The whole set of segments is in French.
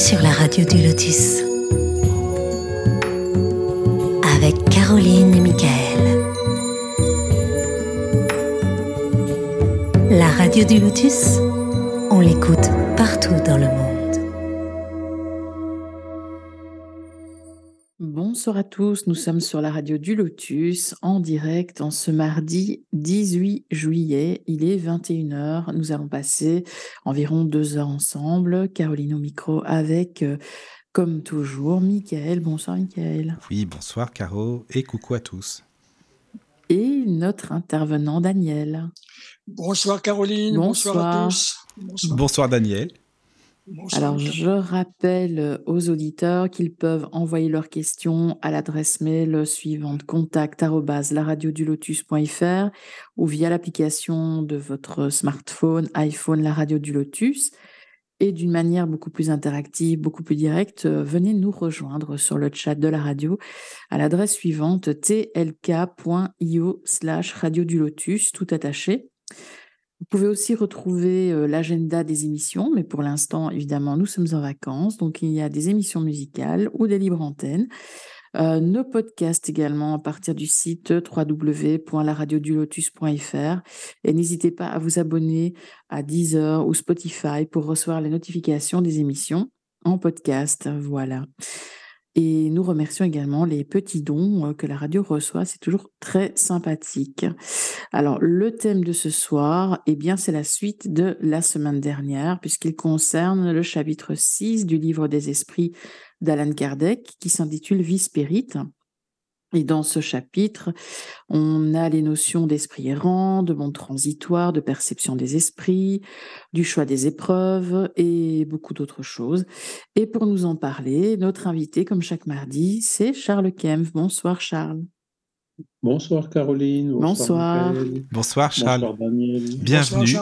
sur la radio du Lotus. Avec Caroline et Michael. La radio du Lotus, on l'écoute partout dans le monde. Bonsoir à tous, nous sommes sur la radio du Lotus en direct en ce mardi 18 juillet. Il est 21h. Nous allons passer environ deux heures ensemble. Caroline au micro avec, euh, comme toujours, Michael. Bonsoir Michael. Oui, bonsoir Caro et coucou à tous. Et notre intervenant Daniel. Bonsoir Caroline, bonsoir, à tous. bonsoir Daniel. Alors, je rappelle aux auditeurs qu'ils peuvent envoyer leurs questions à l'adresse mail suivante contact lotus.fr ou via l'application de votre smartphone, iPhone, la radio du Lotus. Et d'une manière beaucoup plus interactive, beaucoup plus directe, venez nous rejoindre sur le chat de la radio à l'adresse suivante tlk.io slash radio du Lotus, tout attaché. Vous pouvez aussi retrouver euh, l'agenda des émissions, mais pour l'instant, évidemment, nous sommes en vacances, donc il y a des émissions musicales ou des libres antennes. Euh, nos podcasts également à partir du site www.laradiodulotus.fr et n'hésitez pas à vous abonner à Deezer ou Spotify pour recevoir les notifications des émissions en podcast. Voilà. Et nous remercions également les petits dons euh, que la radio reçoit. C'est toujours très sympathique. Alors, le thème de ce soir, eh bien, c'est la suite de la semaine dernière, puisqu'il concerne le chapitre 6 du livre des esprits d'Alan Kardec, qui s'intitule Vie Spirit. Et dans ce chapitre, on a les notions d'esprit errant, de monde transitoire, de perception des esprits, du choix des épreuves et beaucoup d'autres choses. Et pour nous en parler, notre invité, comme chaque mardi, c'est Charles Kempf. Bonsoir Charles. Bonsoir Caroline. Bonsoir. Bonsoir, Charles. Bonsoir Daniel. Bienvenue.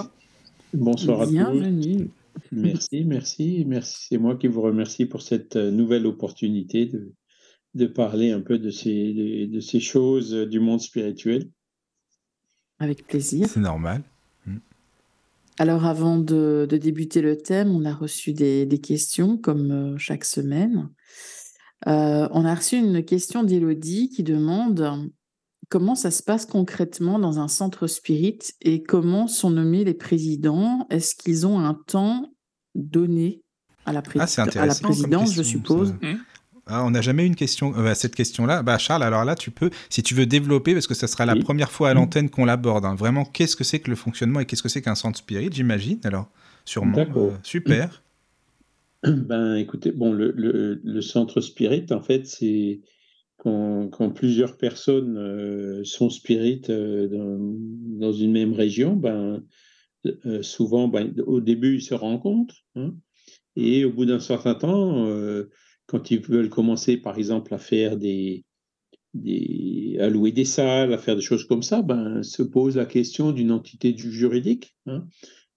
Bonsoir, à tous. Bienvenue. Merci, merci, merci. C'est moi qui vous remercie pour cette nouvelle opportunité de, de parler un peu de ces, de, ces choses du monde spirituel? Avec plaisir. C'est normal. Mm. Alors avant de, débuter le thème, on a reçu des, questions comme euh, chaque semaine. Euh, on a reçu une question d'Élodie qui demande comment ça se passe concrètement dans un centre spirit et comment sont nommés les présidents? Est-ce qu'ils ont un temps donné à la, ah, à la présidence, je suppose? Ah, on n'a jamais eu une question, euh, cette question-là. Bah, Charles, alors là, tu peux, si tu veux développer, parce que ça sera la première fois à l'antenne qu'on l'aborde, hein. vraiment, qu'est-ce que c'est que le fonctionnement et qu'est-ce que c'est qu'un centre spirit, j'imagine, alors, sûrement. Euh, super. Ben, écoutez, bon, le, centre spirit, en fait, c'est quand, plusieurs personnes euh, sont spirit dans, une même région, ben, souvent, ben, au début, ils se rencontrent, hein, et au bout d'un certain temps, quand ils veulent commencer, par exemple, à faire des, à louer des salles, à faire des choses comme ça, ben, se pose la question d'une entité juridique. Hein.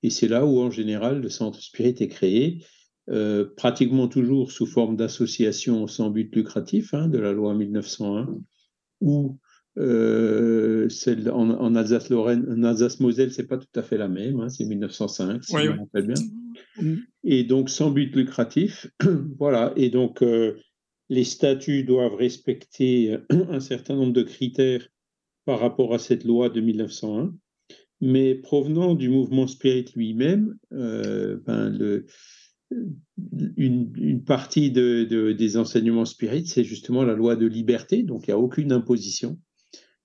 et c'est là où, en général, le centre spirit est créé, euh, pratiquement toujours sous forme d'association sans but lucratif, hein, de la loi 1901, ou euh, celle en, Alsace-Lorraine, en Alsace-Moselle, c'est pas tout à fait la même, hein, c'est 1905, si je me rappelle bien. Mm. Et donc, sans but lucratif, voilà. Et donc, euh, les statuts doivent respecter un certain nombre de critères par rapport à cette loi de 1901. Mais provenant du mouvement spirit lui-même, euh, ben le, une, partie de, des enseignements spirit, c'est justement la loi de liberté, donc il n'y a aucune imposition.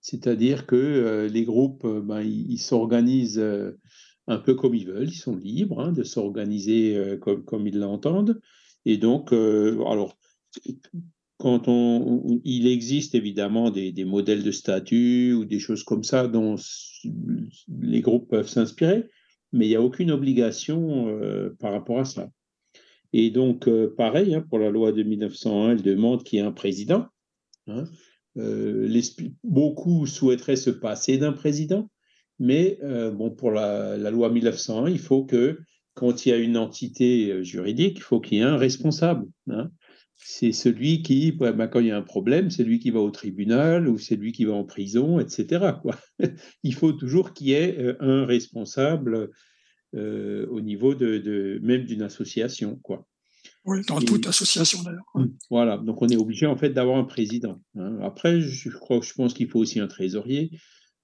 C'est-à-dire que euh, les groupes, ben, ils s'organisent un peu comme ils veulent, ils sont libres hein, de s'organiser euh, comme, ils l'entendent. Et donc, euh, alors, quand on, il existe évidemment des, modèles de statut ou des choses comme ça dont les groupes peuvent s'inspirer, mais il n'y a aucune obligation euh, par rapport à ça. Et donc, pareil, hein, pour la loi de 1901, elle demande qu'il y ait un président. Hein. Beaucoup souhaiteraient se passer d'un président, mais euh, bon, pour la, loi 1901, il faut que quand il y a une entité euh, juridique, il faut qu'il y ait un responsable. Hein. C'est celui qui, bah, quand il y a un problème, c'est lui qui va au tribunal ou c'est lui qui va en prison, etc. Il faut toujours qu'il y ait euh, un responsable au niveau de, même d'une association. Oui, dans toute association d'ailleurs. Voilà, donc on est obligé en fait d'avoir un président. Hein. Après, je crois, je pense qu'il faut aussi un trésorier.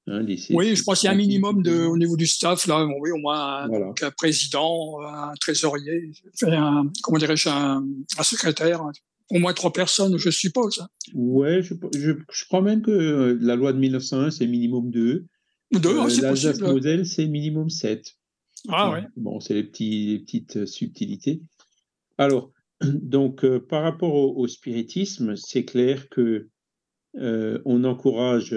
Hein, oui, je pense qu'il y a un minimum de, au niveau du staff, là, oui, au moins un, président, un trésorier, un, comment dirais-je, un, secrétaire, au moins trois personnes, je suppose. Hein. Oui, je, je, crois même que la loi de 1901, c'est minimum deux. Deux, euh, c'est possible. modèle, c'est minimum sept. Ah oui. Bon, c'est les, petits, petites euh, subtilités. Alors, donc, euh, par rapport au, spiritisme, c'est clair que on encourage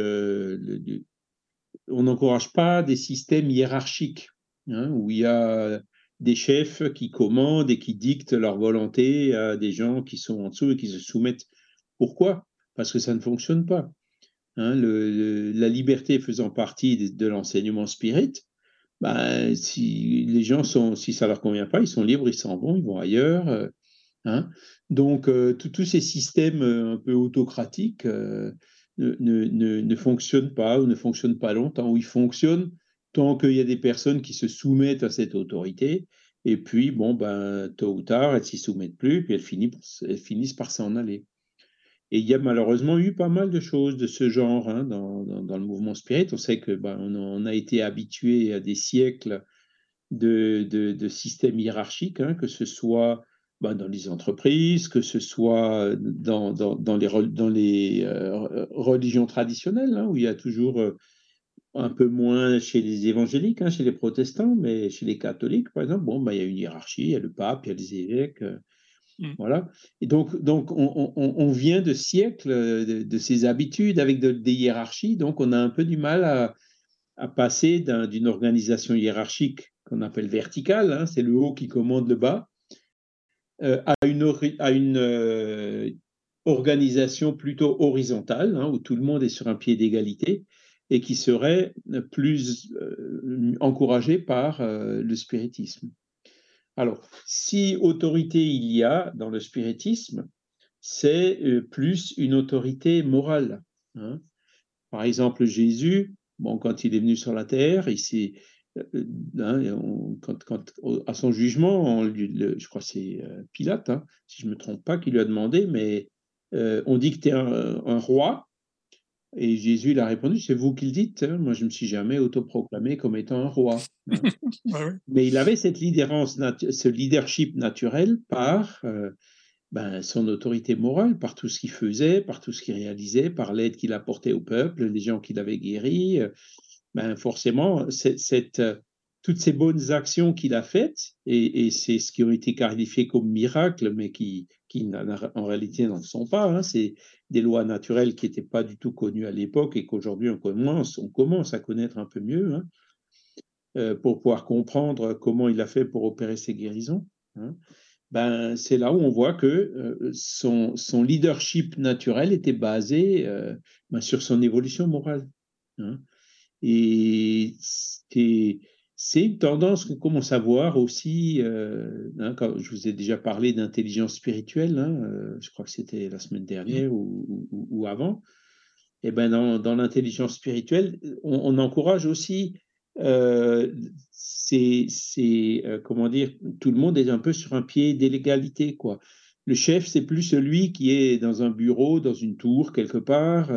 on n'encourage pas des systèmes hiérarchiques hein, où il y a des chefs qui commandent et qui dictent leur volonté à des gens qui sont en dessous et qui se soumettent. Pourquoi? Parce que ça ne fonctionne pas. Hein, la liberté faisant partie de, l'enseignement spirit, ben, si les gens sont, si ça leur convient pas, ils sont libres, ils s'en vont, ils vont ailleurs. Euh, hein. Donc, euh, tous ces systèmes euh, un peu autocratiques ne, ne, fonctionne pas ou ne fonctionne pas longtemps, ou il fonctionne tant qu'il y a des personnes qui se soumettent à cette autorité, et puis, bon, ben, tôt ou tard, elles s'y soumettent plus, puis elles finissent par s'en aller. Et il y a malheureusement eu pas mal de choses de ce genre hein, dans, dans, le mouvement spirit. On sait que ben, on, a été habitué à des siècles de, de, systèmes hiérarchiques, hein, que ce soit bah, dans les entreprises, que ce soit dans, dans, les, dans les euh, religions traditionnelles, hein, où il y a toujours euh, un peu moins chez les évangéliques, chez les protestants, mais chez les catholiques, par exemple, bon, bah, il y a une hiérarchie, il y a le pape, il y a les évêques. Euh, mmh. Voilà. Et donc, donc on, vient de siècles de, ces habitudes avec des hiérarchies, donc on a un peu du mal à, passer d'une organisation hiérarchique qu'on appelle verticale, hein, c'est le haut qui commande le bas, euh, à une, euh, organisation plutôt horizontale, hein, où tout le monde est sur un pied d'égalité et qui serait plus euh, encouragée par le spiritisme. Alors, si autorité il y a dans le spiritisme, c'est plus une autorité morale. Hein. Par exemple, Jésus, bon, quand il est venu sur la terre, il s'est euh, hein, à son jugement, je crois que c'est euh, Pilate, hein, si je ne me trompe pas, qui lui a demandé, mais euh, on dit que tu un, roi, et Jésus il a répondu, c'est vous qui le dites, hein, moi je ne me suis jamais autoproclamé comme étant un roi. Mais il avait cette ce leadership naturel par ben, son autorité morale, par tout ce qu'il faisait, par tout ce qu'il réalisait, par l'aide qu'il apportait au peuple, les gens qu'il avait guéris, ben forcément, cette, euh, toutes ces bonnes actions qu'il a faites, et, c'est ce qui ont été qualifié comme miracle, mais qui, qui en réalité n'en sont pas, hein, c'est des lois naturelles qui n'étaient pas du tout connues à l'époque et qu'aujourd'hui on commence, à connaître un peu mieux, hein, euh, pour pouvoir comprendre comment il a fait pour opérer ces guérisons. Hein. Ben, c'est là où on voit que euh, son, leadership naturel était basé ben, sur son évolution morale. Et c'est une tendance qu'on commence à voir aussi, euh, hein, quand je vous ai déjà parlé d'intelligence spirituelle, hein, euh, je crois que c'était la semaine dernière ou, ou, avant. Et ben dans, dans l'intelligence spirituelle, on, encourage aussi, euh, c'est, euh, comment dire, tout le monde est un peu sur un pied d'égalité, quoi. Le chef, c'est plus celui qui est dans un bureau, dans une tour quelque part,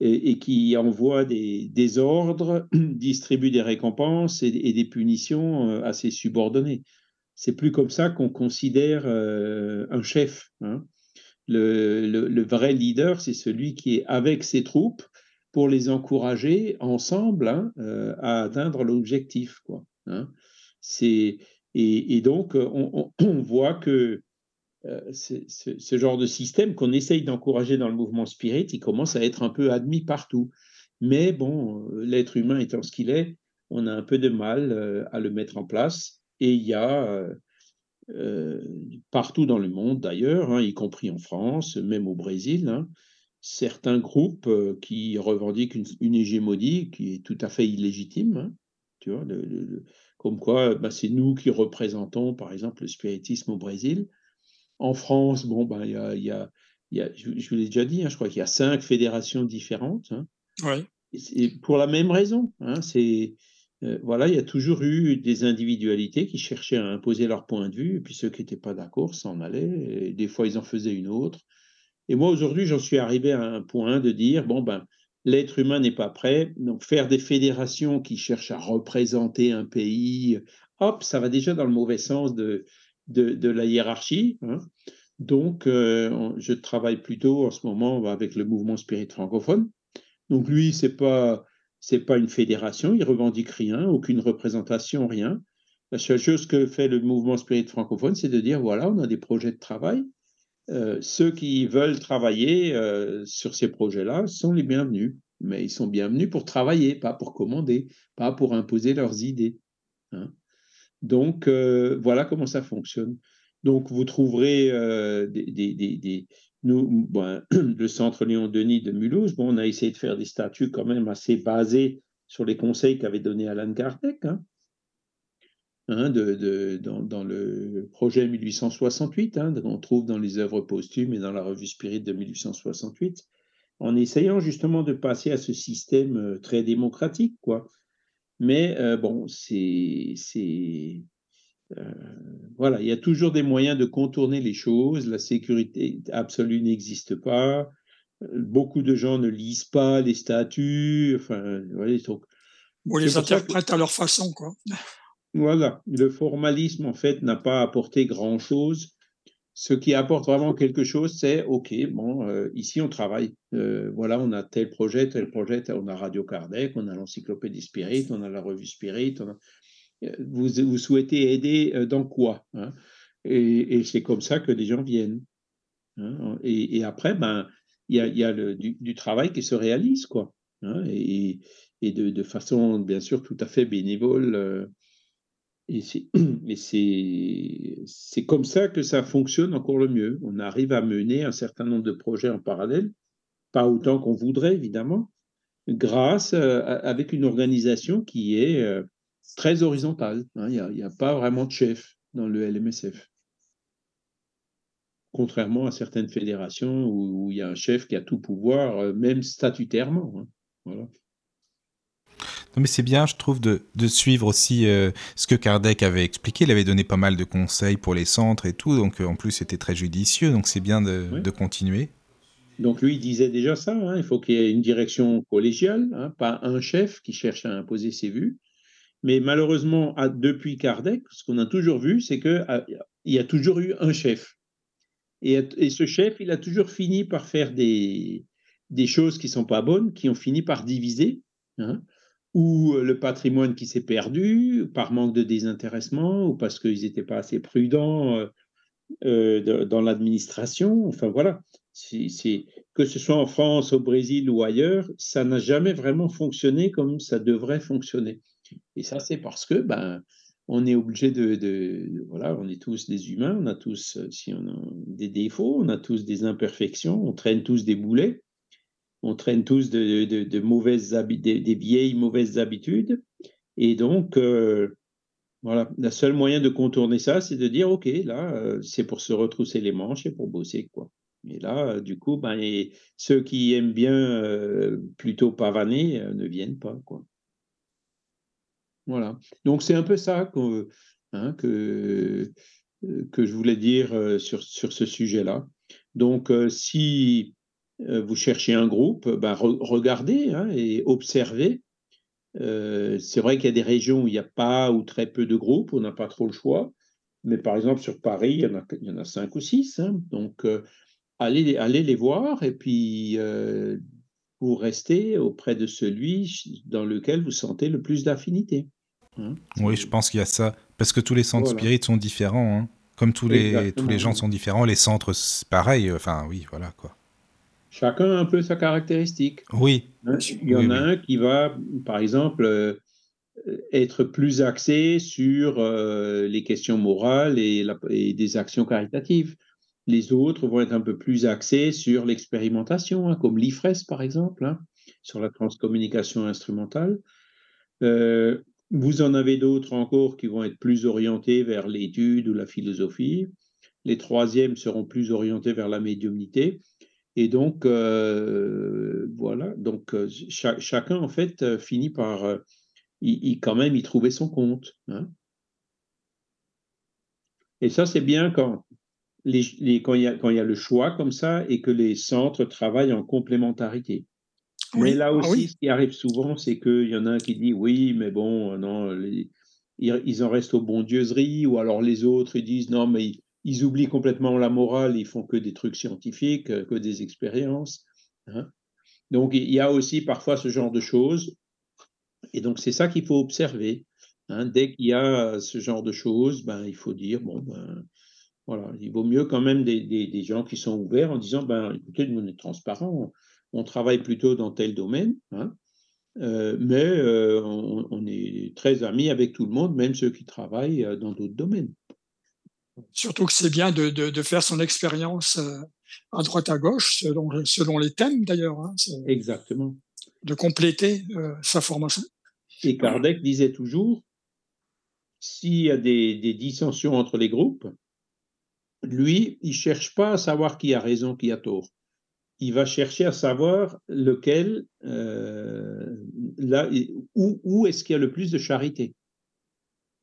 et, qui envoie des, ordres, distribue des récompenses et, des punitions euh, à ses subordonnés. C'est plus comme ça qu'on considère euh, un chef. Hein. Le, vrai leader, c'est celui qui est avec ses troupes pour les encourager ensemble hein, euh, à atteindre l'objectif. Hein. Et, donc, on, voit que ce genre de système qu'on essaye d'encourager dans le mouvement spirit, il commence à être un peu admis partout. Mais bon, euh, l'être humain étant ce qu'il est, on a un peu de mal euh, à le mettre en place. Et il y a partout dans le monde d'ailleurs, hein, y compris en France, même au Brésil, hein, certains groupes qui revendiquent une, hégémonie qui est tout à fait illégitime. Hein, tu vois, comme quoi, bah, c'est nous qui représentons, par exemple, le spiritisme au Brésil. En France, bon, ben, il y a, y a, y a je, vous l'ai déjà dit, hein, je crois qu'il y a cinq fédérations différentes. Hein. Ouais. Et pour la même raison. Hein, c'est euh, voilà, il y a toujours eu des individualités qui cherchaient à imposer leur point de vue, et puis ceux qui n'étaient pas d'accord s'en allaient, et des fois ils en faisaient une autre. Et moi, aujourd'hui, j'en suis arrivé à un point de dire, bon, ben, l'être humain n'est pas prêt, donc faire des fédérations qui cherchent à représenter un pays, hop, ça va déjà dans le mauvais sens de, de, la hiérarchie. Hein. Donc, euh, je travaille plutôt en ce moment avec le mouvement spirit francophone. Donc, lui, c'est pas c'est pas une fédération, il revendique rien, aucune représentation, rien. La seule chose que fait le mouvement spirit francophone, c'est de dire voilà, on a des projets de travail. Euh, ceux qui veulent travailler euh, sur ces projets-là sont les bienvenus, mais ils sont bienvenus pour travailler, pas pour commander, pas pour imposer leurs idées. Hein. Donc euh, voilà comment ça fonctionne. Donc vous trouverez bon, le centre Léon-Denis de Mulhouse, bon, on a essayé de faire des statuts quand même assez basés sur les conseils qu'avait donné Alan Kardec, hein, hein dans, le projet 1868, hein, qu'on trouve dans les œuvres posthumes et dans la revue Spirit de 1868, en essayant justement de passer à ce système euh, très démocratique, quoi. Mais euh, bon, c'est euh, voilà, il y a toujours des moyens de contourner les choses. La sécurité absolue n'existe pas. Beaucoup de gens ne lisent pas les statuts. Enfin, voilà, donc, Ou les interprètent à leur façon, quoi. Voilà, le formalisme, en fait, n'a pas apporté grand-chose. Ce qui apporte vraiment quelque chose, c'est OK, bon, euh, ici on travaille. Euh, voilà, on a tel projet, tel projet, on a Radio Kardec, on a l'Encyclopédie Spirit, on a la Revue Spirit, a vous, souhaitez aider euh, dans quoi hein? Et, c'est comme ça que les gens viennent. Hein? Et, après, ben, il y a, du, travail qui se réalise, quoi. Hein? Et, de, façon, bien sûr, tout à fait bénévole. Euh, et c'est comme ça que ça fonctionne encore le mieux. On arrive à mener un certain nombre de projets en parallèle, pas autant qu'on voudrait, évidemment, grâce euh, avec une organisation qui est très horizontal. Hein, il n'y a, pas vraiment de chef dans le LMSF. Contrairement à certaines fédérations où, il y a un chef qui a tout pouvoir, euh, même statutairement. Hein. Voilà. Non, mais c'est bien, je trouve, de, suivre aussi euh, ce que Kardec avait expliqué. Il avait donné pas mal de conseils pour les centres et tout, donc euh, en plus c'était très judicieux, donc c'est bien de, continuer. Donc lui, il disait déjà ça, hein, il faut qu'il y ait une direction collégiale, pas un chef qui cherche à imposer ses vues, mais malheureusement, depuis Kardec, ce qu'on a toujours vu, c'est qu'il y a toujours eu un chef. Et, ce chef, il a toujours fini par faire des, des choses qui ne sont pas bonnes, qui ont fini par diviser, hein, ou le patrimoine qui s'est perdu par manque de désintéressement, ou parce qu'ils n'étaient pas assez prudents euh, euh, dans l'administration? Enfin voilà, que ce soit en France, au Brésil ou ailleurs, ça n'a jamais vraiment fonctionné comme ça devrait fonctionner. Et ça, c'est parce que ben, on est obligé de, Voilà, on est tous des humains, on a tous, euh, des défauts, on a tous des imperfections, on traîne tous des boulets, on traîne tous de, mauvaises des, vieilles mauvaises habitudes. Et donc, euh, voilà, le seul moyen de contourner ça, c'est de dire, OK, là, euh, c'est pour se retrousser les manches et pour bosser, quoi. Et là, du coup, ben, ceux qui aiment bien plutôt pavaner ne viennent pas, quoi. Voilà. Donc c'est un peu ça que, hein, que, je voulais dire euh, sur, sur ce sujet-là. Donc euh, si euh, vous cherchez un groupe, ben, regardez hein, et observez. c'est vrai qu'il y a des régions où il n'y a pas ou très peu de groupes, on n'a pas trop le choix. Mais par exemple, sur Paris, il y en a, il y en a cinq ou six. Hein. donc, allez, allez les voir et puis vous restez auprès de celui dans lequel vous sentez le plus d'affinité. Hein, oui, je pense qu'il y a ça. Parce que tous les centres spirites sont différents. Comme tous les, tous les gens sont différents, les centres, c'est pareil. Enfin, oui, voilà quoi. Chacun a un peu sa caractéristique. Oui. Hein, il y en a un qui va, par exemple, euh, être plus axé sur euh, les questions morales et, et, des actions caritatives. Les autres vont être un peu plus axés sur l'expérimentation, comme l'IFRES, par exemple, sur la transcommunication instrumentale. Euh, vous en avez d'autres encore qui vont être plus orientés vers l'étude ou la philosophie. Les troisièmes seront plus orientés vers la médiumnité. Et donc, euh, voilà, donc euh, chacun, en fait, euh, finit par il, quand même, il trouvait son compte. Hein. Et ça, c'est bien quand, les, quand, il y y a le choix comme ça et que les centres travaillent en complémentarité. Mais là ah aussi, ce qui arrive souvent, c'est qu'il y en a un qui dit oui, mais bon, non, ils, en restent aux bondieuseries, ou alors les autres, ils disent non, mais ils, oublient complètement la morale, ils font que des trucs scientifiques, que des expériences. Hein. Donc, il y a aussi parfois ce genre de choses. Et donc, c'est ça qu'il faut observer. Hein. Dès qu'il y a ce genre de choses, ben, il faut dire, bon, ben, voilà, il vaut mieux quand même des, gens qui sont ouverts en disant, ben, écoutez, nous, on est transparents, on, travaille plutôt dans tel domaine, hein, euh, mais euh, on, est très amis avec tout le monde, même ceux qui travaillent euh, dans d'autres domaines. Surtout que c'est bien de, de, faire son expérience à droite à gauche, selon, selon les thèmes d'ailleurs. Hein, Exactement. De compléter sa formation. Et Kardec disait toujours, s'il y a des, des, dissensions entre les groupes, lui, il cherche pas à savoir qui a raison, qui a tort. Il va chercher à savoir lequel, euh, là, où, où est-ce qu'il y a le plus de charité.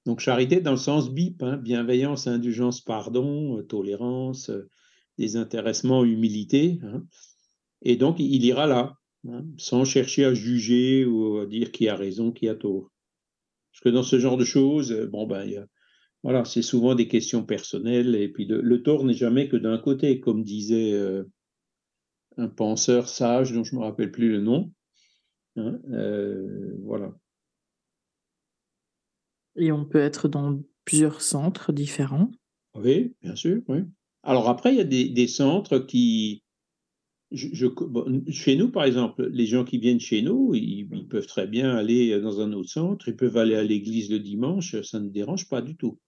Donc charité dans le sens bip, hein, bienveillance, indulgence, pardon, euh, tolérance, euh, désintéressement, humilité. Hein. Et donc il ira là, hein, sans chercher à juger ou à dire qui a raison, qui a tort. Parce que dans ce genre de choses, bon ben c'est souvent des questions personnelles, et puis le tort n'est jamais que d'un côté, comme disait euh, un penseur sage dont je ne me rappelle plus le nom. Euh, voilà. Et on peut être dans plusieurs centres différents. Oui, bien sûr. Oui. Alors après, il y a des, centres qui, chez nous, par exemple, les gens qui viennent chez nous, ils, ils, peuvent très bien aller dans un autre centre, ils peuvent aller à l'église le dimanche, ça ne dérange pas du tout.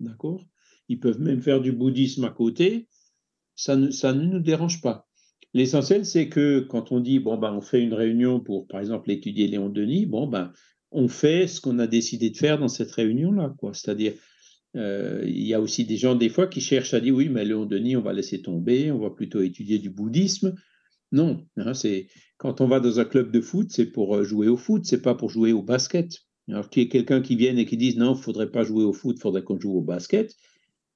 D'accord? Ils peuvent même faire du bouddhisme à côté. Ça ne, ça ne nous dérange pas. L'essentiel, c'est que quand on dit, bon, ben, on fait une réunion pour, par exemple, étudier Léon Denis, bon, ben, on fait ce qu'on a décidé de faire dans cette réunion-là, quoi. C'est-à-dire, euh, il y a aussi des gens, des fois, qui cherchent à dire, oui, mais Léon Denis, on va laisser tomber, on va plutôt étudier du bouddhisme. Non, hein, c'est quand on va dans un club de foot, c'est pour euh, jouer au foot, c'est pas pour jouer au basket. Alors qu'il y ait quelqu'un qui vienne et qui dise non, il ne faudrait pas jouer au foot, il faudrait qu'on joue au basket,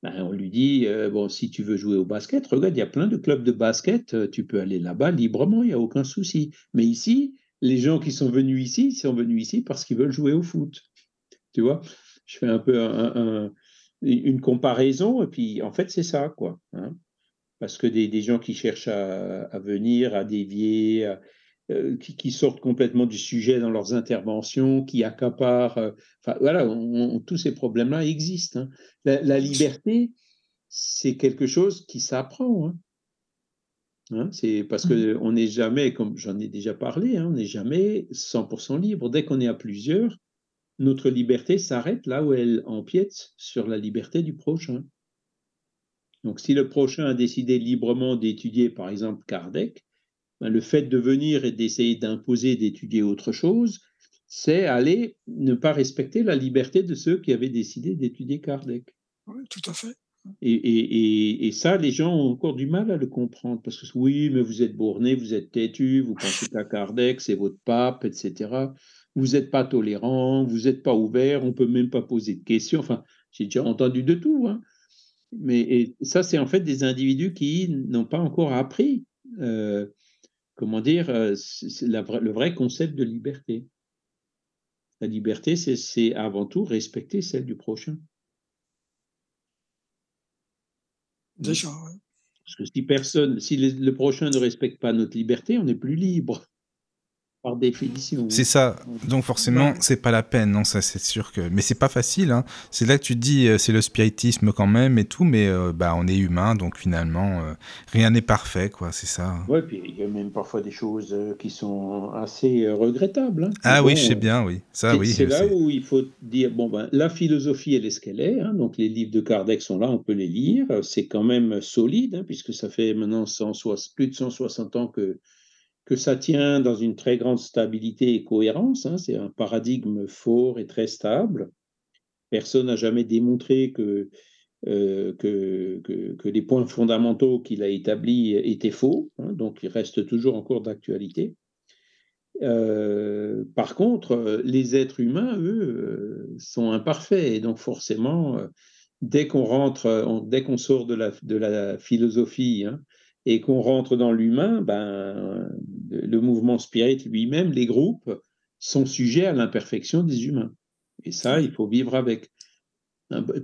ben, on lui dit euh, bon, si tu veux jouer au basket, regarde, il y a plein de clubs de basket, tu peux aller là-bas librement, il n'y a aucun souci. Mais ici, les gens qui sont venus ici, ils sont venus ici parce qu'ils veulent jouer au foot. Tu vois, je fais un peu une comparaison, et puis en fait, c'est ça, quoi. Hein. parce que des, gens qui cherchent à, venir, à dévier, euh, qui, sortent complètement du sujet dans leurs interventions, qui accaparent. Euh, voilà, tous ces problèmes-là existent. Hein. La, liberté, c'est quelque chose qui s'apprend. Hein. Hein, c'est parce que mmh. on n'est jamais, comme j'en ai déjà parlé, on n'est jamais 100% libre. Dès qu'on est à plusieurs, notre liberté s'arrête là où elle empiète sur la liberté du prochain. Donc, si le prochain a décidé librement d'étudier, par exemple, Kardec, ben, le fait de venir et d'essayer d'imposer, d'étudier autre chose, c'est aller ne pas respecter la liberté de ceux qui avaient décidé d'étudier Kardec. Oui, tout à fait. Et, ça, les gens ont encore du mal à le comprendre, parce que oui, mais vous êtes borné, vous êtes têtu, vous pensez qu'à Kardec, c'est votre pape, etc. Vous n'êtes pas tolérant, vous n'êtes pas ouvert, on ne peut même pas poser de questions. Enfin, j'ai déjà entendu de tout. Hein. Mais ça, c'est en fait des individus qui n'ont pas encore appris euh, comment dire, euh, le vrai concept de liberté. La liberté, c'est avant tout respecter celle du prochain. Déjà, Parce que si personne, si le prochain ne respecte pas notre liberté, on n'est plus libre par définition. C'est ça. Donc forcément, c'est pas la peine, non, ça c'est sûr que. Mais c'est pas facile. Hein. C'est là que tu te dis, euh, c'est le spiritisme quand même et tout, mais euh, bah on est humain, donc finalement, euh, rien n'est parfait, quoi. C'est ça. Ouais, puis il y a même parfois des choses qui sont assez regrettables. Hein. Ah oui, je sais bien, oui. Ça, oui. C'est là où il faut dire, bon ben, la philosophie elle est ce qu'elle est. Hein. donc les livres de Kardec sont là, on peut les lire. C'est quand même solide, puisque ça fait maintenant plus de 160 ans que que ça tient dans une très grande stabilité et cohérence. Hein, c'est un paradigme fort et très stable. Personne n'a jamais démontré que, euh, que, les points fondamentaux qu'il a établis étaient faux, hein, donc il reste toujours en cours d'actualité. par contre, les êtres humains, eux, sont imparfaits. Et donc, forcément, dès qu'on rentre, dès qu'on sort de la, de la philosophie hein, et qu'on rentre dans l'humain, ben, le mouvement spirit lui-même, les groupes, sont sujets à l'imperfection des humains. Et ça, il faut vivre avec.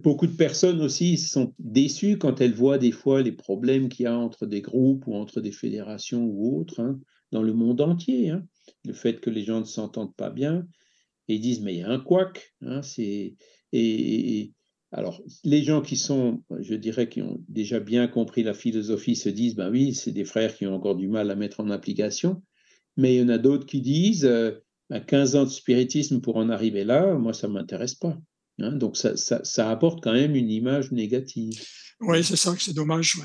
Beaucoup de personnes aussi sont déçues quand elles voient des fois les problèmes qu'il y a entre des groupes ou entre des fédérations ou autres hein, dans le monde entier. Hein. Le fait que les gens ne s'entendent pas bien et disent mais il y a un couac. Hein, alors les gens qui sont, je dirais, qui ont déjà bien compris la philosophie se disent ben oui, c'est des frères qui ont encore du mal à mettre en application. Mais il y en a d'autres qui disent euh, 15 ans de spiritisme pour en arriver là, moi, ça ne m'intéresse pas. Hein. donc, ça, ça, apporte quand même une image négative. Oui, c'est ça, c'est dommage.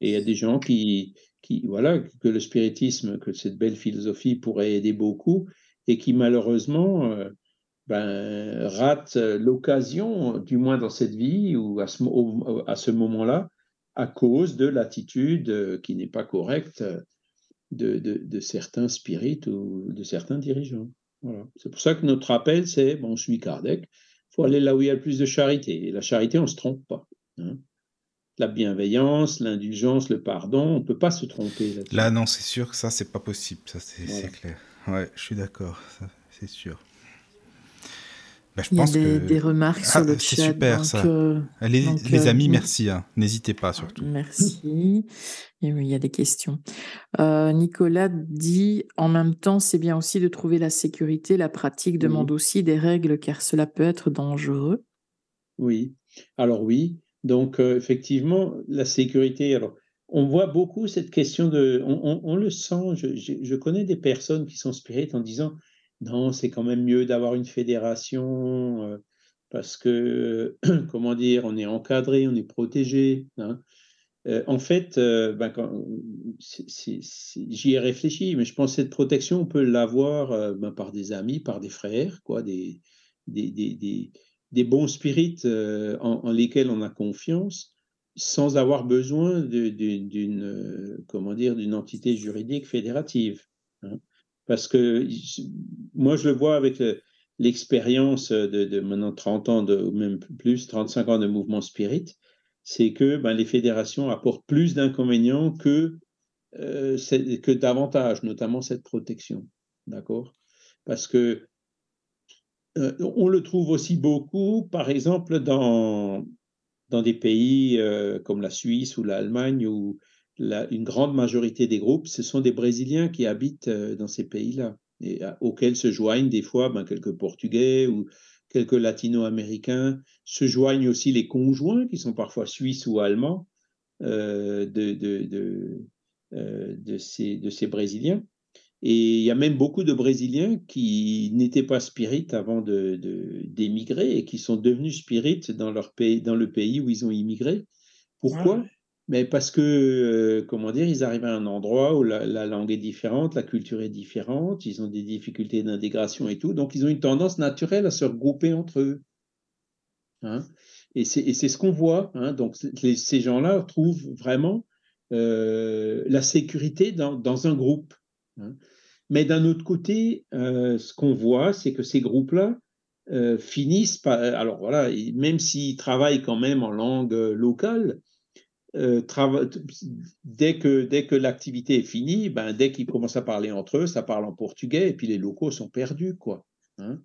Et il y a des gens qui, qui, voilà, que le spiritisme, que cette belle philosophie pourrait aider beaucoup et qui, malheureusement, euh, ben, ratent l'occasion, du moins dans cette vie ou à ce, à ce moment-là, à cause de l'attitude euh, qui n'est pas correcte de, certains spirites ou de certains dirigeants. Voilà. C'est pour ça que notre appel, c'est, bon, je suis Kardec, il faut aller là où il y a le plus de charité. Et la charité, on ne se trompe pas. Hein. La bienveillance, l'indulgence, le pardon, on ne peut pas se tromper. Là, là non, c'est sûr que ça, c'est pas possible. Ça, c'est clair. Ouais, je suis d'accord, c'est sûr. Bah, je Il y pense a des, que... des remarques ah, sur le chat. C'est super ça. Euh, les, euh, amis, merci. Hein. N'hésitez pas surtout. Merci. il y a des questions. Euh, Nicolas dit en même temps, c'est bien aussi de trouver la sécurité. La pratique demande aussi des règles car cela peut être dangereux. Oui. Alors oui. Donc effectivement, la sécurité. Alors on voit beaucoup cette question de. On, le sent. Je, je, connais des personnes qui sont spirites en disant non, c'est quand même mieux d'avoir une fédération euh, parce que, comment dire, on est encadré, on est protégé. Hein. Euh, en fait, euh, ben, j'y ai réfléchi, mais je pense que cette protection, on peut l'avoir ben, par des amis, par des frères, quoi, des, bons spirites en, lesquels on a confiance, sans avoir besoin d'une, d'une entité juridique fédérative. Hein. Parce que moi, je le vois avec l'expérience de, maintenant 30 ans, de, ou même plus, 35 ans de mouvement spirit, c'est que ben, les fédérations apportent plus d'inconvénients que, euh, que d'avantages, notamment cette protection. D'accord? Parce que euh, on le trouve aussi beaucoup, par exemple, dans, dans des pays euh, comme la Suisse ou l'Allemagne, où une grande majorité des groupes, ce sont des Brésiliens qui habitent euh, dans ces pays-là, et auxquels se joignent des fois ben, quelques Portugais ou quelques Latino-Américains. Se joignent aussi les conjoints, qui sont parfois suisses ou allemands, euh, de, euh, ces, Brésiliens. Et il y a même beaucoup de Brésiliens qui n'étaient pas spirites avant d'émigrer de, et qui sont devenus spirites dans, leur pays, dans le pays où ils ont immigré. Pourquoi? Mais parce que, euh, comment dire, ils arrivent à un endroit où la, langue est différente, la culture est différente, ils ont des difficultés d'intégration et tout, donc ils ont une tendance naturelle à se regrouper entre eux. Hein. et c'est ce qu'on voit. Hein. donc ces gens-là trouvent vraiment euh, la sécurité dans, un groupe. Hein. Mais d'un autre côté, euh, ce qu'on voit, c'est que ces groupes-là finissent par... Alors voilà, même s'ils travaillent quand même en langue locale, euh, dès que, dès que l'activité est finie, ben, dès qu'ils commencent à parler entre eux, ça parle en portugais et puis les locaux sont perdus. quoi. Hein.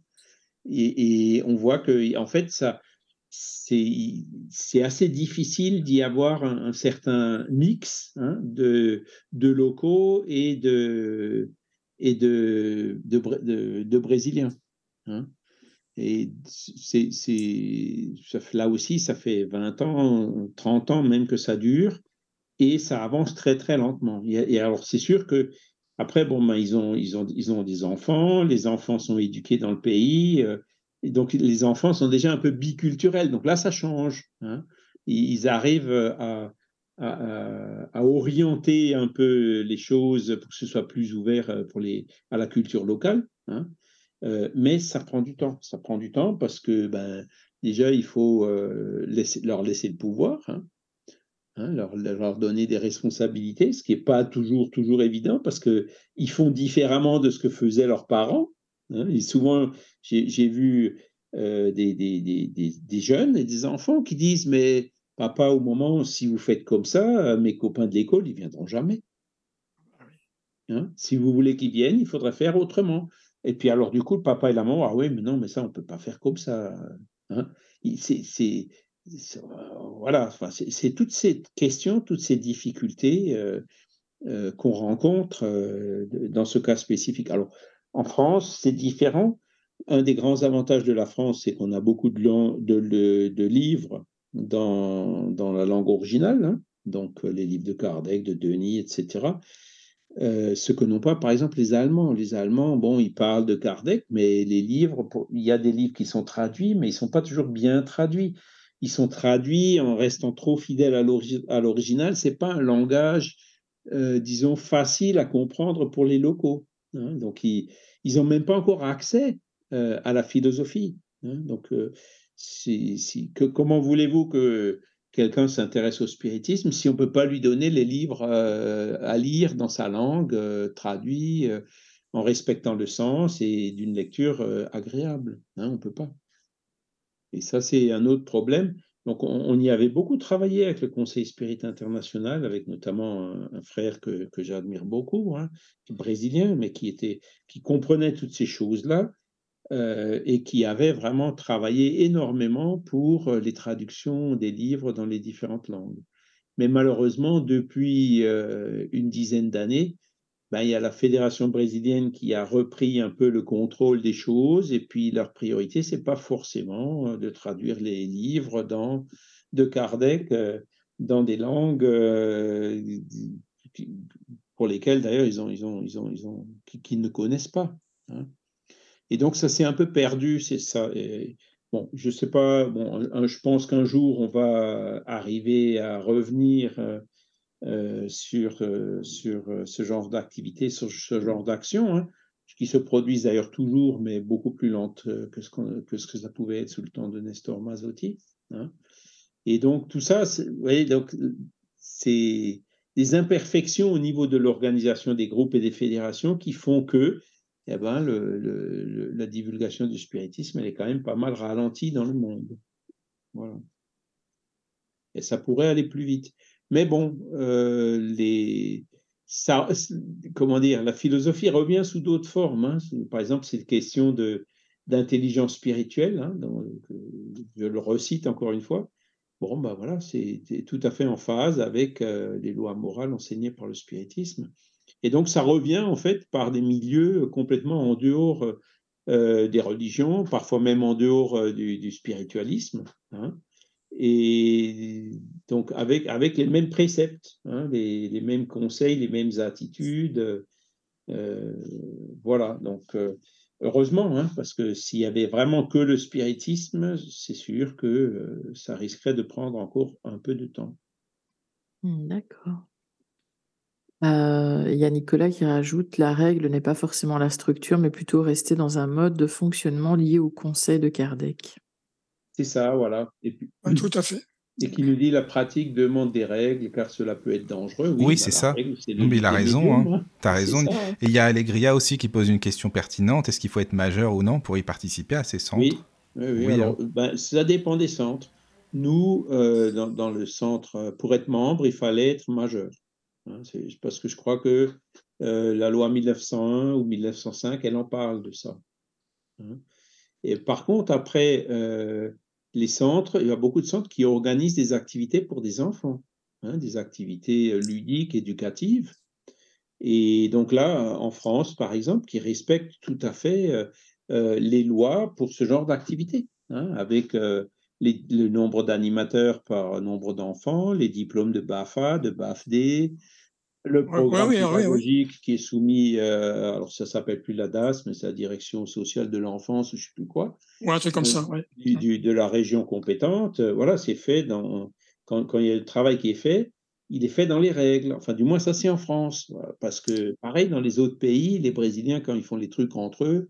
Et, on voit que, en fait, ça, c'est assez difficile d'y avoir un, certain mix hein, de, de locaux et de, et de, de, Brésiliens. Hein. Et là aussi, ça fait 20 ans, 30 ans même que ça dure, et ça avance très très lentement. Et, alors c'est sûr que après, bon, ben, ils, ont, ils, ont, ils ont des enfants, les enfants sont éduqués dans le pays, euh, donc les enfants sont déjà un peu biculturels. Donc là, ça change. Hein. Ils arrivent à, à, à, orienter un peu les choses pour que ce soit plus ouvert euh, pour les, à la culture locale. Hein. Euh, mais ça prend du temps. Ça prend du temps parce que ben, déjà, il faut euh, laisser, leur laisser le pouvoir. Hein. hein, leur, leur, donner des responsabilités, ce qui n'est pas toujours, toujours évident parce qu'ils font différemment de ce que faisaient leurs parents. Hein. Et souvent, j'ai vu euh, des, des, des, des, jeunes et des enfants qui disent Mais papa, au moment, si vous faites comme ça, mes copains de l'école, ils viendront jamais. Hein? Si vous voulez qu'ils viennent, il faudrait faire autrement. Et puis alors, du coup, le papa et la maman, ah oui, mais non, mais ça, on ne peut pas faire comme ça. Hein? C'est voilà, enfin, c'est toutes ces questions, toutes ces difficultés euh, euh, qu'on rencontre euh, dans ce cas spécifique. Alors, en France, c'est différent. Un des grands avantages de la France, c'est qu'on a beaucoup de, livres dans, dans, la langue originale, hein. donc les livres de Kardec, de Denis, etc. Euh, ce que n'ont pas, par exemple, les Allemands. Les Allemands, bon, ils parlent de Kardec, mais les livres, il y a des livres qui sont traduits, mais ils ne sont pas toujours bien traduits. Ils sont traduits en restant trop fidèles à l'original. Ce n'est pas un langage, euh, disons, facile à comprendre pour les locaux. Hein. Donc, ils n'ont même pas encore accès euh, à la philosophie. Hein. Donc, si, que, comment voulez-vous que quelqu'un s'intéresse au spiritisme si on ne peut pas lui donner les livres euh, à lire dans sa langue, euh, traduits, euh, en respectant le sens et d'une lecture agréable. Hein, on ne peut pas. Et ça, c'est un autre problème. Donc, on, y avait beaucoup travaillé avec le Conseil Spirit International, avec notamment un, frère que, que j'admire beaucoup, hein, brésilien, mais qui, était, qui comprenait toutes ces choses-là et qui avait vraiment travaillé énormément pour euh, les traductions des livres dans les différentes langues. Mais malheureusement, depuis euh, une dizaine d'années, ben, il y a la fédération brésilienne qui a repris un peu le contrôle des choses, et puis leur priorité, c'est pas forcément de traduire les livres de Kardec dans des langues pour lesquelles d'ailleurs ils ont, ils ont, ils ont, ils ont, qu'ils ne connaissent pas. Hein. Et donc, ça s'est un peu perdu, c'est ça. bon, je sais pas, bon, je pense qu'un jour, on va arriver à revenir euh, euh, sur, euh, sur ce genre d'activité, sur ce genre d'action, hein, qui se produisent d'ailleurs toujours, mais beaucoup plus lente que ce, que ça pouvait être sous le temps de Nestor Mazzotti. Hein. Et donc, tout ça, vous voyez, donc, c'est des imperfections au niveau de l'organisation des groupes et des fédérations qui font que eh ben, la divulgation du spiritisme, elle est quand même pas mal ralentie dans le monde. Voilà. Et ça pourrait aller plus vite. Mais bon, euh, la philosophie revient sous d'autres formes. Hein. Par exemple, cette question de, d'intelligence spirituelle, hein, je le recite encore une fois. Bon, ben voilà, c'est tout à fait en phase avec euh, les lois morales enseignées par le spiritisme. Et donc, ça revient en fait par des milieux complètement en dehors euh, des religions, parfois même en dehors euh, du, spiritualisme. Hein. et donc, avec, les mêmes préceptes, hein, les, mêmes conseils, les mêmes attitudes. Euh, voilà, donc heureusement, hein, parce que s'il y avait vraiment que le spiritisme, c'est sûr que ça risquerait de prendre encore un peu de temps. Mmh, d'accord. Euh, il y a Nicolas qui rajoute: «La règle n'est pas forcément la structure, mais plutôt rester dans un mode de fonctionnement lié au conseil de Kardec». C'est ça, voilà et tout à fait. et qui nous dit: «La pratique demande des règles, car cela peut être dangereux». Oui, c'est ça. mais il a raison, hein. hein. Tu as raison hein. et il y a Allegria aussi qui pose une question pertinente: «Est-ce qu'il faut être majeur ou non pour y participer à ces centres?» Oui, oui, alors, ben, ça dépend des centres. Nous, euh, dans dans le centre, pour être membre, il fallait être majeur. Hein, parce que je crois que euh, la loi 1901 ou 1905, elle en parle de ça. Hein. Et par contre, après, euh, les centres, il y a beaucoup de centres qui organisent des activités pour des enfants, hein, des activités euh, ludiques, éducatives. Et donc là, en France, par exemple, qui respectent tout à fait les lois pour ce genre d'activité, avec le nombre d'animateurs par nombre d'enfants, les diplômes de BAFA, de BAFD, le programme pédagogique qui est soumis, euh, alors ça s'appelle plus la DAS, mais c'est la Direction sociale de l'enfance, ou je sais plus quoi. Ouais, un truc comme ça, ouais. de la région compétente. Euh, voilà, c'est fait dans, quand, quand, il y a le travail qui est fait, il est fait dans les règles. Enfin, du moins, ça c'est en France. Parce que, pareil, dans les autres pays, les Brésiliens, quand ils font les trucs entre eux,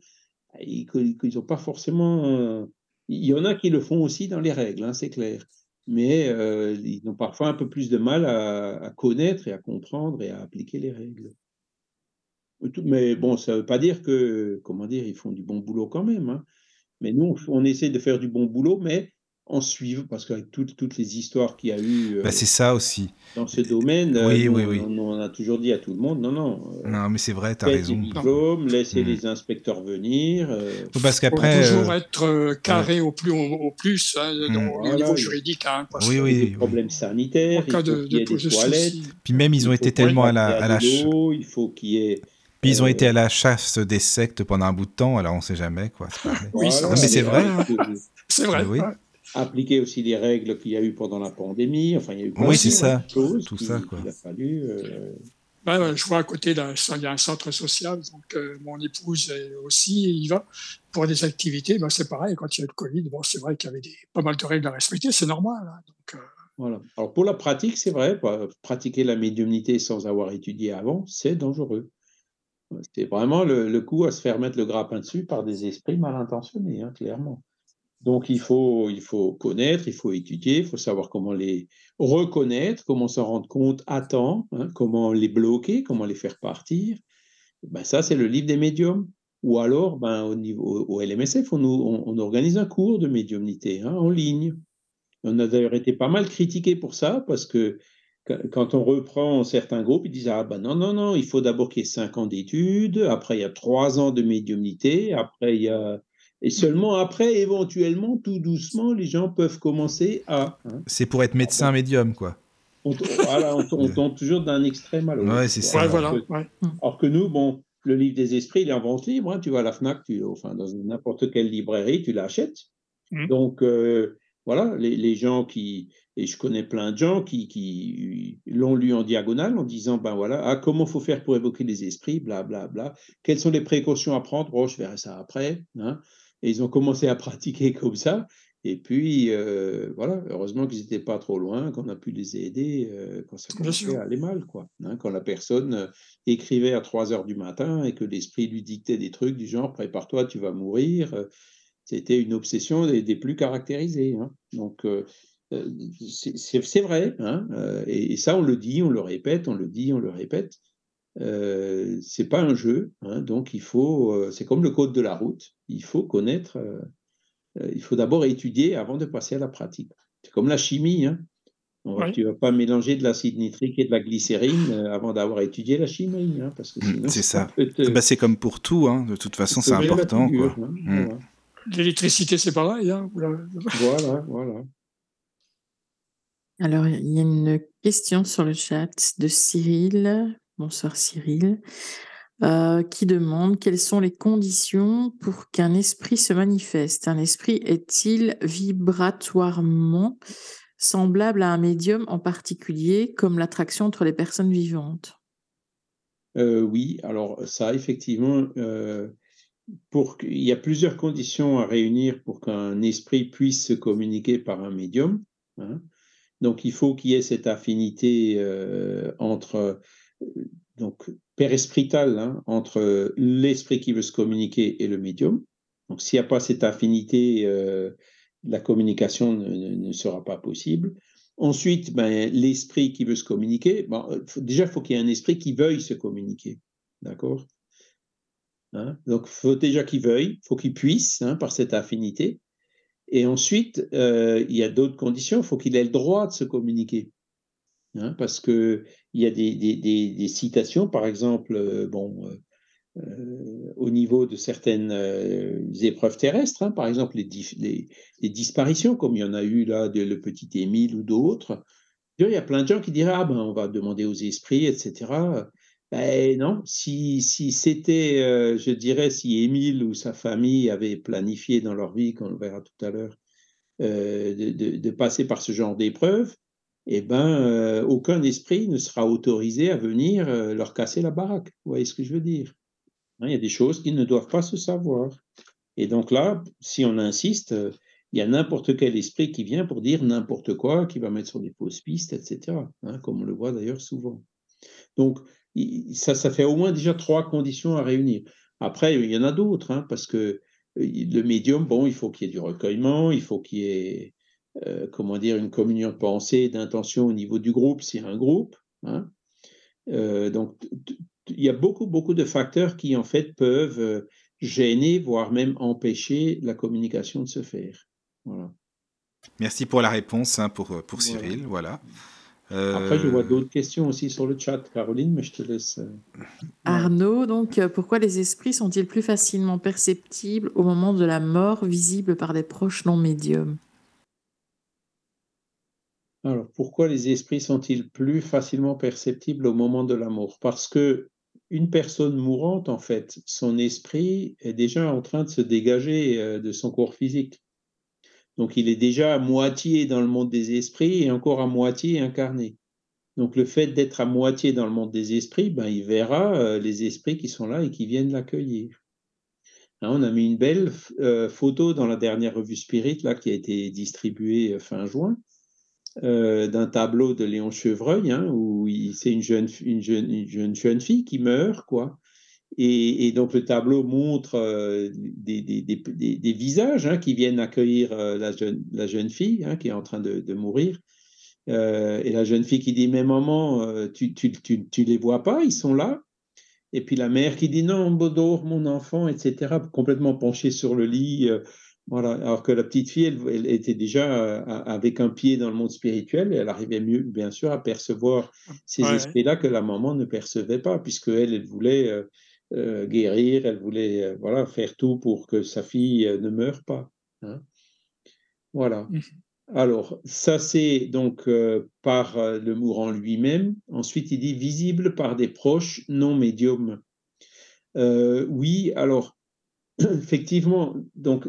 ils n'ont pas forcément. Il y en a qui le font aussi dans les règles, hein, c'est clair. mais ils ont parfois un peu plus de mal à, connaître et à comprendre et à appliquer les règles. Mais bon, ça ne veut pas dire que, comment dire, ils font du bon boulot quand même. Hein. Mais nous, on essaie de faire du bon boulot, mais en suivre, parce qu'avec toutes, toutes les histoires qu'il y a eu. Bah, euh, c'est ça aussi. Dans ce domaine, oui, oui, oui. On, a toujours dit à tout le monde non, non. Euh, non, mais c'est vrai, tu as raison. Diplôme, laissez mm. les inspecteurs venir. Euh, parce qu'après. toujours être carré au plus, au, plus hein, mm. au niveau juridique. Hein, oui, oui. Des problèmes sanitaires, il faut qu'il y ait des toilettes. Puis même, ils ont été tellement à la. À la il faut qu'il y ait. Puis ils ont été à la chasse des sectes pendant un bout de temps, alors on ne sait jamais. Quoi. oui, mais c'est vrai. Hein. C'est vrai. Oui appliquer aussi les règles qu'il y a eu pendant la pandémie. Enfin, il y a eu oui, c'est ça. Choses Tout ça, quoi. Il a fallu. Euh... je vois à côté, là, il y a un centre social, donc euh, mon épouse aussi y va pour des activités. Ben, c'est pareil, quand il y a le Covid, bon, c'est vrai qu'il y avait des, pas mal de règles à respecter, c'est normal. Hein, donc, euh. voilà. Alors pour la pratique, c'est vrai, pratiquer la médiumnité sans avoir étudié avant, c'est dangereux. C'est vraiment le, le, coup à se faire mettre le grappin dessus par des esprits mal intentionnés, hein, clairement. Donc il faut, il faut connaître, il faut étudier, il faut savoir comment les reconnaître, comment s'en rendre compte à temps, hein, comment les bloquer, comment les faire partir. Ben ça, c'est le livre des médiums. Ou alors, ben, au, niveau, au LMSF, on, organise un cours de médiumnité hein, en ligne. On a d'ailleurs été pas mal critiqué pour ça, parce que quand on reprend certains groupes, ils disent Ah ben non, non, non, il faut d'abord qu'il y ait cinq ans d'études, après il y a trois ans de médiumnité, après il y a et seulement après, éventuellement, tout doucement, les gens peuvent commencer à. Hein. C'est pour être médecin médium, quoi. On, voilà, on, tombe toujours d'un extrême à l'autre. Ouais, c'est ça. voilà. Alors que nous, bon, le livre des esprits, il est en vente libre. Hein. tu vas à la Fnac, tu, enfin, dans n'importe quelle librairie, tu l'achètes. Mmh. Donc, euh, voilà, les, les, gens qui. Et je connais plein de gens qui, qui l'ont lu en diagonale en disant ben voilà, ah, comment faut faire pour évoquer les esprits, bla, bla, bla. Quelles sont les précautions à prendre? Oh, je verrai ça après. Hein. Et ils ont commencé à pratiquer comme ça. Et puis, euh, voilà, heureusement qu'ils n'étaient pas trop loin, qu'on a pu les aider euh, quand ça commençait à aller mal, quoi. Hein, quand la personne euh, écrivait à 3 heures du matin et que l'esprit lui dictait des trucs du genre prépare-toi, tu vas mourir. C'était une obsession des, plus caractérisées. Hein. Donc, c'est vrai. Hein, et, et, ça, on le dit, on le répète, on le dit, on le répète. Euh, c'est pas un jeu, hein, donc il faut, euh, c'est comme le code de la route, il faut connaître, euh, il faut d'abord étudier avant de passer à la pratique. C'est comme la chimie, hein. Tu ne vas pas mélanger de l'acide nitrique et de la glycérine avant d'avoir étudié la chimie, hein, parce que mmh, c'est ça. Bah, c'est comme pour tout, hein. de toute façon, c'est important. Mmh. L'électricité, c'est pareil. Voilà, voilà. Alors, il y a une question sur le chat de Cyril bonsoir Cyril, euh, qui demande quelles sont les conditions pour qu'un esprit se manifeste. Un esprit est-il vibratoirement semblable à un médium en particulier, comme l'attraction entre les personnes vivantes? Euh, Oui, alors ça, effectivement, euh, il y a plusieurs conditions à réunir pour qu'un esprit puisse se communiquer par un médium. Hein. Donc, il faut qu'il y ait cette affinité entre donc peresprital hein, entre l'esprit qui veut se communiquer et le médium. Donc s'il n'y a pas cette affinité, euh, la communication ne, sera pas possible. Ensuite, ben, l'esprit qui veut se communiquer, déjà il faut qu'il y ait un esprit qui veuille se communiquer. D'accord? Hein? Donc il faut déjà qu'il veuille, il faut qu'il puisse hein, par cette affinité. Et ensuite, euh, il y a d'autres conditions, il faut qu'il ait le droit de se communiquer. Hein, parce qu'il y a des, des, citations, par exemple, euh, bon, euh, euh, au niveau de certaines épreuves terrestres, hein, par exemple les, les, disparitions, comme il y en a eu là, de le petit Émile ou d'autres. Il y a plein de gens qui diraient, ah ben, on va demander aux esprits, etc. Ben non, si, si c'était, je dirais, si Émile ou sa famille avaient planifié dans leur vie, qu'on le verra tout à l'heure, de, de, passer par ce genre d'épreuves, eh ben, euh, aucun esprit ne sera autorisé à venir euh, leur casser la baraque. Vous voyez ce que je veux dire? Hein, Il y a des choses qui ne doivent pas se savoir. Et donc là, si on insiste, euh, il y a n'importe quel esprit qui vient pour dire n'importe quoi, qui va mettre sur des fausses pistes, etc. Hein, comme on le voit d'ailleurs souvent. Donc, ça, ça fait au moins déjà trois conditions à réunir. Après, il y en a d'autres, hein, parce que le médium, bon, il faut qu'il y ait du recueillement, il faut qu'il y ait comment dire, une communion de pensée, d'intention au niveau du groupe, s'il y a un groupe. Hein. donc, il y a beaucoup, beaucoup de facteurs qui, en fait, peuvent gêner, voire même empêcher la communication de se faire. Voilà. Merci pour la réponse hein, pour, pour Cyril. Voilà. Après, je vois d'autres questions aussi sur le chat, Caroline, mais je te laisse. Arnaud, donc, pourquoi les esprits sont-ils plus facilement perceptibles au moment de la mort, visibles par des proches non médiums? Alors, pourquoi les esprits sont-ils plus facilement perceptibles au moment de la mort Parce que une personne mourante, en fait, son esprit est déjà en train de se dégager euh, de son corps physique. Donc, il est déjà à moitié dans le monde des esprits et encore à moitié incarné. Donc, le fait d'être à moitié dans le monde des esprits, ben, il verra euh, les esprits qui sont là et qui viennent l'accueillir. Hein, on a mis une belle euh, photo dans la dernière revue Spirit qui a été distribuée fin juin euh, d'un tableau de Léon Chevreuil, hein, où c'est une jeune, une, jeune, une jeune, jeune, fille qui meurt, quoi. Et, et donc le tableau montre euh, des, des, des, visages hein, qui viennent accueillir euh, la, jeune, la jeune fille hein, qui est en train de, de mourir. et la jeune fille qui dit Mais maman, tu, tu, tu, tu, les vois pas, ils sont là. Et puis la mère qui dit Non, Bodor, mon enfant, etc., complètement penchée sur le lit voilà, alors que la petite fille, elle, était déjà euh, avec un pied dans le monde spirituel et elle arrivait mieux, bien sûr, à percevoir ces esprits-là que la maman ne percevait pas, puisque elle, elle voulait euh, euh, guérir, elle voulait voilà, faire tout pour que sa fille ne meure pas. Hein. Voilà. Mmh. Alors, ça, c'est donc par le mourant lui-même. Ensuite, il dit visible par des proches non médiums. oui, alors, effectivement, donc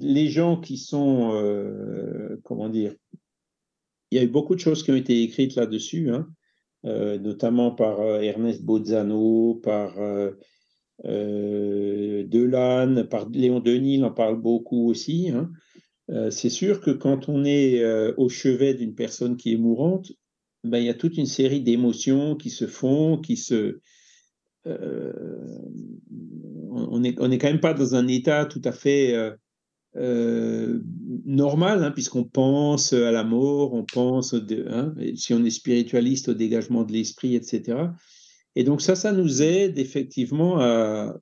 les gens qui sont, euh, comment dire, il y a eu beaucoup de choses qui ont été écrites là-dessus, hein, euh, notamment par euh, Ernest Bozzano, par Delanne, par Léon Denis, il en parle beaucoup aussi. Hein. c'est sûr que quand on est au chevet d'une personne qui est mourante, ben, il y a toute une série d'émotions qui se font, qui se, on n'est on est quand même pas dans un état tout à fait euh, euh, normal, hein, puisqu'on pense à la mort, on pense, hein, si on est spiritualiste, au dégagement de l'esprit, etc. Et donc ça, ça nous aide effectivement à,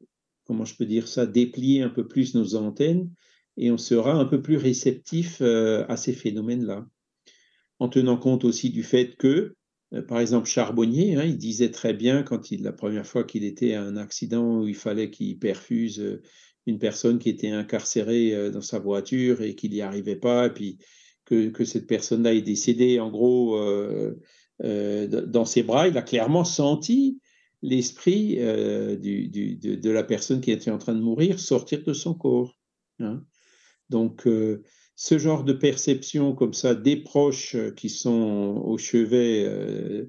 comment je peux dire ça, déplier un peu plus nos antennes et on sera un peu plus réceptif euh, à ces phénomènes-là. En tenant compte aussi du fait que euh, par exemple, Charbonnier, hein, il disait très bien quand il, la première fois qu'il était à un accident où il fallait qu'il perfuse euh, une personne qui était incarcérée euh, dans sa voiture et qu'il n'y arrivait pas, et puis que, cette personne-là est décédée, en gros, dans ses bras, il a clairement senti l'esprit de, la personne qui était en train de mourir sortir de son corps. Hein. Donc, ce genre de perception comme ça des proches euh, qui sont au chevet euh,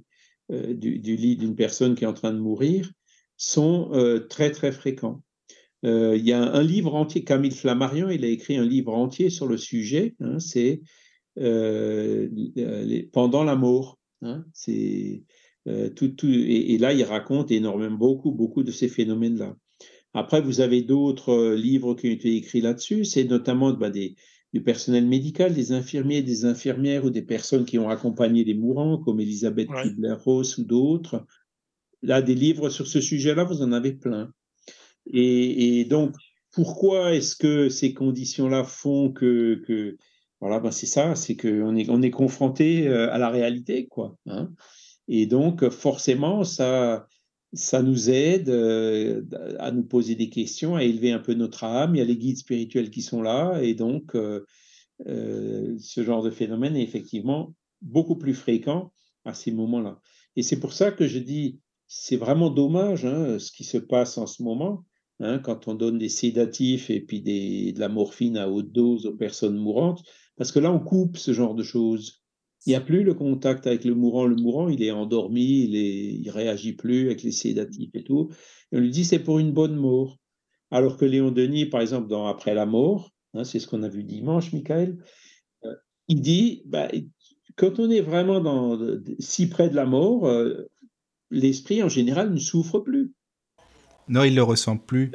euh, du, lit d'une personne qui est en train de mourir sont très très fréquents. Il y a un, livre entier, Camille Flammarion, il a écrit un livre entier sur le sujet, hein, c'est Pendant la mort. Hein, c'est tout, tout, et, là, il raconte énormément, beaucoup, beaucoup de ces phénomènes-là. Après, vous avez d'autres livres qui ont été écrits là-dessus, c'est notamment bah, des, du personnel médical, des infirmiers, des infirmières ou des personnes qui ont accompagné les mourants, comme Elisabeth Kubler-Ross ou d'autres. Là, des livres sur ce sujet-là, vous en avez plein. Et, donc, pourquoi est-ce que ces conditions-là font que, que voilà, ben c'est ça, c'est qu'on est, on est confronté euh, à la réalité, quoi. Hein. et donc, forcément, ça, ça nous aide euh, à nous poser des questions, à élever un peu notre âme. Il y a les guides spirituels qui sont là, et donc euh, euh, ce genre de phénomène est effectivement beaucoup plus fréquent à ces moments-là. Et c'est pour ça que je dis, c'est vraiment dommage hein, ce qui se passe en ce moment, hein, quand on donne des sédatifs et puis de la morphine à haute dose aux personnes mourantes, parce que là, on coupe ce genre de choses. Il n'y a plus le contact avec le mourant. Le mourant, il est endormi, il ne il réagit plus avec les sédatifs et tout. on lui dit c'est pour une bonne mort. Alors que Léon Denis, par exemple, dans Après la mort, hein, c'est ce qu'on a vu dimanche, Michael, euh, il dit bah, quand on est vraiment dans, si près de la mort, euh, l'esprit en général ne souffre plus. Non, il ne le ressent plus.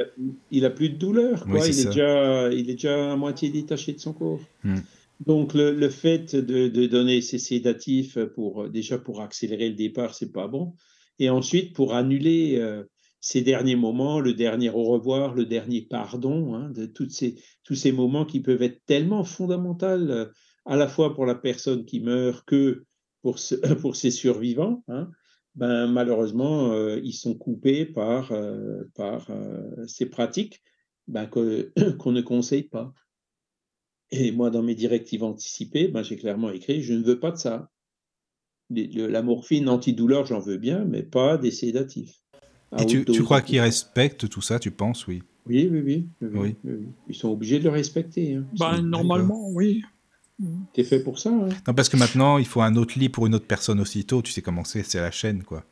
Il n'a plus de douleur. il, est déjà, il est déjà à moitié détaché de son corps. Hmm. Donc, le, fait de, donner ces sédatifs pour, déjà pour accélérer le départ, c'est pas bon. Et ensuite, pour annuler euh, ces derniers moments, le dernier au revoir, le dernier pardon, hein, de toutes ces, tous ces moments qui peuvent être tellement fondamentaux euh, à la fois pour la personne qui meurt que pour, pour ses survivants, hein, ben, malheureusement, euh, ils sont coupés par, par ces pratiques ben, qu'on ne conseille pas. Et moi, dans mes directives anticipées, ben, j'ai clairement écrit je ne veux pas de ça. La morphine antidouleur, j'en veux bien, mais pas des sédatifs. Et tu, crois qu'ils respectent tout ça, tu penses, oui? Oui oui, oui Ils sont obligés de le respecter. Hein. Ben, normalement, oui. T'es fait pour ça. Hein. Non, parce que maintenant, il faut un autre lit pour une autre personne aussitôt. Tu sais comment c'est, c'est la chaîne, quoi.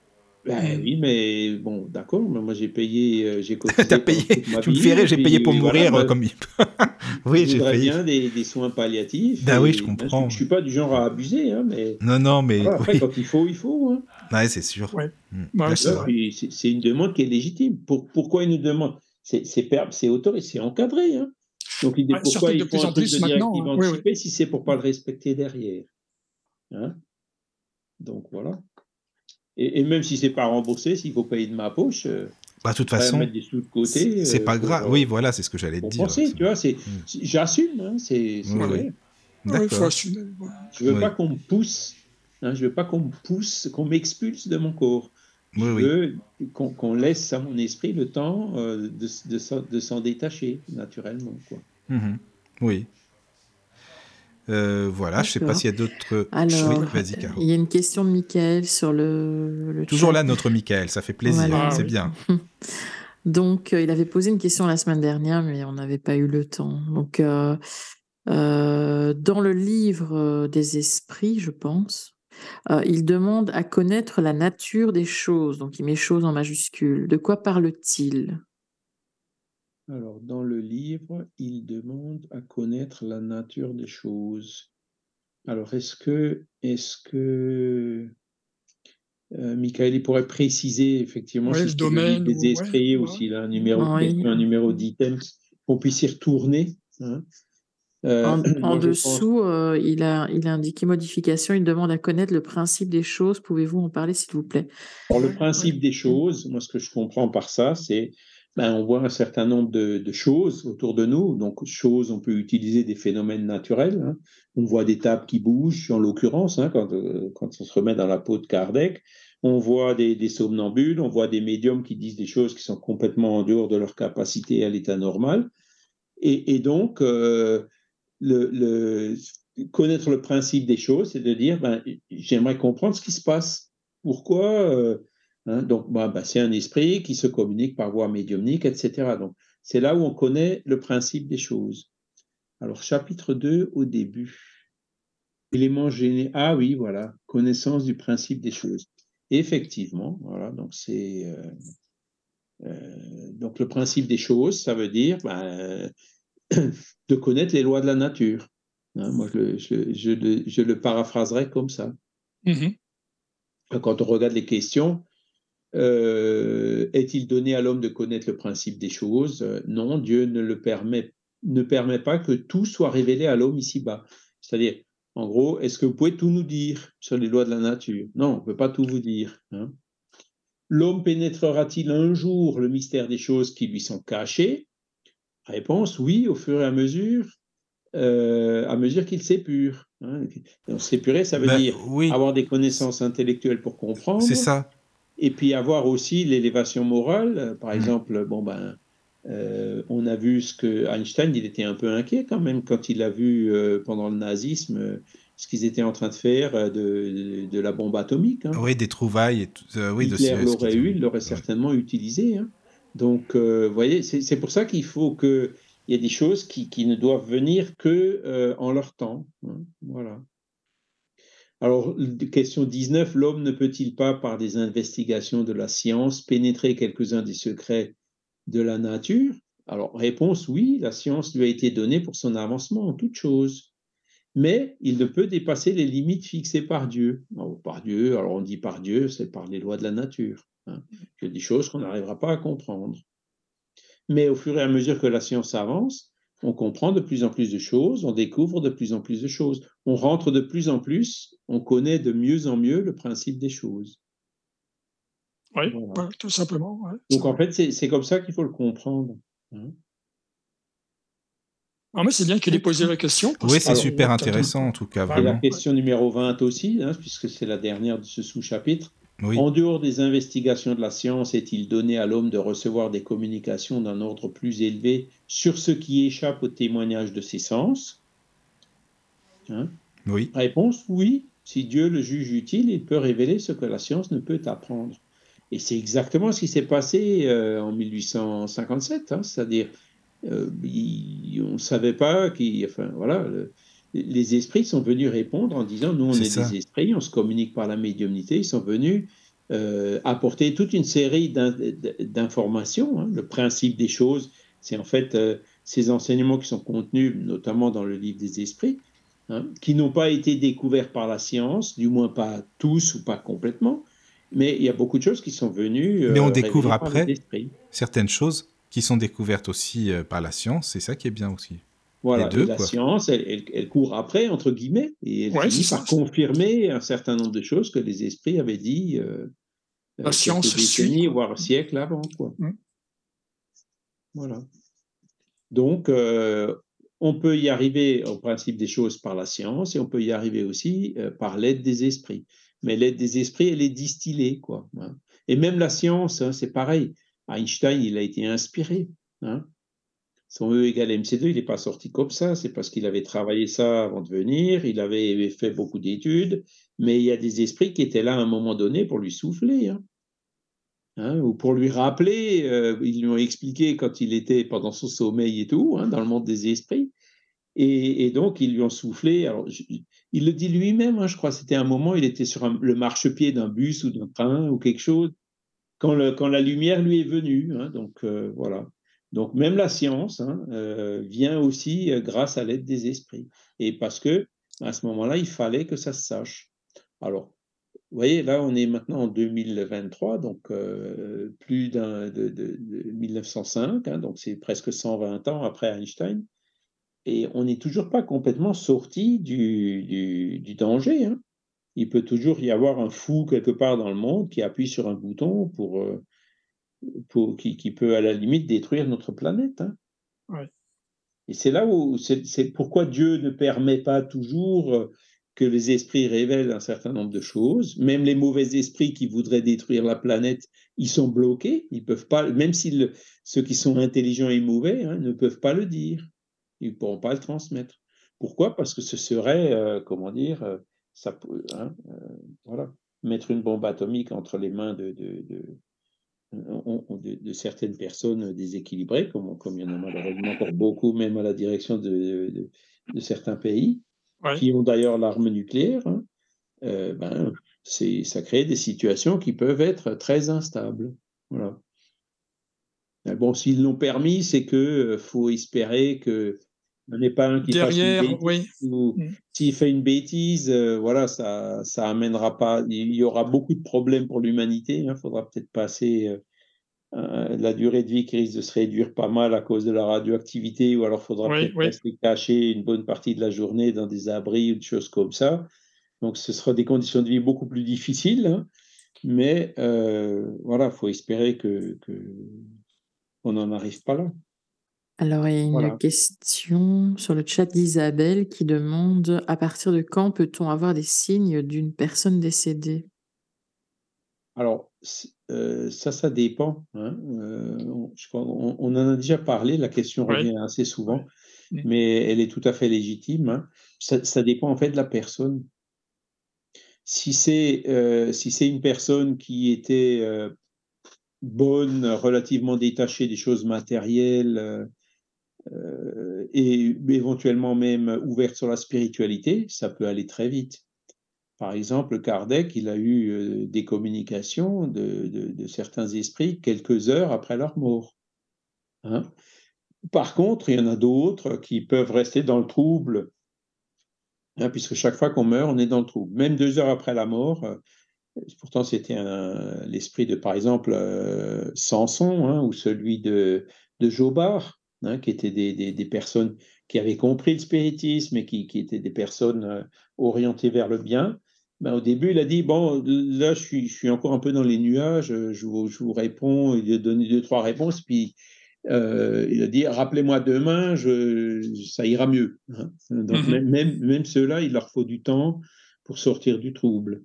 Ben oui, mais bon, d'accord, mais moi j'ai payé, euh, j'ai T'as payé, tu me ferais, j'ai payé pour mourir euh, comme oui, j'ai payé. bien des, des, soins palliatifs. Ben oui, je comprends. je, ne suis pas du genre à abuser, hein, mais. Non, non, mais. après, quand il faut, il faut. Hein. Ouais, c'est sûr. Ouais. Hmm. c'est une demande qui est légitime. Pour, pourquoi il nous demande? C'est c'est autorisé, c'est encadré. Hein. Donc, il dit pourquoi il faut un truc de directive anticipée si c'est pour pas le respecter derrière. Hein Donc voilà. Et, même si c'est pas remboursé, s'il faut payer de ma poche, euh, bah, de toute façon, mettre des sous de côté. C'est pas euh, grave. oui, voilà, c'est ce que j'allais te dire. Penser, tu vois, c'est, hmm. j'assume, hein, c'est, vrai. Je veux pas qu'on me pousse. Hein, je veux pas qu'on me pousse, qu'on m'expulse de mon corps. je veux qu'on, laisse à mon esprit le temps euh, de, de, s'en détacher naturellement. Quoi. Mm-hmm. Oui. Euh, voilà, je ne sais pas s'il y a d'autres. Alors, il y a une question de Michael sur le. Toujours là, notre Michael, ça fait plaisir, c'est bien. Donc, euh, il avait posé une question la semaine dernière, mais on n'avait pas eu le temps. Donc, euh, dans le livre des esprits, je pense, il demande à connaître la nature des choses. Donc, il met choses en majuscule. De quoi parle-t-il? Alors, dans le livre, il demande à connaître la nature des choses. Alors, est-ce que, est-ce que euh, Michael pourrait préciser effectivement si le domaine des esprits ou s'il a un numéro, un numéro d'item, qu'on puisse y retourner hein? euh, en, dessous, euh, il, a, il a indiqué modification. Il demande à connaître le principe des choses. Pouvez-vous en parler, s'il vous plaît? Alors, le principe des choses, moi, ce que je comprends par ça, c'est ben, on voit un certain nombre de, choses autour de nous. Donc, choses, on peut utiliser des phénomènes naturels. Hein. On voit des tables qui bougent, en l'occurrence, hein, euh, quand, on se remet dans la peau de Kardec. On voit des, somnambules, on voit des médiums qui disent des choses qui sont complètement en dehors de leur capacité à l'état normal. Et, donc, euh, connaître le principe des choses, c'est de dire, ben, j'aimerais comprendre ce qui se passe. Pourquoi euh, Hein, donc, bah, bah, c'est un esprit qui se communique par voie médiumnique, etc. Donc, c'est là où on connaît le principe des choses. Alors, chapitre 2, au début. Élément gêné. Ah oui, voilà. Connaissance du principe des choses. effectivement, voilà. Donc, c'est. Euh, euh, donc, le principe des choses, ça veut dire bah, de connaître les lois de la nature. Hein, moi, je, je, le paraphraserai comme ça. Mmh Quand on regarde les questions, euh, est-il donné à l'homme de connaître le principe des choses? Non, Dieu ne le permet, ne permet pas que tout soit révélé à l'homme ici-bas. C'est-à-dire, en gros, est-ce que vous pouvez tout nous dire sur les lois de la nature? Non, on ne peut pas tout vous dire. Hein. L'homme pénétrera-t-il un jour le mystère des choses qui lui sont cachées? Réponse oui, au fur et à mesure, euh, à mesure qu'il s'épure. Hein. S'épurer, ça veut ben, dire avoir des connaissances intellectuelles pour comprendre. C'est ça et puis avoir aussi l'élévation morale. Par mmh. exemple, bon ben, euh, on a vu ce que Einstein, il était un peu inquiet quand même quand il a vu euh, pendant le nazisme ce qu'ils étaient en train de faire euh, de, de, la bombe atomique. Hein. Oui, des trouvailles. Et tout, oui, Hitler l'aurait eu, il l'aurait certainement utilisé. Hein. Donc, vous voyez, c'est pour ça qu'il faut que il y a des choses qui, qui ne doivent venir que en leur temps. Hein. Voilà. Alors, question 19, l'homme ne peut-il pas, par des investigations de la science, pénétrer quelques-uns des secrets de la nature? Alors, réponse, oui, la science lui a été donnée pour son avancement en toute chose. Mais il ne peut dépasser les limites fixées par Dieu. par Dieu, alors on dit par Dieu, c'est par les lois de la nature. Hein. Il y a des choses qu'on n'arrivera pas à comprendre. Mais au fur et à mesure que la science avance, on comprend de plus en plus de choses, on découvre de plus en plus de choses, on rentre de plus en plus, on connaît de mieux en mieux le principe des choses. Oui, tout simplement. Donc en fait, c'est comme ça qu'il faut le comprendre. Hein. Ah, mais c'est bien qu'il ait posé la question. Oui, c'est super intéressant en tout cas. Vraiment. la question numéro 20 aussi, hein, puisque c'est la dernière de ce sous-chapitre. En dehors des investigations de la science, est-il donné à l'homme de recevoir des communications d'un ordre plus élevé sur ce qui échappe au témoignage de ses sens? Hein? Oui. Réponse oui. Si Dieu le juge utile, il peut révéler ce que la science ne peut apprendre. Et c'est exactement ce qui s'est passé euh, en 1857, hein, c'est-à-dire euh, on ne savait pas qui, enfin voilà, les esprits sont venus répondre en disant nous on est, des esprits, on se communique par la médiumnité, ils sont venus euh, apporter toute une série d'informations. Hein. Le principe des choses, c'est en fait ces enseignements qui sont contenus notamment dans le livre des esprits, hein, qui n'ont pas été découverts par la science, du moins pas tous ou pas complètement, mais il y a beaucoup de choses qui sont venues. Mais on découvre après certaines choses qui sont découvertes aussi euh, par la science, c'est ça qui est bien aussi. Voilà, la science, elle, court après, entre guillemets, et elle finit par confirmer un certain nombre de choses que les esprits avaient dit euh, la science décennies, voire siècles avant. Quoi. Mm. Voilà. Donc, euh, on peut y arriver au principe des choses par la science et on peut y arriver aussi par l'aide des esprits mais l'aide des esprits, elle est distillée. Quoi, hein. Et même la science, hein, c'est pareil. Einstein, il a été inspiré. Hein. Son E égale MC2, il n'est pas sorti comme ça, c'est parce qu'il avait travaillé ça avant de venir, il avait fait beaucoup d'études, mais il y a des esprits qui étaient là à un moment donné pour lui souffler. ou pour lui rappeler, euh, ils lui ont expliqué quand il était pendant son sommeil et tout, dans le monde des esprits, et, donc, ils lui ont soufflé. Alors, il le dit lui-même, hein, je crois. C'était un moment, il était sur le marchepied d'un bus ou d'un train ou quelque chose, quand, quand la lumière lui est venue. Hein, donc, euh, voilà. Donc, même la science hein, euh, vient aussi euh, grâce à l'aide des esprits. Et parce que, à ce moment-là, il fallait que ça se sache. Alors, vous voyez, là, on est maintenant en 2023, donc plus d'un de, de, de, 1905, donc c'est presque 120 ans après Einstein. Et on n'est toujours pas complètement sorti du, danger. Hein. Il peut toujours y avoir un fou quelque part dans le monde qui appuie sur un bouton pour, euh, pour qui, qui, peut à la limite détruire notre planète. Hein. Et c'est là où c'est pourquoi Dieu ne permet pas toujours euh, que les esprits révèlent un certain nombre de choses. Même les mauvais esprits qui voudraient détruire la planète, ils sont bloqués. Ils peuvent pas, même si ceux qui sont intelligents et mauvais hein, ne peuvent pas le dire. Ils ne pourront pas le transmettre. Pourquoi? Parce que ce serait, euh, comment dire, euh, ça, hein, euh, voilà, mettre une bombe atomique entre les mains de, de, de, certaines personnes déséquilibrées, comme, comme il y en a malheureusement encore beaucoup, même à la direction de, certains pays, qui ont d'ailleurs l'arme nucléaire. Hein, ben, ça crée des situations qui peuvent être très instables. Voilà. Bon, s'ils l'ont permis, c'est que faut espérer que on n'est pas un qui Derrière, fasse une bêtise, oui. Mm. S'il fait une bêtise, euh, voilà, ça, ça amènera pas. Il y aura beaucoup de problèmes pour l'humanité. Il hein. faudra peut-être passer euh, la durée de vie qui risque de se réduire pas mal à cause de la radioactivité, ou alors il faudra peut-être rester caché une bonne partie de la journée dans des abris ou des choses comme ça. Donc, ce sera des conditions de vie beaucoup plus difficiles. Hein. Mais euh, voilà, il faut espérer que, que on n'en arrive pas là. Alors, il y a une question sur le chat d'Isabelle qui demande à partir de quand peut-on avoir des signes d'une personne décédée? Alors, euh, ça, ça dépend. Hein, euh, on, en a déjà parlé, la question revient assez souvent, mais elle est tout à fait légitime. Hein. Ça, dépend en fait de la personne. Si c'est euh, si c'est une personne qui était bonne, relativement détachée des choses matérielles, euh, et éventuellement même ouverte sur la spiritualité, ça peut aller très vite. Par exemple, Kardec, il a eu euh, des communications de, certains esprits quelques heures après leur mort. Hein. Par contre, il y en a d'autres qui peuvent rester dans le trouble, hein, puisque chaque fois qu'on meurt, on est dans le trouble. Même deux heures après la mort, euh, pourtant c'était l'esprit de, par exemple, Samson hein, ou celui de, de Jobard, hein, qui étaient des, personnes qui avaient compris le spiritisme et qui, étaient des personnes euh, orientées vers le bien. Ben, au début, il a dit Bon, là, je suis, je suis encore un peu dans les nuages, je vous, je vous réponds. Il a donné deux, trois réponses, puis euh, il a dit rappelez-moi demain, je, ça ira mieux. Hein. Donc, mhm. même, même ceux-là, il leur faut du temps pour sortir du trouble.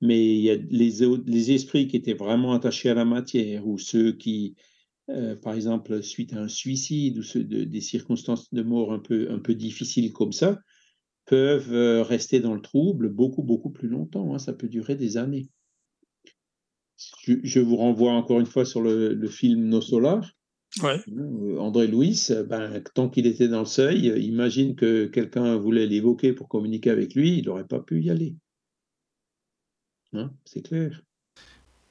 Mais il y a les, les esprits qui étaient vraiment attachés à la matière, ou ceux qui, euh, par exemple, suite à un suicide, ou de, des circonstances de mort un peu, un peu difficiles comme ça, peuvent euh, rester dans le trouble beaucoup, beaucoup plus longtemps. Hein. Ça peut durer des années. Je, vous renvoie encore une fois sur le, le film Nos Solar euh, André Louis, ben, tant qu'il était dans le seuil, imagine que quelqu'un voulait l'évoquer pour communiquer avec lui, il n'aurait pas pu y aller. Hein, c'est clair.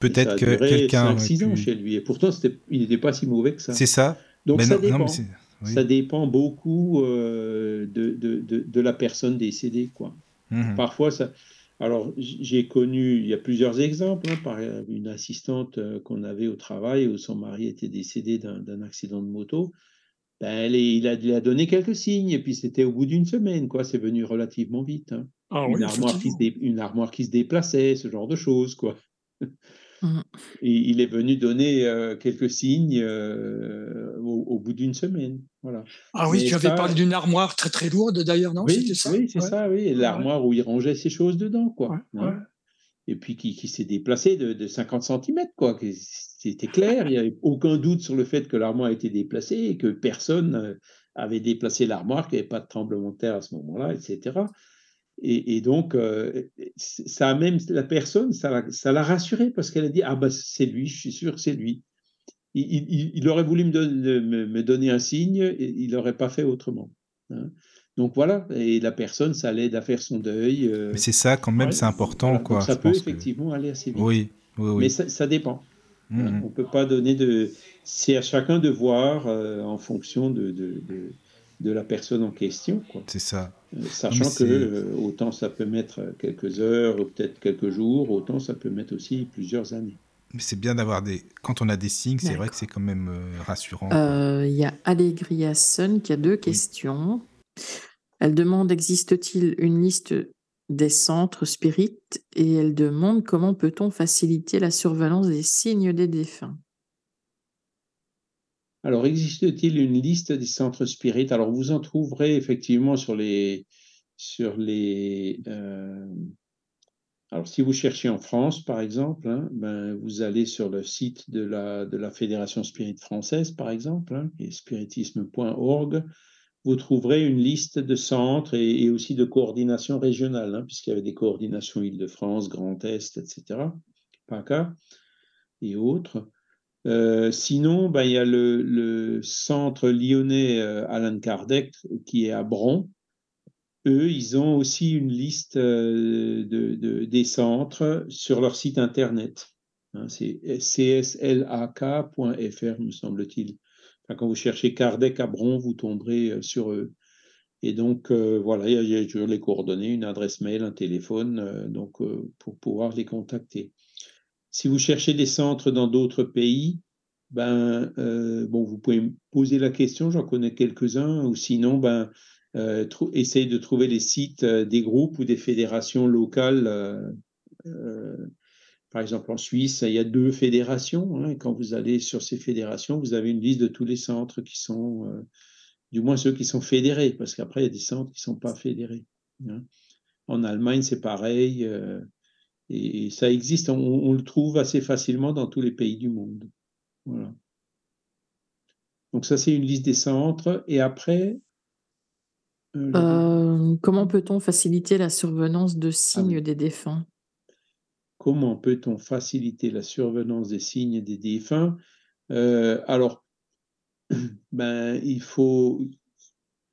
Peut-être que quelqu'un. 6 ans chez lui, et pourtant il n'était pas si mauvais que ça. C'est ça. Donc ça, dépend. ça dépend beaucoup euh, de, de, de, la personne décédée. Quoi. Mmh Parfois, ça, alors, j'ai connu, il y a plusieurs exemples, hein, par une assistante euh, qu'on avait au travail où son mari était décédé d'un accident de moto. Ben, il, a, a, donné quelques signes et puis c'était au bout d'une semaine, quoi. C'est venu relativement vite. Hein. Ah une, armoire qui se une armoire qui se déplaçait, ce genre de choses, quoi. Mmh. il est venu donner euh, quelques signes euh, au, bout d'une semaine. Voilà. Ah oui, tu avais parlé d'une armoire très très lourde d'ailleurs, non? Oui, c'est ça, oui, ça, oui. L'armoire où il rangeait ses choses dedans, quoi. Hein. Et puis qui, qui s'est déplacé de, de, 50 cm, quoi. C'était clair, il n'y avait aucun doute sur le fait que l'armoire était déplacée et que personne euh, avait déplacé l'armoire, qu'il n'y avait pas de tremblement de terre à ce moment-là, etc. Et, donc, euh, ça a même la personne, ça l'a rassurée parce qu'elle a dit Ah, bah, c'est lui, je suis sûr que c'est lui. Il, aurait voulu me, me, donner un signe, et il n'aurait pas fait autrement. Hein. Donc voilà, et la personne, ça l'aide à faire son deuil. Euh. Mais c'est ça, quand même, c'est important. quoi, ça peut effectivement aller assez vite. Oui, oui, oui. Mais ça, dépend. Mmh, mmh. On ne peut pas donner de. C'est à chacun de voir euh, en fonction de, de, de la personne en question. C'est ça. Euh, sachant que euh, autant ça peut mettre quelques heures, ou peut-être quelques jours, autant ça peut mettre aussi plusieurs années. Mais c'est bien d'avoir des. Quand on a des signes, c'est vrai que c'est quand même euh, rassurant. Il y a Allegria Sun qui a deux questions. Elle demande existe-t-il une liste des centres spirites? Et elle demande comment peut-on faciliter la surveillance des signes des défunts? Alors, existe-t-il une liste des centres spirites? Alors, vous en trouverez effectivement sur les. Euh, alors, si vous cherchez en France, par exemple, hein, ben, vous allez sur le site de la, Fédération Spirit française, par exemple, hein, spiritisme.org. Vous trouverez une liste de centres et, aussi de coordination régionale, hein, puisqu'il y avait des coordinations Île-de-France, Grand Est, etc., PACA et autres. Euh, sinon, ben, il y a le, centre lyonnais euh, Alan Kardec qui est à Bron. Eux, ils ont aussi une liste euh, de, des centres sur leur site internet. Hein, c'est cslak.fr, me semble-t-il. quand vous cherchez Kardec à Bron, vous tomberez sur eux. Et donc, voilà, il y, a, toujours les coordonnées, une adresse mail, un téléphone, donc pour pouvoir les contacter. Si vous cherchez des centres dans d'autres pays, ben, euh, bon, vous pouvez me poser la question, j'en connais quelques-uns, ou sinon, ben, euh, essayez de trouver les sites euh, des groupes ou des fédérations locales. par exemple, en Suisse, il y a deux fédérations. Hein, et quand vous allez sur ces fédérations, vous avez une liste de tous les centres qui sont, du moins ceux qui sont fédérés, parce qu'après, il y a des centres qui ne sont pas fédérés. Hein. En Allemagne, c'est pareil. Et ça existe, on, le trouve assez facilement dans tous les pays du monde. Voilà. Donc ça, c'est une liste des centres. Et après... Euh, euh, comment peut-on faciliter la survenance de ah signes des défunts? Comment peut-on faciliter la survenance des signes des défunts? Euh, Alors, ben, il faut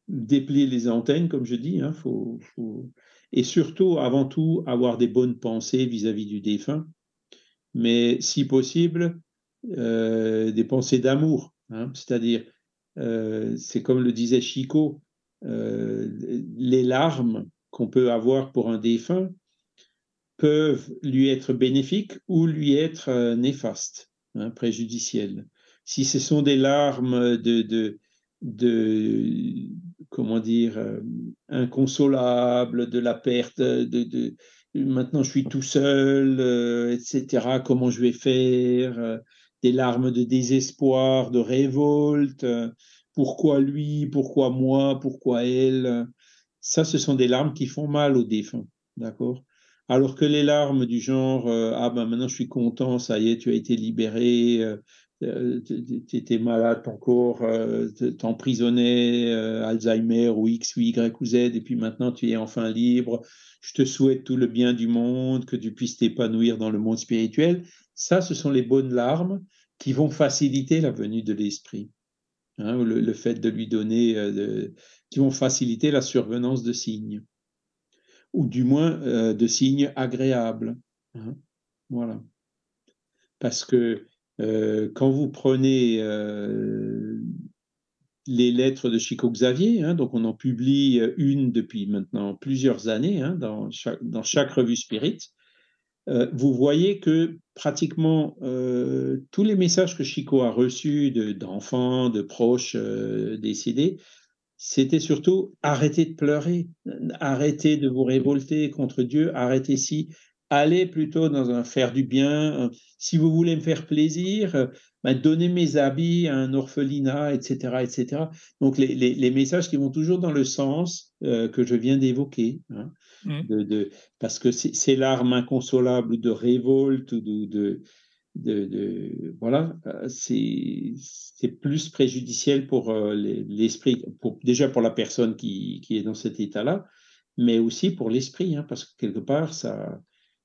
déplier les antennes, comme je dis. Hein, faut, faut et surtout, avant tout, avoir des bonnes pensées vis-à-vis du défunt, mais si possible, euh, des pensées d'amour. Hein. C'est-à-dire, euh, c'est comme le disait Chico, euh, les larmes qu'on peut avoir pour un défunt peuvent lui être bénéfiques ou lui être néfastes, hein, préjudicielles. Si ce sont des larmes de, de de comment dire, inconsolable, de la perte, de, maintenant je suis tout seul, etc. Comment je vais faire Des larmes de désespoir, de révolte. pourquoi lui Pourquoi moi Pourquoi elle Ça, ce sont des larmes qui font mal aux défunts, d'accord? Alors que les larmes du genre ah ben maintenant je suis content, ça y est, tu as été libéré, euh, tu étais malade, ton corps euh, t'emprisonnait, euh, Alzheimer ou X ou Y ou Z, et puis maintenant tu es enfin libre. Je te souhaite tout le bien du monde, que tu puisses t'épanouir dans le monde spirituel. Ça, ce sont les bonnes larmes qui vont faciliter la venue de l'esprit. Hein, le, fait de lui donner, qui vont faciliter la survenance de signes, ou du moins de signes agréables. Hein. voilà. Parce que euh, quand vous prenez euh, les lettres de Chico Xavier, hein, donc on en publie une depuis maintenant plusieurs années hein, dans, chaque, revue Spirit, euh, vous voyez que pratiquement tous les messages que Chico a reçus d'enfants, de, proches décédés, c'était surtout arrêtez de pleurer, arrêtez de vous révolter contre Dieu, arrêtez si, allez plutôt dans un faire du bien. Si vous voulez me faire plaisir, ben, donnez mes habits à un orphelinat, etc. etc. Donc les, messages qui vont toujours dans le sens euh, que je viens d'évoquer. Hein, mmh. de, parce que ces larmes inconsolables de révolte ou de, de, voilà, euh, c'est plus préjudiciel pour euh, l'esprit, pour, déjà pour la personne qui, qui est dans cet état-là, mais aussi pour l'esprit, hein, parce que quelque part, ça,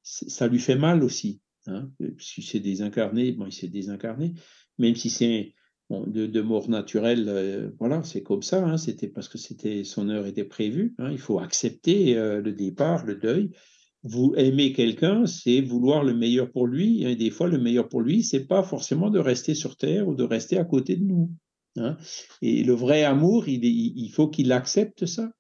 ça lui fait mal aussi. Hein. Si c'est désincarné, bon, il s'est désincarné, même si c'est de, mort naturelle, euh, voilà, c'est comme ça. Hein. C'était parce que c'était son heure était prévue. Hein. Il faut accepter euh, le départ, le deuil. Vous aimer quelqu'un, c'est vouloir le meilleur pour lui. Et des fois, le meilleur pour lui, c'est pas forcément de rester sur terre ou de rester à côté de nous. Et le vrai amour, il faut qu'il accepte ça.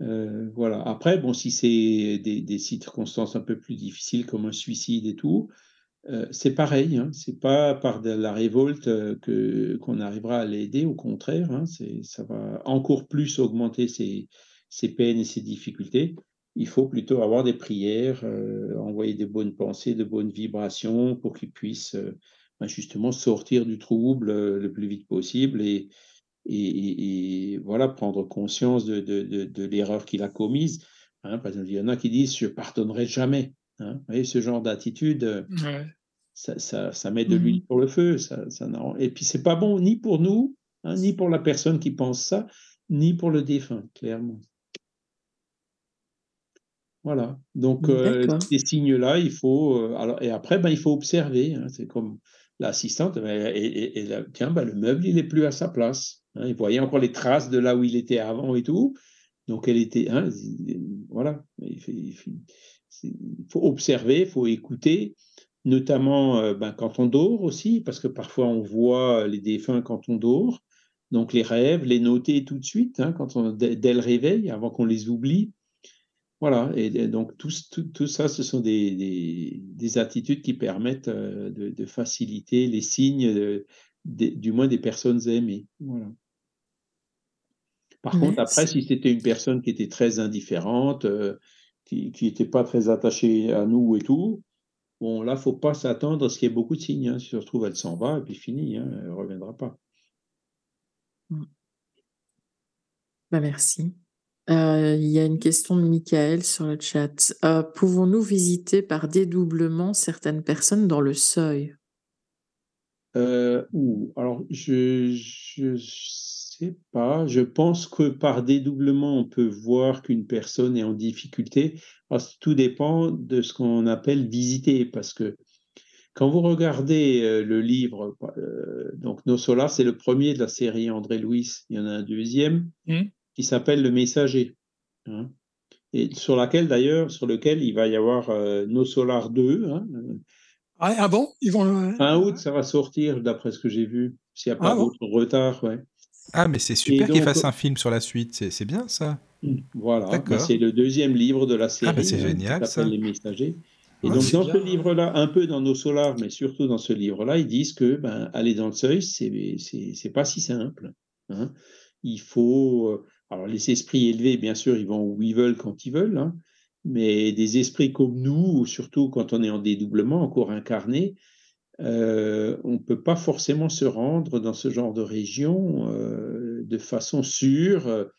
Euh, voilà. Après, bon, si c'est des, circonstances un peu plus difficiles comme un suicide et tout, euh, c'est pareil. Hein, c'est pas par de la révolte euh, que qu'on arrivera à l'aider. Au contraire, hein, ça va encore plus augmenter ses, ses, peines et ses difficultés. Il faut plutôt avoir des prières, envoyer des bonnes pensées, de bonnes vibrations pour qu'il puisse ben, justement sortir du trouble le plus vite possible et, et, voilà, prendre conscience de, de, de, l'erreur qu'il a commise. Hein. par exemple, il y en a qui disent Je pardonnerai jamais. Hein. Vous voyez, ce genre d'attitude, euh, ça, ça, ça, met de mmh l'huile pour le feu. Ça, ça et puis, c'est pas bon ni pour nous, hein, ni pour la personne qui pense ça, ni pour le défunt, clairement. Voilà. Donc, euh, ces signes-là, il faut. Euh, alors, et après, ben, il faut observer. c'est comme l'assistante, et, et, tiens, ben, le meuble, il n'est plus à sa place. Hein, il voyait encore les traces de là où il était avant et tout. Donc, elle était. Hein, voilà. Il, faut observer, il faut écouter, notamment euh, ben, quand on dort aussi, parce que parfois on voit les défunts quand on dort. Donc, les rêves, les noter tout de suite, hein, quand on, dès le réveil, avant qu'on les oublie. Voilà, et, donc tout, ça, ce sont des, des, attitudes qui permettent euh, de, faciliter les signes, du moins des personnes aimées. Voilà. Par contre, après, si c'était une personne qui était très indifférente, euh, qui n'était pas très attachée à nous et tout, bon, là, faut pas s'attendre à ce qu'il y ait beaucoup de signes. Hein. Si ça se trouve, elle s'en va et puis fini, hein, elle ne reviendra pas. Bah, merci. Euh, il y a une question de Michael sur le chat. Euh, pouvons-nous visiter par dédoublement certaines personnes dans le seuil? Ou alors je, je pas. Je pense que par dédoublement, on peut voir qu'une personne est en difficulté. tout dépend de ce qu'on appelle visiter, parce que quand vous regardez euh, le livre, euh, donc Nos Solas, c'est le premier de la série André Louis. Il y en a un deuxième mmh. qui s'appelle Le Messager. Hein. et sur laquelle d'ailleurs, sur lequel il va y avoir euh, Nos Solar 2. Hein, ah, ah, bon? Ils vont. Fin août, ça va sortir, d'après ce que j'ai vu. S'il n'y a pas ah d'autre retard, ouais. Ah, mais c'est super qu'il fasse un film sur la suite, c'est bien ça. Voilà, bah, c'est le deuxième livre de la série. Ah, bah c'est hein, génial ça. Les Messagers. Et donc, dans ce livre-là, un peu dans nos solars, mais surtout dans ce livre-là, ils disent que ben, aller dans le seuil, c'est pas si simple. Hein. Il faut. Euh, alors, les esprits élevés, bien sûr, ils vont où ils veulent quand ils veulent, hein, mais des esprits comme nous, surtout quand on est en dédoublement, encore incarné, euh, on ne peut pas forcément se rendre dans ce genre de région euh, de façon sûre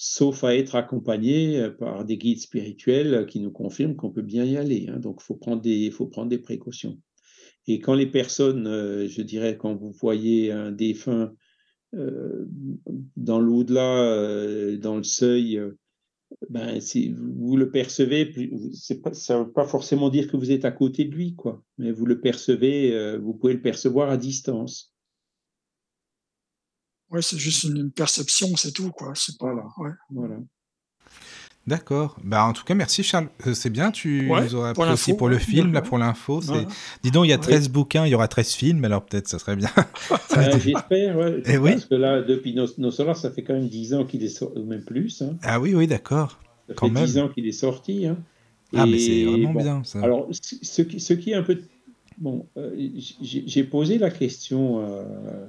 sauf à être accompagné euh, par des guides spirituels qui nous confirment qu'on peut bien y aller. Hein. Donc, il faut, prendre des, faut prendre des précautions. Et quand les personnes, euh, je dirais, quand vous voyez un défunt euh, dans l'au-delà, dans le seuil, ben, si vous le percevez, pas, ça ne veut pas forcément dire que vous êtes à côté de lui, quoi. mais vous le percevez, vous pouvez le percevoir à distance. Ouais, c'est juste une perception, c'est tout, quoi. C'est pas. Ouais. Voilà. D'accord. Bah, en tout cas, merci Charles. Euh, c'est bien, tu nous auras appris aussi pour le film, là, pour l'info. Dis donc, il y a 13 bouquins, il y aura 13 films, alors peut-être ça serait bien. J'espère, ouais. Eh oui. Parce que là, depuis Nos, Nos Solars, ça fait quand même 10 ans qu'il est sorti, ou même plus. Hein. Ah oui, oui, d'accord. Ça quand fait même. 10 ans qu'il est sorti. Hein. Ah, mais c'est vraiment bien, ça. Alors, ce qui, ce qui est un peu... Bon, euh, j'ai posé la question... Euh,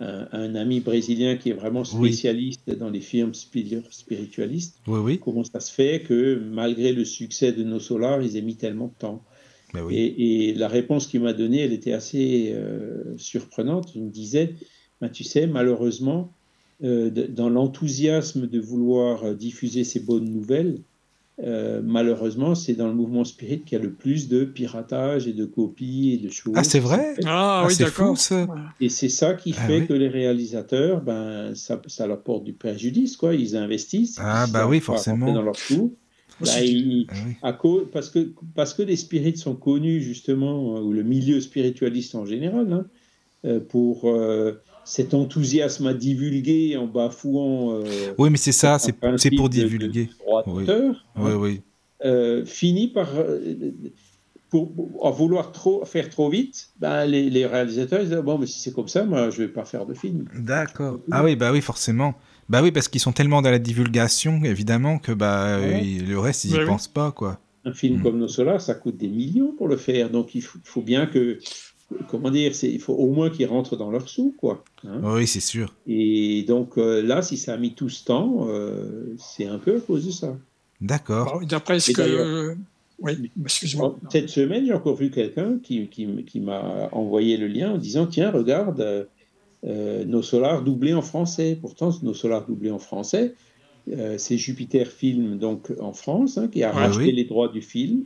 un, ami brésilien qui est vraiment spécialiste dans les films spiritualistes. Oui, Comment ça se fait que malgré le succès de nos solars, ils aient mis tellement de temps? Ben et, la réponse qu'il m'a donnée, elle était assez euh, surprenante. Il me disait, ben, tu sais, malheureusement, euh, dans l'enthousiasme de vouloir diffuser ces bonnes nouvelles, euh, malheureusement, c'est dans le mouvement spirit qu'il y a le plus de piratage et de copies et de choses. Ah, c'est vrai Ah, oui, ah, d'accord. Et c'est ça qui ah fait que les réalisateurs, ben, ça, ça, leur porte du préjudice, quoi. Ils investissent. Ah, bah oui, forcément. Dans leur coût. Bah, à cause, parce, que, parce que les spirites sont connus, justement, ou le milieu spiritualiste en général, hein, euh, pour. Euh, cet enthousiasme à divulguer en bafouant. Euh, oui, mais c'est ça, c'est pour divulguer. oui. Hein, oui, oui. Euh, finit par. Euh, pour, en vouloir trop, faire trop vite, ben, les, réalisateurs ils disent Bon, mais si c'est comme ça, moi, je ne vais pas faire de film. D'accord. Ah oui, bah oui, forcément. Bah oui, parce qu'ils sont tellement dans la divulgation, évidemment, que bah, le reste, ils n'y pensent pas, quoi. Un film hmm. comme Nos Solar, ça coûte des millions pour le faire. Donc, il faut bien que comment dire, il faut au moins qu'ils rentrent dans leur sous, quoi. Hein. oui, c'est sûr. Et donc euh, là, si ça a mis tout ce temps, euh, c'est un peu à cause de ça. D'accord. D'après ce que... Oui, excuse-moi. Cette semaine, j'ai encore vu quelqu'un qui, qui, qui m'a envoyé le lien en disant, tiens, regarde, euh, nos solars doublés en français. Pourtant, nos solars doublés en français, c'est Jupiter Film, donc en France, hein, qui a racheté les droits du film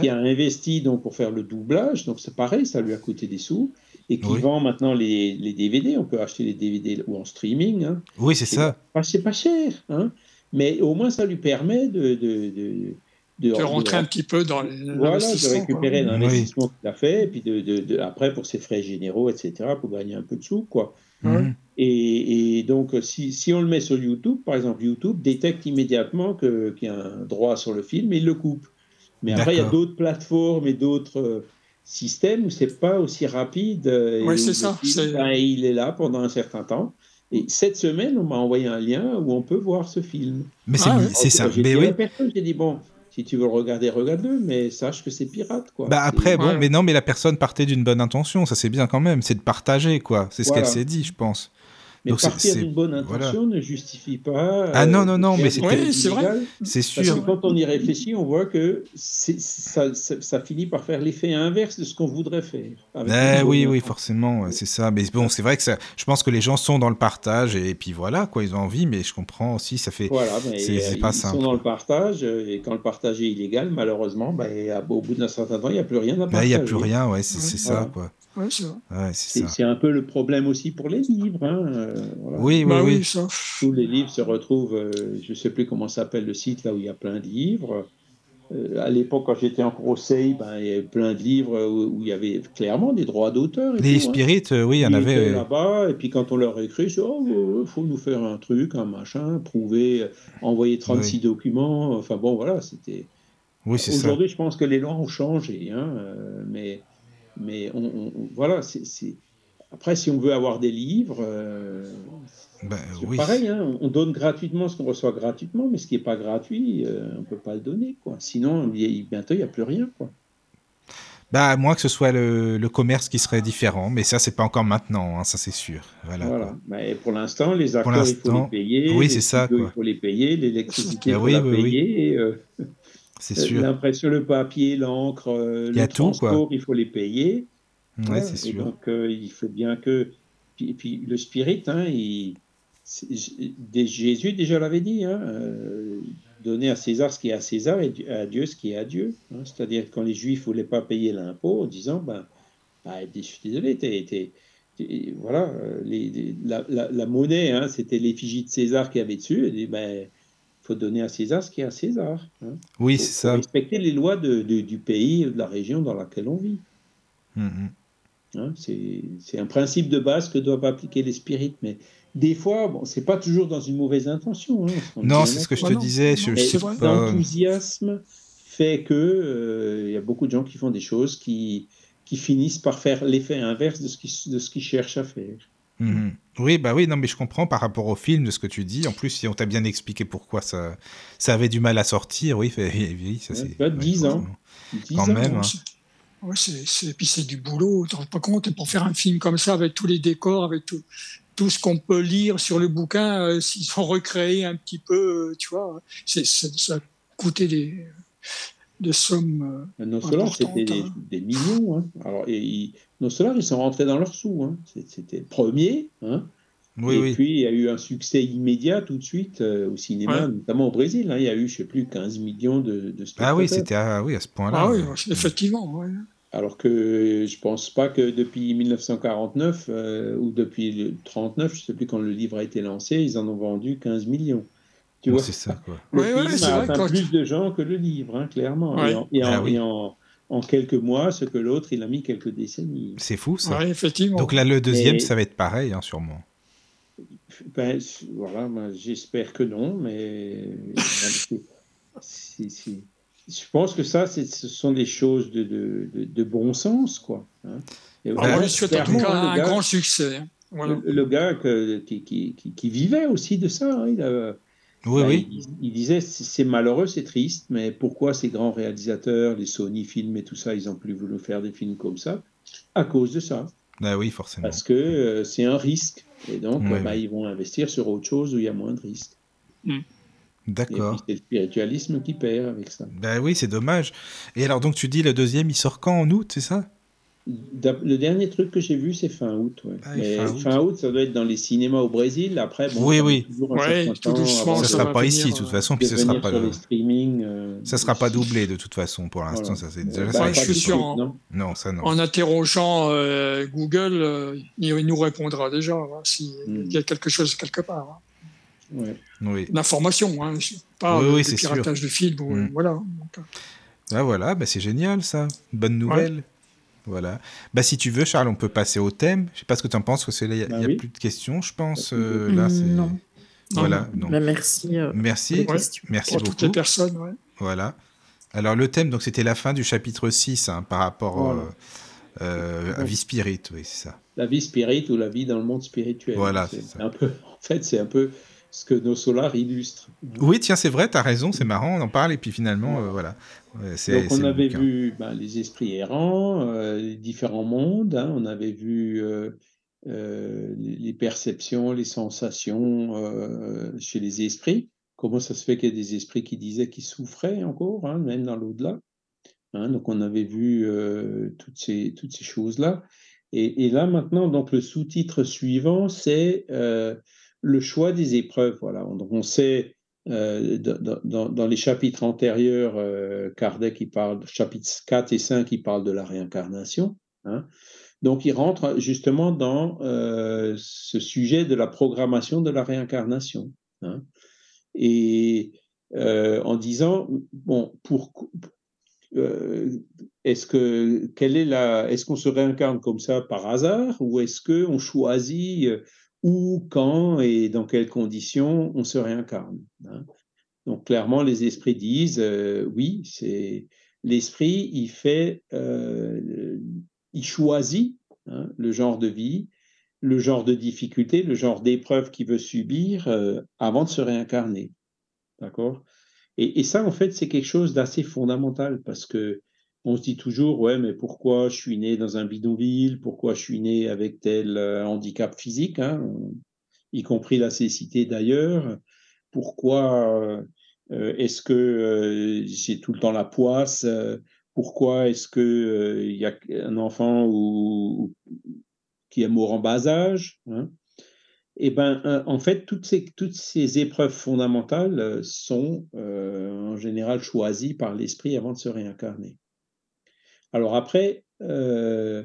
qui a investi donc pour faire le doublage, donc c'est pareil, ça lui a coûté des sous, et qui vend maintenant les, les, DVD. On peut acheter les DVD ou en streaming. Hein. Oui, c'est ça. c'est pas cher, hein. mais au moins ça lui permet de, de, de de, rentrer un petit peu dans voilà, de récupérer l'investissement qu'il a fait, et puis de, de, après pour ses frais généraux, etc., pour gagner un peu de sous, quoi. Mhm. Et, et, donc, si, si, on le met sur YouTube, par exemple, YouTube détecte immédiatement qu'il y a un droit sur le film et il le coupe. Mais après, il y a d'autres plateformes et d'autres euh, systèmes où c'est pas aussi rapide. Euh, oui, c'est ça. Ben, il est là pendant un certain temps. Et cette semaine, on m'a envoyé un lien où on peut voir ce film. Mais c'est ah, ça. J'ai dit personne, j'ai dit bon, si tu veux le regarder, regarde-le, mais sache que c'est pirate, quoi. Bah après, bon, mais non, mais la personne partait d'une bonne intention, ça c'est bien quand même, c'est de partager, quoi. C'est ce qu'elle s'est dit, je pense. Mais partir d'une bonne intention ne justifie pas. Ah non, non, non, mais c'est vrai. C'est sûr. Parce que quand on y réfléchit, on voit que ça, ça, finit par faire l'effet inverse de ce qu'on voudrait faire. Eh oui, oui, forcément, c'est ça. Mais bon, c'est vrai que ça, je pense que les gens sont dans le partage et puis voilà, quoi, ils ont envie, mais je comprends aussi, ça fait. Voilà, mais c'est pas ils sont dans le partage et quand le partage est illégal, malheureusement, bah, au bout d'un certain temps, il n'y a plus rien à partager. Bah, il n'y a plus rien, ouais, c'est ça, quoi c'est un peu le problème aussi pour les livres. Hein, euh, oui, oui, bah oui. Tous les livres se retrouvent, euh, je ne sais plus comment s'appelle le site là où il y a plein de livres. Euh, à l'époque, quand j'étais en Conseil, ben, il y avait plein de livres où, il y avait clairement des droits d'auteur. Les hein. spirites, oui, il y en avait. là-bas, et puis quand on leur écrit, il oh, faut nous faire un truc, un machin, prouver, envoyer 36 documents. Enfin bon, voilà, c'était. Oui, c'est Aujourd'hui, je pense que les lois ont changé, hein, mais mais on, voilà, c'est. Après, si on veut avoir des livres, euh, ben, c'est pareil, hein, on donne gratuitement ce qu'on reçoit gratuitement, mais ce qui n'est pas gratuit, euh, on ne peut pas le donner. Quoi. Sinon, bientôt, il n'y a plus rien. Quoi. Bah, à moins que ce soit le, le commerce qui serait différent, mais ça, c'est pas encore maintenant, hein, ça c'est sûr. Voilà. voilà. Mais pour l'instant, les acteurs, il faut les payer. Oui, c'est ça. Il faut les payer, l'électricité, il faut la payer. Euh, c'est sûr. L'impression, le papier, l'encre, euh, le transport, il faut les payer. Ouais, c'est sûr. donc, il faut bien que. Puis, puis le spirit, hein, il... Jésus déjà l'avait dit, hein, donner à César ce qui est à César et à Dieu ce qui est à Dieu. Hein. C'est-à-dire quand les Juifs ne voulaient pas payer l'impôt en disant, ben, ben je suis désolé, voilà, les, la, monnaie, hein, c'était l'effigie de César qui avait dessus. Il ben, faut donner à César ce qui est à César. Hein. Oui, c'est ça. Respecter les lois de, du pays, de la région dans laquelle on vit. Hum, hum. c'est un principe de base que doivent appliquer les spirites, mais des fois, bon, c'est pas toujours dans une mauvaise intention. Hein, non, c'est ce que je te disais. L'enthousiasme fait que euh, y a beaucoup de gens qui font des choses qui, qui finissent par faire l'effet inverse de ce qu'ils de ce qu'ils cherchent à faire. Mhm. Oui, bah oui, non, mais je comprends par rapport au film de ce que tu dis. En plus, si on t'a bien expliqué pourquoi ça, ça avait du mal à sortir, oui, oui ça c'est. 10 ans. Quand même. Hein. Ouais, c'est, puis c'est du boulot, tu te rends pas compte, pour faire un film comme ça, avec tous les décors, avec tout, tout ce qu'on peut lire sur le bouquin, euh, s'ils sont recréés un petit peu, euh, tu vois, c'est, ça a coûté des, des sommes. Euh, nos solars, c'était des, hein. des, millions. Hein. Alors, et, nos solars, ils sont rentrés dans leurs sous. Hein. C'était le premier. Hein. Oui, et puis, il y a eu un succès immédiat tout de suite au cinéma, notamment au Brésil. Il y a eu, je ne sais plus, 15 millions de, de Ah oui, c'était à, oui, à ce point-là. Ah oui, effectivement. Alors que je pense pas que depuis 1949 euh, ou depuis le 39, je sais plus quand le livre a été lancé, ils en ont vendu 15 millions. Tu vois, c'est ça. Quoi. Le film a atteint plus de gens que le livre, hein, clairement. Et, ah en, quelques mois, ce que l'autre, il a mis quelques décennies. C'est fou, ça. effectivement. Donc là, le deuxième, ça va être pareil, hein, sûrement. Ben, voilà, j'espère que non, mais je pense que ça, ce sont des choses de, de, de, bon sens, quoi. Hein. Je souhaite en tout cas un grand succès. Hein. Le, gars qui, qui, qui, vivait aussi de ça, hein, il, oui, bah, oui. Il, disait c'est malheureux, c'est triste, mais pourquoi ces grands réalisateurs, les Sony Films et tout ça, ils ont plus voulu faire des films comme ça? À cause de ça. Ah oui, forcément. Parce que euh, c'est un risque. Et donc, bah, ils vont investir sur autre chose où il y a moins de risques. Mm. D'accord. C'est le spiritualisme qui perd avec ça. Ben oui, c'est dommage. Et alors, donc, tu dis le deuxième, il sort quand? En août, c'est ça? Le dernier truc que j'ai vu, c'est fin août. Ah, Mais fin, août. ça doit être dans les cinémas au Brésil. Après, bon, oui, oui. Ouais, tout doucement, ça ne sera pas ici, de toute façon. Puis ce sera pas. le streaming, euh, ça sera pas doublé de toute façon pour l'instant. Ça c'est déjà. Bah, je suis sûr. non, non, ça non. En interrogeant euh, Google, euh, il nous répondra déjà hein, s'il hmm. y a quelque chose quelque part. Hein. Oui. L'information, hein, pas oui, de piratage de films. Mm. Voilà. Euh. Ah voilà, bah, c'est génial ça. Bonne nouvelle. Voilà. Bah, si tu veux, Charles, on peut passer au thème. Je sais pas ce que tu en penses, parce qu'il n'y a, bah plus de questions, je pense. Euh, là, c'est... Non. Voilà. Bah, merci. Euh, merci. Merci pour beaucoup. toutes les personnes. Voilà. Alors, le thème, donc, c'était la fin du chapitre 6 hein, par rapport à vie spirit, oui, c'est ça. La vie spirit ou la vie dans le monde spirituel. Voilà. C'est, Un peu, en fait, c'est un peu ce que nos solars illustrent. Oui, tiens, c'est vrai, tu as raison, c'est marrant, on en parle, et puis finalement, euh, voilà. Donc, on avait vu ben, les esprits errants, euh, les différents mondes, hein. on avait vu euh, les perceptions, les sensations chez les esprits. Comment ça se fait qu'il y a des esprits qui disaient qu'ils souffraient encore, hein, même dans l'au-delà. Hein? donc, on avait vu toutes ces, toutes ces choses-là. Et, et, là, maintenant, donc, le sous-titre suivant, c'est le choix des épreuves. Voilà. On, sait euh, dans, les chapitres antérieurs, euh, Kardec il parle, chapitres 4 et 5, il parle de la réincarnation. Hein. Donc il rentre justement dans euh, ce sujet de la programmation de la réincarnation. Hein. Et en disant, bon, pour, est-ce que quelle est la est-ce qu'on se réincarne comme ça par hasard ou est-ce que on choisit où, quand et dans quelles conditions on se réincarne. Hein. Donc clairement, les esprits disent, euh, oui, c'est l'esprit, il fait, euh, il choisit hein, le genre de vie, le genre de difficulté, le genre d'épreuve qu'il veut subir euh, avant de se réincarner. D'accord? Et, et, ça, en fait, c'est quelque chose d'assez fondamental parce que on se dit toujours, ouais, mais pourquoi je suis né dans un bidonville? Pourquoi je suis né avec tel euh, handicap physique, hein, y compris la cécité d'ailleurs. Pourquoi euh, est-ce que j'ai tout le temps la poisse? Pourquoi est-ce qu'il il y a un enfant qui est mort en bas âge hein? Eh ben, euh, en fait, toutes ces, épreuves fondamentales euh, sont euh, en général choisies par l'esprit avant de se réincarner. Alors après, on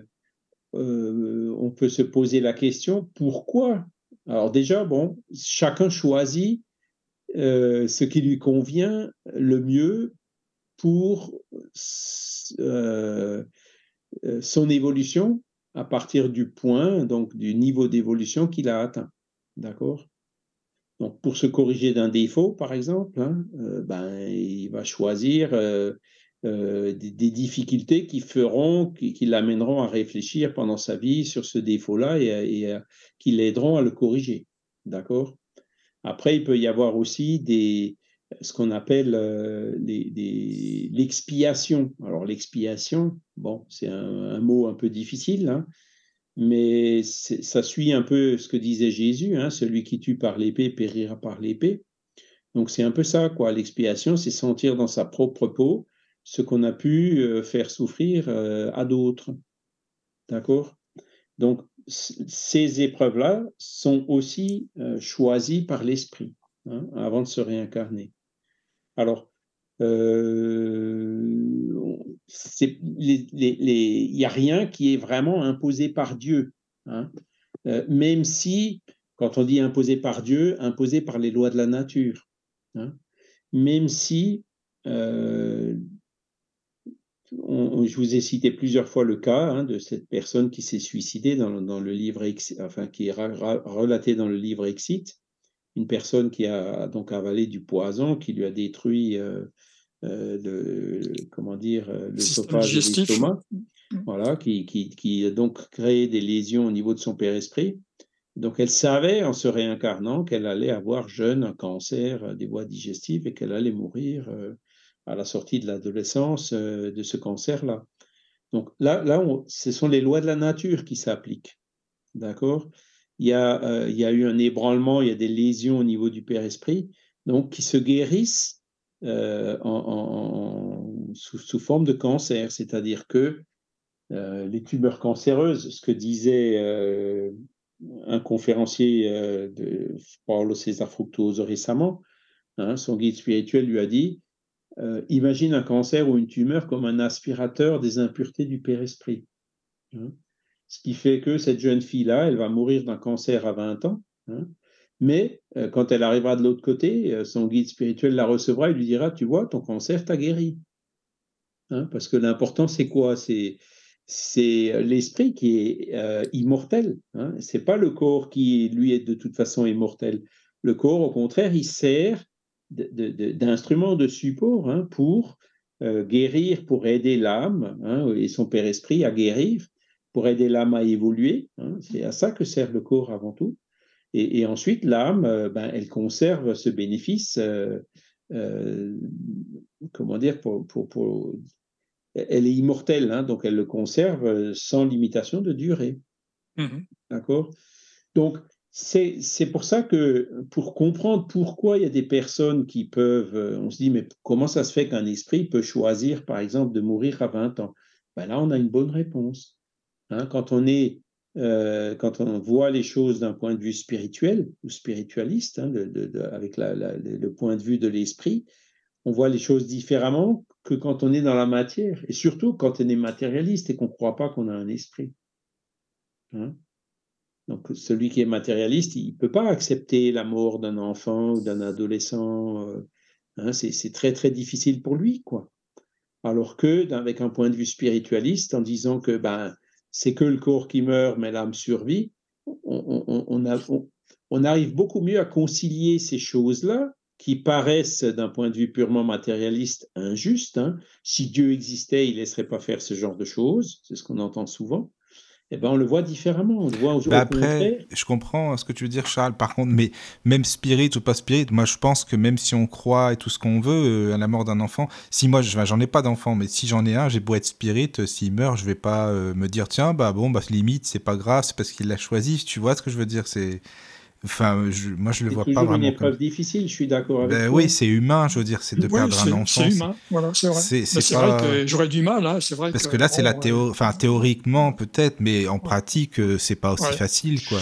peut se poser la question pourquoi? Alors déjà, bon, chacun choisit ce qui lui convient le mieux pour son évolution à partir du point, donc du niveau d'évolution qu'il a atteint. D'accord? Donc, pour se corriger d'un défaut, par exemple, hein, euh, ben, il va choisir euh, euh, des, difficultés qui feront, qui, l'amèneront à réfléchir pendant sa vie sur ce défaut-là et, qui l'aideront à le corriger. D'accord? Après, il peut y avoir aussi des, ce qu'on appelle l'expiation. Alors, l'expiation, bon, c'est un, mot un peu difficile, hein, mais ça suit un peu ce que disait Jésus, hein, celui qui tue par l'épée périra par l'épée. Donc c'est un peu ça, quoi. L'expiation, c'est sentir dans sa propre peau ce qu'on a pu euh, faire souffrir euh, à d'autres. D'accord? Donc ces épreuves-là sont aussi euh, choisies par l'esprit hein, avant de se réincarner. Alors, il n'y a rien qui est vraiment imposé par Dieu. Hein. Même si, quand on dit imposé par Dieu, imposé par les lois de la nature. Hein. Même si, je vous ai cité plusieurs fois le cas hein, de cette personne qui s'est suicidée dans, le livre, enfin qui est relaté dans le livre Exit, une personne qui a donc avalé du poison qui lui a détruit euh, euh, le, comment dire, euh, le de l'estomac, mmh. voilà, qui, qui, qui, a donc créé des lésions au niveau de son père-esprit. Donc elle savait en se réincarnant qu'elle allait avoir jeune un cancer des voies digestives et qu'elle allait mourir à la sortie de l'adolescence de ce cancer-là. Donc là, là ce sont les lois de la nature qui s'appliquent. D'accord? Il, y a, il y a eu un ébranlement, il y a des lésions au niveau du père-esprit, donc qui se guérissent euh, sous, forme de cancer, c'est-à-dire que euh, les tumeurs cancéreuses, ce que disait euh, un conférencier de Paulo César Fructuoso récemment, hein, son guide spirituel lui a dit Imagine un cancer ou une tumeur comme un aspirateur des impuretés du père-esprit. Hein. Ce qui fait que cette jeune fille-là, elle va mourir d'un cancer à 20 ans. Hein. Mais euh, quand elle arrivera de l'autre côté, euh, son guide spirituel la recevra et lui dira, tu vois, ton cancer t'a guéri. Hein, parce que l'important, c'est quoi? C'est c'est l'esprit qui est euh, immortel. Hein. C'est pas le corps qui, lui, est de toute façon immortel. Le corps, au contraire, il sert d'instrument de, support hein, pour guérir, pour aider l'âme hein, et son père esprit à guérir, pour aider l'âme à évoluer. C'est à ça que sert le corps avant tout. Et, ensuite, l'âme, euh, ben, elle conserve ce bénéfice, euh, euh, comment dire, pour, pour, elle est immortelle, hein, donc elle le conserve sans limitation de durée. Mmh D'accord? Donc, c'est pour ça que, pour comprendre pourquoi il y a des personnes qui peuvent, on se dit, mais comment ça se fait qu'un esprit peut choisir, par exemple, de mourir à 20 ans? Ben Là, on a une bonne réponse. Hein, quand on est euh, quand on voit les choses d'un point de vue spirituel ou spiritualiste, hein, avec le point de vue de l'esprit, on voit les choses différemment que quand on est dans la matière, et surtout quand on est matérialiste et qu'on ne croit pas qu'on a un esprit. Hein. Donc celui qui est matérialiste, il ne peut pas accepter la mort d'un enfant ou d'un adolescent. Euh, hein, c'est très très difficile pour lui, quoi. Alors que, avec un point de vue spiritualiste, en disant que ben, c'est que le corps qui meurt, mais l'âme survit, on, arrive beaucoup mieux à concilier ces choses-là qui paraissent d'un point de vue purement matérialiste injustes. Hein. Si Dieu existait, il ne laisserait pas faire ce genre de choses, c'est ce qu'on entend souvent. Eh ben, on le voit différemment. On le voit bah après, je comprends ce que tu veux dire, Charles. Par contre, mais même spirit ou pas spirit, moi je pense que même si on croit et tout ce qu'on veut euh, à la mort d'un enfant, si moi j'en ai pas d'enfant, mais si j'en ai un, j'ai beau être spirit, euh, s'il meurt, je vais pas euh, me dire tiens bah bon bah limite c'est pas grave, c'est parce qu'il l'a choisi. Tu vois ce que je veux dire C'est Enfin, moi, je le vois pas vraiment. C'est une épreuve difficile, je suis d'accord avec ben, Oui, c'est humain, je veux dire, c'est de perdre un enfant. C'est humain, voilà, c'est vrai. C'est pas... vrai que j'aurais du mal, hein, c'est vrai. Parce que, là, c'est la théorie, enfin, théoriquement peut-être, mais en pratique, euh, c'est pas aussi facile, quoi.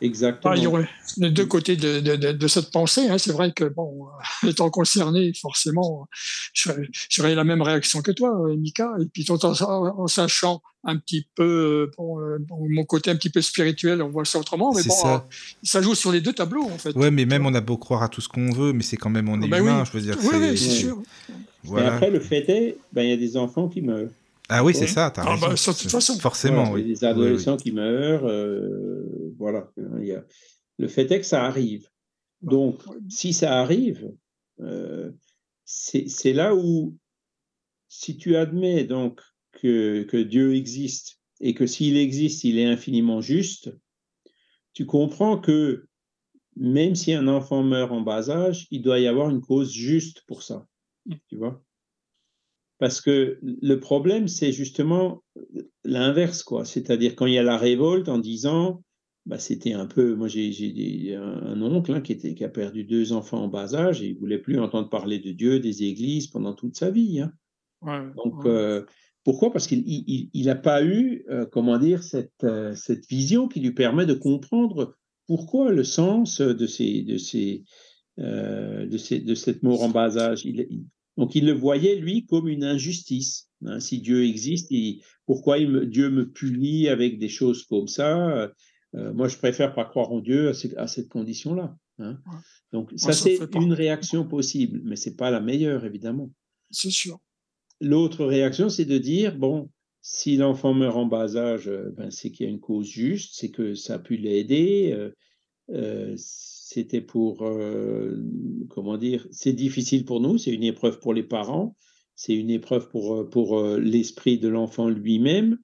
Exactement. Ah, il y aurait les deux côtés de, de, de, cette pensée. Hein. C'est vrai que, bon, euh, étant concerné, forcément, j'aurais la même réaction que toi, euh, Mika, et puis tout en, en sachant un petit peu euh, bon, mon côté un petit peu spirituel, on voit ça autrement, mais bon, ça. Euh, ça. joue sur les deux tableaux en fait. Ouais, mais même on a beau croire à tout ce qu'on veut, mais c'est quand même on est bah humain, je veux dire. Oui, c'est sûr. Voilà. Et après, le fait est, ben, il y a des enfants qui meurent. Ah oui, c'est ça, t'as ah, bah, de toute façon. Forcément, oui. Il y a des adolescents qui meurent, euh, voilà. Il y a... Le fait est que ça arrive. Donc, si ça arrive, euh, c'est là où, si tu admets donc que, Dieu existe et que s'il existe, il est infiniment juste, tu comprends que même si un enfant meurt en bas âge, il doit y avoir une cause juste pour ça. Tu vois? Parce que le problème, c'est justement l'inverse, quoi. C'est-à-dire quand il y a la révolte en disant, bah, c'était un peu. Moi, j'ai un, oncle hein, qui, était, qui a perdu deux enfants en bas âge et il voulait plus entendre parler de Dieu, des églises pendant toute sa vie. Hein. Donc, euh, pourquoi? Parce qu'il n'a pas eu, euh, comment dire, cette, euh, cette vision qui lui permet de comprendre pourquoi le sens de, ces, de, ces, euh, de, ces, de cette mort en bas âge. donc il le voyait, lui, comme une injustice. Hein. si Dieu existe, pourquoi Dieu me punit avec des choses comme ça Moi, je préfère pas croire en Dieu à, cette condition-là. Hein. Donc ça, c'est une réaction possible, mais c'est pas la meilleure, évidemment. C'est sûr. L'autre réaction, c'est de dire, bon, si l'enfant meurt en bas âge, euh, ben, c'est qu'il y a une cause juste, c'est que ça a pu l'aider. Euh, euh, c'était pour, comment dire, c'est difficile pour nous, c'est une épreuve pour les parents, c'est une épreuve pour, pour l'esprit de l'enfant lui-même.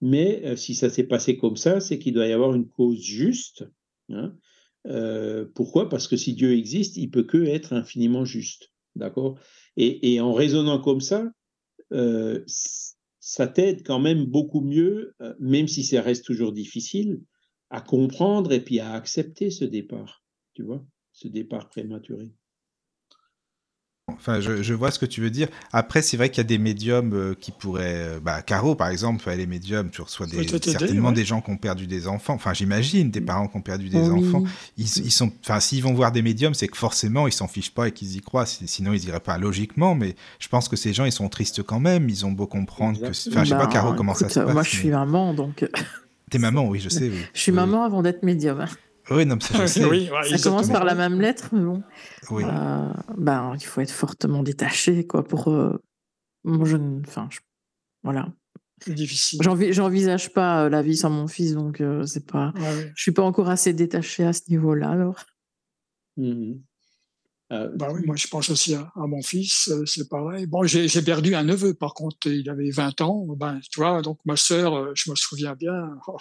Mais si ça s'est passé comme ça, c'est qu'il doit y avoir une cause juste. Hein. pourquoi? Parce que si Dieu existe, il peut que être infiniment juste. D'accord? Et, et, en raisonnant comme ça, euh, ça t'aide quand même beaucoup mieux, euh, même si ça reste toujours difficile, à comprendre et puis à accepter ce départ, tu vois, ce départ prématuré. Enfin, je, vois ce que tu veux dire. Après, c'est vrai qu'il y a des médiums euh, qui pourraient. Euh, bah, Caro, par exemple, elle est médium, tu reçois des, certainement des gens qui ont perdu des enfants. Enfin, j'imagine, des mm. parents qui ont perdu des enfants. Ils, sont. Enfin, s'ils vont voir des médiums, c'est que forcément, ils s'en fichent pas et qu'ils y croient. Sinon, ils iraient pas logiquement. Mais je pense que ces gens, ils sont tristes quand même. Ils ont beau comprendre que. Enfin, je sais pas, Caro, comment ça se passe. Moi, je suis maman, donc. T'es maman, oui, je sais. Je suis maman avant d'être médium. Oui, non, ça, je sais. oui, ça commence par la même lettre, mais bon. Oui. Euh, ben, il faut être fortement détaché, quoi, pour. Euh, moi, je, enfin, voilà. C'est difficile. J'envisage pas euh, la vie sans mon fils, donc c'est pas. Je suis pas encore assez détaché à ce niveau-là, alors. Mmh euh, bah oui, moi je pense aussi à, mon fils, euh, c'est pareil. Bon, j'ai perdu un neveu, par contre, il avait 20 ans. Ben, tu vois, donc ma sœur, euh, je me souviens bien. Oh,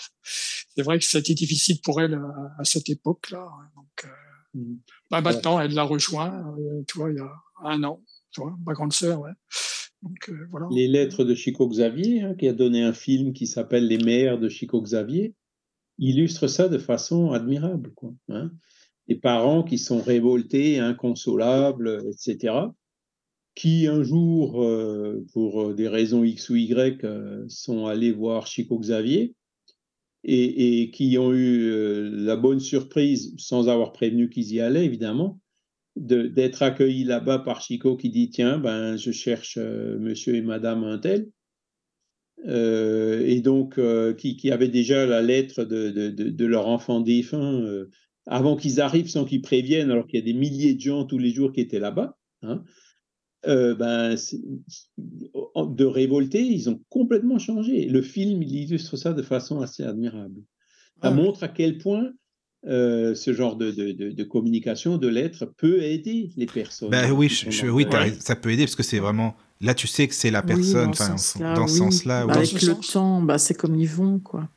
c'est vrai que c'était difficile pour elle à, cette époque-là. Hein, donc, mmh. ben, maintenant, elle l'a rejoint, tu vois, il y a un an. Tu vois, ma grande sœur, ouais. Donc, voilà. Les lettres de Chico Xavier, hein, qui a donné un film qui s'appelle Les mères de Chico Xavier, illustre ça de façon admirable. Quoi, hein des parents qui sont révoltés, inconsolables, etc., qui un jour, euh, pour des raisons X ou Y, euh, sont allés voir Chico Xavier et, qui ont eu euh, la bonne surprise, sans avoir prévenu qu'ils y allaient, évidemment, d'être accueillis là-bas par Chico qui dit Tiens, ben, je cherche monsieur et madame un tel. et donc, qui, qui avait déjà la lettre de, de leur enfant défunt avant qu'ils arrivent sans qu'ils préviennent, alors qu'il y a des milliers de gens tous les jours qui étaient là-bas, hein, euh, ben, de révolter, ils ont complètement changé. Le film, il illustre ça de façon assez admirable. Ça montre à quel point euh, ce genre de, de, de, communication, de lettres, peut aider les personnes. Ben oui, oui ça peut aider parce que c'est vraiment. Là, tu sais que c'est la personne, dans ce sens-là. Avec le temps, bah, c'est comme ils vont, quoi.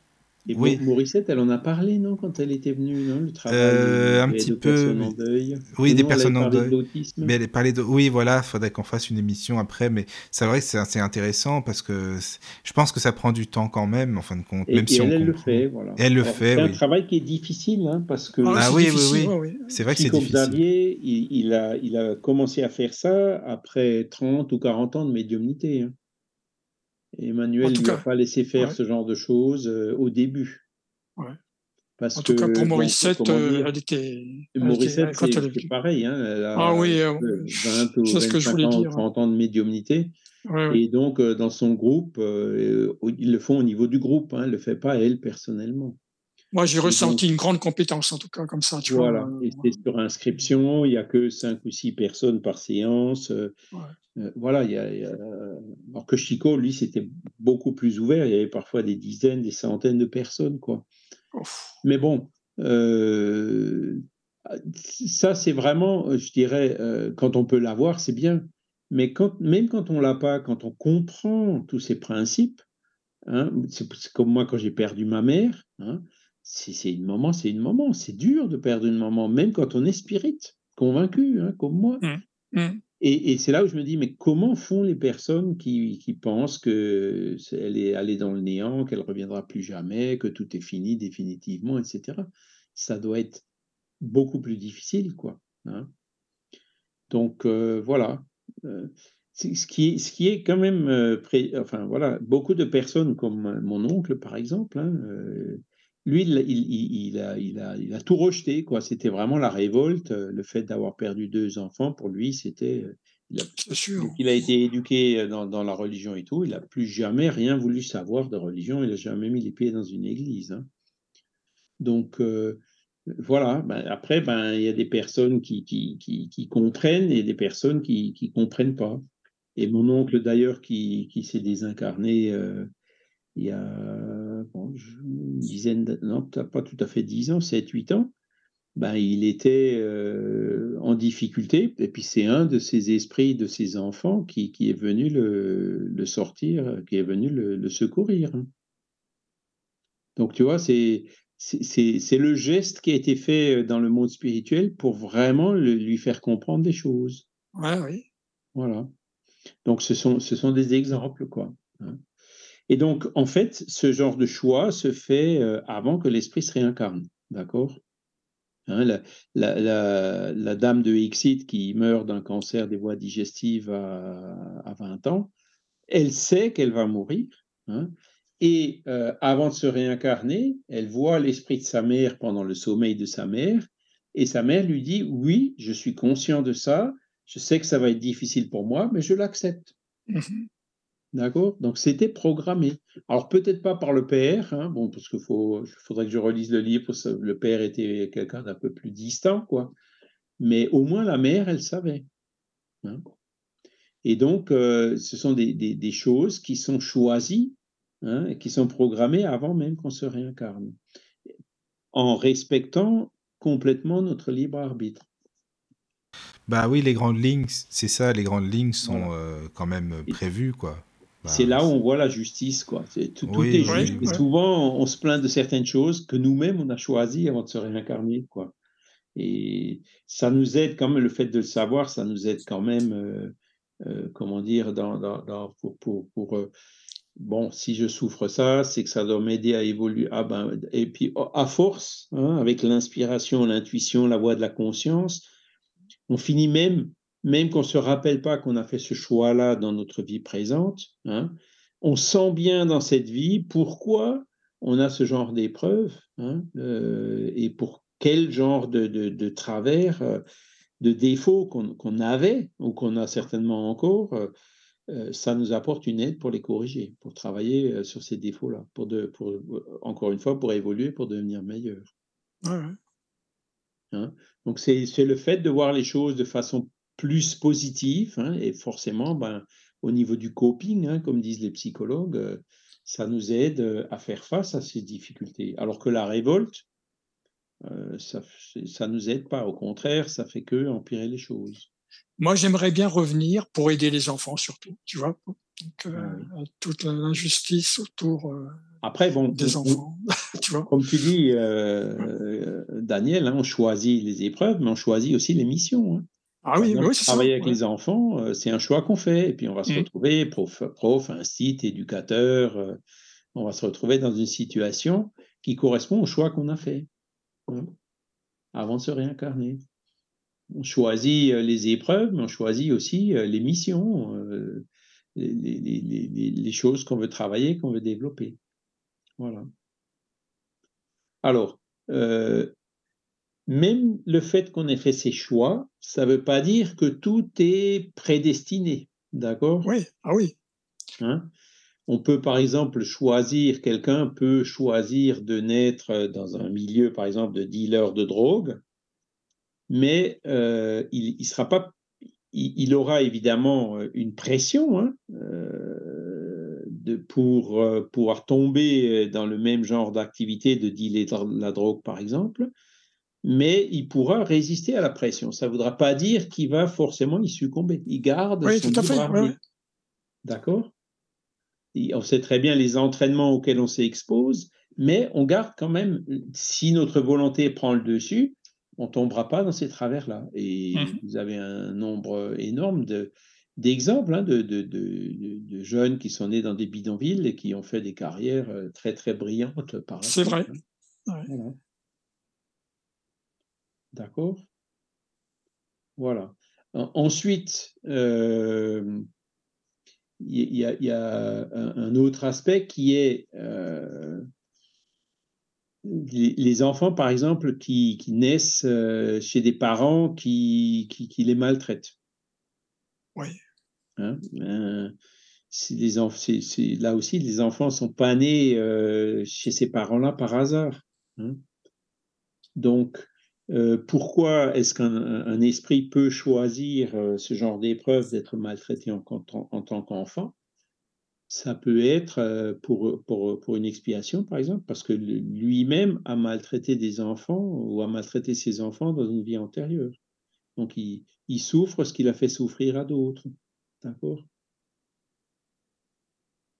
Et oui. Morissette, elle en a parlé, non, quand elle était venue, non, le travail euh, un petit peu. Personnes en deuil. Oui, des personnes en deuil. Mais elle parlait de. Oui, voilà, faudrait qu'on fasse une émission après, mais c'est vrai que c'est assez intéressant parce que je pense que ça prend du temps quand même, en fin de compte, même si elle, on. Elle le fait, voilà. Elle le fait. C'est oui. un travail qui est difficile, hein, parce que. Ah, oui, oui, oui, C'est vrai que c'est difficile. Xavier, il, il, a, il a commencé à faire ça après 30 ou 40 ans de médiumnité. Hein. Emmanuel ne lui a pas laissé faire ce genre de choses euh, au début. Ouais. Parce en tout cas, pour Morissette, euh, elle était. Morissette, c'est pareil. Hein, elle a ah oui, 20 ou 25 ans, 30 ans de médiumnité. et donc, euh, dans son groupe, ils le font au niveau du groupe, hein, elle ne le fait pas elle personnellement. Moi, j'ai ressenti une grande compétence, en tout cas, comme ça. Tu voilà, vois, et c'est sur inscription, il n'y a que 5 ou 6 personnes par séance. Euh, voilà, il y, a, alors que Chico, lui, c'était beaucoup plus ouvert. Il y avait parfois des dizaines, des centaines de personnes, quoi. Mais bon, euh, ça, c'est vraiment, je dirais, euh, quand on peut l'avoir, c'est bien. Mais quand, même quand on l'a pas, quand on comprend tous ces principes, hein, c'est comme moi quand j'ai perdu ma mère. Hein, c'est une maman, c'est une maman. C'est dur de perdre une maman, même quand on est spirit, convaincu, hein, comme moi. Mmh. Mmh. Et, c'est là où je me dis, mais comment font les personnes qui, qui pensent qu'elle est allée dans le néant, qu'elle reviendra plus jamais, que tout est fini définitivement, etc. Ça doit être beaucoup plus difficile, quoi. Hein. Donc euh, voilà. Euh, ce, qui est, ce qui est quand même, euh, enfin voilà, beaucoup de personnes comme mon oncle, par exemple, hein, lui, il, a, il, a, il, a, tout rejeté. quoi. C'était vraiment la révolte. Euh, le fait d'avoir perdu deux enfants, pour lui, c'était. Euh, il, a, il a été éduqué euh, dans, la religion et tout. Il n'a plus jamais rien voulu savoir de religion. Il n'a jamais mis les pieds dans une église. Hein. Donc, voilà. Ben, après, ben, il y a des personnes qui, qui, qui, comprennent et des personnes qui ne comprennent pas. Et mon oncle, d'ailleurs, qui, s'est désincarné il y a une dizaine, de, non, pas tout à fait dix ans, 7-8 ans, ben, il était euh, en difficulté. Et puis c'est un de ces esprits, de ces enfants qui, qui est venu le, le, sortir, qui est venu le, secourir. Donc tu vois, c'est, c'est, le geste qui a été fait dans le monde spirituel pour vraiment lui faire comprendre des choses. Ouais, oui. Voilà. Donc ce sont, ce sont des exemples, quoi. Hein. Et donc, en fait, ce genre de choix se fait euh, avant que l'esprit se réincarne. D'accord? Hein, la, dame de Exit qui meurt d'un cancer des voies digestives à, 20 ans, elle sait qu'elle va mourir. Hein, et euh, avant de se réincarner, elle voit l'esprit de sa mère pendant le sommeil de sa mère. Et sa mère lui dit, oui, je suis conscient de ça, je sais que ça va être difficile pour moi, mais je l'accepte. Mmh D'accord? Donc c'était programmé. Alors peut-être pas par le père, hein, bon, parce qu'il faudrait que je relise le livre, le père était quelqu'un d'un peu plus distant, quoi. Mais au moins la mère, elle savait. Hein. Et donc, euh, ce sont des, choses qui sont choisies, hein, qui sont programmées avant même qu'on se réincarne, en respectant complètement notre libre arbitre. Bah oui, les grandes lignes, c'est ça, les grandes lignes sont euh, quand même prévues, quoi. Bah, c'est là où on voit la justice, quoi. tout, est juste. Et souvent, on, se plaint de certaines choses que nous-mêmes, on a choisi avant de se réincarner, quoi. Et ça nous aide quand même, le fait de le savoir, ça nous aide quand même, euh, euh, comment dire, dans, dans, pour, pour, pour euh, bon, si je souffre ça, c'est que ça doit m'aider à évoluer. Ah ben, et puis, à force, hein, avec l'inspiration, l'intuition, la voix de la conscience, on finit même même qu'on ne se rappelle pas qu'on a fait ce choix-là dans notre vie présente, hein, on sent bien dans cette vie pourquoi on a ce genre d'épreuves hein, euh, et pour quel genre de, travers, euh, de défauts qu'on avait ou qu'on a certainement encore, euh, ça nous apporte une aide pour les corriger, pour travailler sur ces défauts-là, pour, pour, encore une fois, pour évoluer, pour devenir meilleur. Hein. Donc c'est le fait de voir les choses de façon plus positif, hein, et forcément, ben, au niveau du coping, hein, comme disent les psychologues, euh, ça nous aide euh, à faire face à ces difficultés. Alors que la révolte, euh, ça ne nous aide pas. Au contraire, ça fait que empirer les choses. moi, j'aimerais bien revenir pour aider les enfants surtout, tu vois. Donc, toute l'injustice autour Après, bon, des enfants, tu vois. Comme tu dis, Daniel, hein, on choisit les épreuves, mais on choisit aussi les missions. Hein. Ah oui, oui c'est ça. Travailler avec les enfants, c'est un choix qu'on fait. Et puis, on va se mmh. retrouver, prof, prof, site, éducateur, on va se retrouver dans une situation qui correspond au choix qu'on a fait hein, avant de se réincarner. On choisit euh, les épreuves, mais on choisit aussi euh, les missions, euh, les, choses qu'on veut travailler, qu'on veut développer. Voilà. Alors, même le fait qu'on ait fait ces choix, ça ne veut pas dire que tout est prédestiné. D'accord? Oui, ah oui. Hein? On peut par exemple choisir, quelqu'un peut choisir de naître dans un milieu par exemple de dealer de drogue, mais euh, il, sera pas, il, aura évidemment euh, une pression hein, euh, de, pour pouvoir tomber dans le même genre d'activité de dealer de la drogue par exemple, mais il pourra résister à la pression. Ça ne voudra pas dire qu'il va forcément y succomber. Il garde oui, son tout à fait. D'accord? On sait très bien les entraînements auxquels on s'expose, mais on garde quand même, si notre volonté prend le dessus, on ne tombera pas dans ces travers-là. Et mmh vous avez un nombre énorme d'exemples hein, de, jeunes qui sont nés dans des bidonvilles et qui ont fait des carrières euh, très très brillantes par C'est vrai. Hein. D'accord Voilà. Ensuite, euh, il y, a, un, autre aspect qui est euh, les, enfants, par exemple, qui, naissent euh, chez des parents qui, qui, les maltraitent. Oui. Hein, les là aussi, les enfants ne sont pas nés chez ces parents-là par hasard. Hein. Donc, euh, pourquoi est-ce qu'un esprit peut choisir euh, ce genre d'épreuve d'être maltraité en, tant qu'enfant? Ça peut être euh, pour, pour, une expiation, par exemple, parce que lui-même a maltraité des enfants ou a maltraité ses enfants dans une vie antérieure. Donc, il, il souffre ce qu'il a fait souffrir à d'autres. D'accord?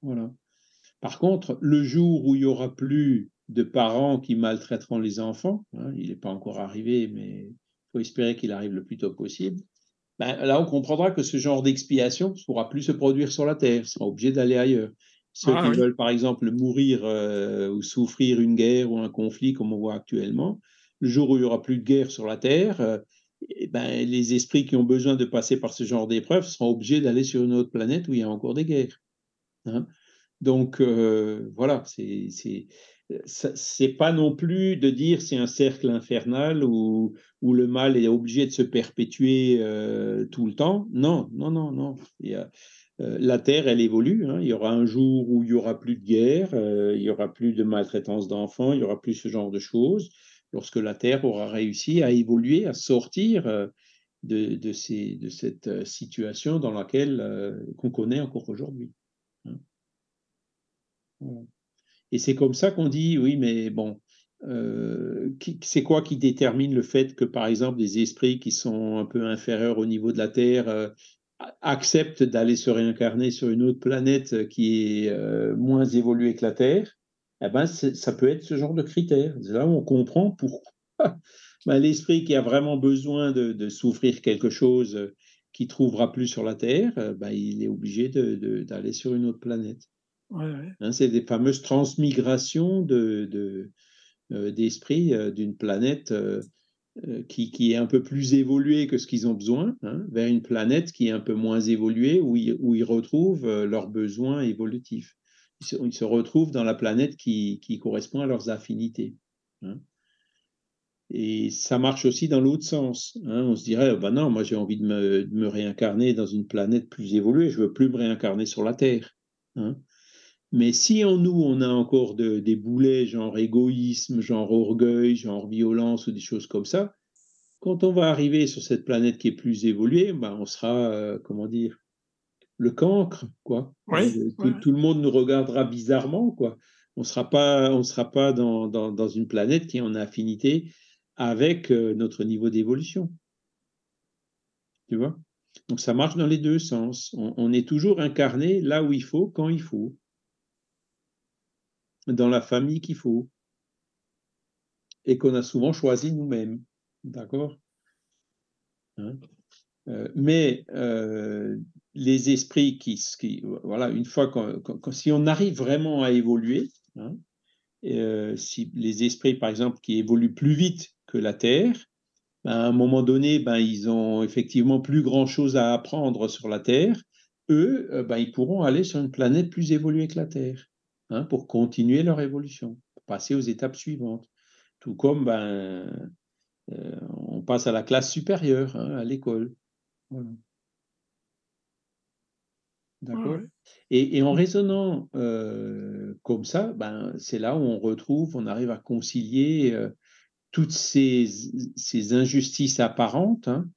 Voilà. Par contre, le jour où il n'y aura plus de parents qui maltraiteront les enfants. Hein, il n'est pas encore arrivé, mais il faut espérer qu'il arrive le plus tôt possible. Ben, là, on comprendra que ce genre d'expiation ne pourra plus se produire sur la Terre, ils seront obligés d'aller ailleurs. Ceux ah qui veulent, par exemple, mourir euh, ou souffrir une guerre ou un conflit, comme on voit actuellement, le jour où il n'y aura plus de guerre sur la Terre, euh, eh ben, les esprits qui ont besoin de passer par ce genre d'épreuve seront obligés d'aller sur une autre planète où il y a encore des guerres. Hein. Donc, euh, voilà, c'est c'est pas non plus de dire c'est un cercle infernal où, le mal est obligé de se perpétuer euh, tout le temps. Non, non, non, non. Euh, la Terre, elle évolue. Hein. Il y aura un jour où il y aura plus de guerre, euh, il y aura plus de maltraitance d'enfants, il y aura plus ce genre de choses. Lorsque la Terre aura réussi à évoluer, à sortir de, cette situation dans laquelle qu'on connaît encore aujourd'hui. Hein. Et c'est comme ça qu'on dit, oui, mais bon, euh, c'est quoi qui détermine le fait que, par exemple, des esprits qui sont un peu inférieurs au niveau de la Terre euh, acceptent d'aller se réincarner sur une autre planète qui est euh, moins évoluée que la Terre? Eh ben, ça peut être ce genre de critère. C'est là on comprend pourquoi ben, l'esprit qui a vraiment besoin de, souffrir quelque chose qui trouvera plus sur la Terre, ben, il est obligé d'aller sur une autre planète. Hein, c'est des fameuses transmigrations de, euh, d'esprit euh, d'une planète euh, qui, est un peu plus évoluée que ce qu'ils ont besoin, hein, vers une planète qui est un peu moins évoluée, où ils, où ils retrouvent leurs besoins évolutifs. Ils se, retrouvent dans la planète qui, correspond à leurs affinités. Hein. Et ça marche aussi dans l'autre sens. On se dirait, ben non, moi j'ai envie de me, réincarner dans une planète plus évoluée, je veux plus me réincarner sur la Terre. Mais si en nous, on a encore des boulets, genre égoïsme, genre orgueil, genre violence ou des choses comme ça, quand on va arriver sur cette planète qui est plus évoluée, ben on sera, euh, comment dire, le cancre, quoi. Euh, tout, le monde nous regardera bizarrement, quoi. On sera pas, on sera pas dans, dans, une planète qui est en affinité avec euh, notre niveau d'évolution. Tu vois? Donc ça marche dans les deux sens. On, est toujours incarné là où il faut, quand il faut. Dans la famille qu'il faut. Et qu'on a souvent choisi nous-mêmes. D'accord? Hein? Euh, mais euh, les esprits qui, voilà, une fois qu'on, si on arrive vraiment à évoluer, hein, euh, si les esprits, par exemple, qui évoluent plus vite que la Terre, ben, à un moment donné, ben, ils ont effectivement plus grand-chose à apprendre sur la Terre. Eux, ben, ils pourront aller sur une planète plus évoluée que la Terre hein, pour continuer leur évolution, passer aux étapes suivantes. Tout comme ben, on passe à la classe supérieure, hein, à l'école. D'accord? Et, en raisonnant euh, comme ça, ben, c'est là où on retrouve, on arrive à concilier euh, toutes ces, ces, injustices apparentes hein,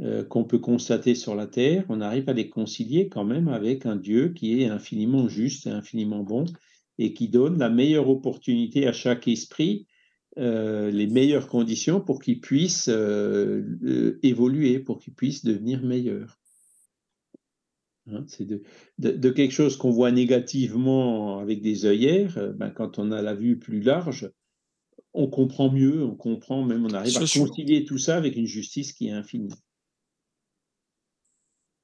euh, qu'on peut constater sur la Terre, on arrive à les concilier quand même avec un Dieu qui est infiniment juste et infiniment bon et qui donne la meilleure opportunité à chaque esprit les meilleures conditions pour qu'il puisse évoluer, pour qu'il puisse devenir meilleur. Hein, c'est de, de, quelque chose qu'on voit négativement avec des œillères, euh, ben, quand on a la vue plus large, on comprend mieux, on comprend même, on arrive à concilier tout ça avec une justice qui est infinie.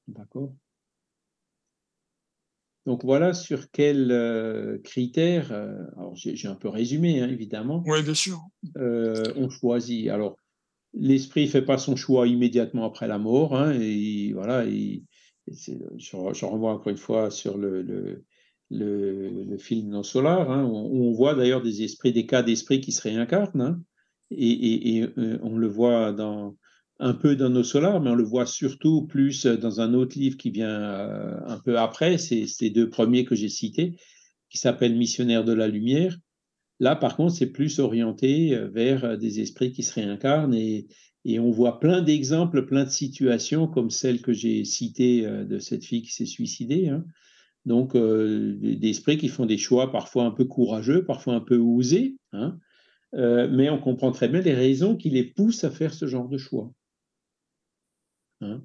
D'accord? Donc voilà sur quels euh, critères, euh, alors j'ai un peu résumé hein, évidemment. Oui, bien sûr. on choisit. Alors l'esprit ne fait pas son choix immédiatement après la mort, hein, et voilà, je, renvoie encore une fois sur le, le, le, film Non Solar, hein, où, on voit d'ailleurs des esprits, des cas d'esprits qui se réincarnent, et, euh, on le voit dans, un peu dans nos solars, mais on le voit surtout plus dans un autre livre qui vient euh, un peu après, c'est ces deux premiers que j'ai cités, qui s'appelle Missionnaire de la lumière. Là, par contre, c'est plus orienté euh, vers des esprits qui se réincarnent et, on voit plein d'exemples, plein de situations comme celle que j'ai citée euh, de cette fille qui s'est suicidée. Hein. Donc, euh, des esprits qui font des choix parfois un peu courageux, parfois un peu osés, hein. euh, mais on comprend très bien les raisons qui les poussent à faire ce genre de choix. Hein.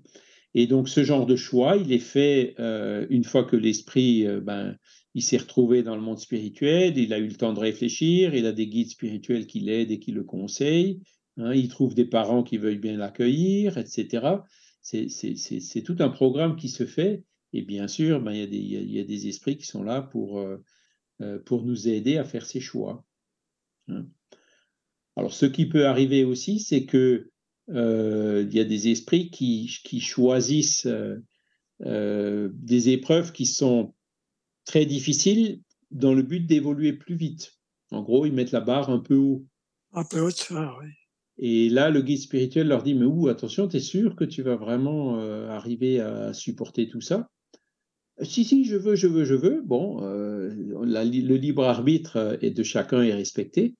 Et donc, ce genre de choix, il est fait une fois que l'esprit, ben, il s'est retrouvé dans le monde spirituel, il a eu le temps de réfléchir, il a des guides spirituels qui l'aident et qui le conseillent, Hein, il trouve des parents qui veuillent bien l'accueillir, etc. C'est tout un programme qui se fait. Et bien sûr, ben, il, y a des, esprits qui sont là pour, euh, euh, pour nous aider à faire ces choix. Hein. Alors, ce qui peut arriver aussi, c'est que euh, il y a des esprits qui, qui choisissent des épreuves qui sont très difficiles dans le but d'évoluer plus vite. En gros, ils mettent la barre un peu haut. Un peu haute, ah, oui. Et là, le guide spirituel leur dit, mais où, attention, tu es sûr que tu vas vraiment euh, arriver à supporter tout ça? Si, si, je veux, je veux, je veux. Bon, euh, le libre arbitre euh, de chacun est respecté,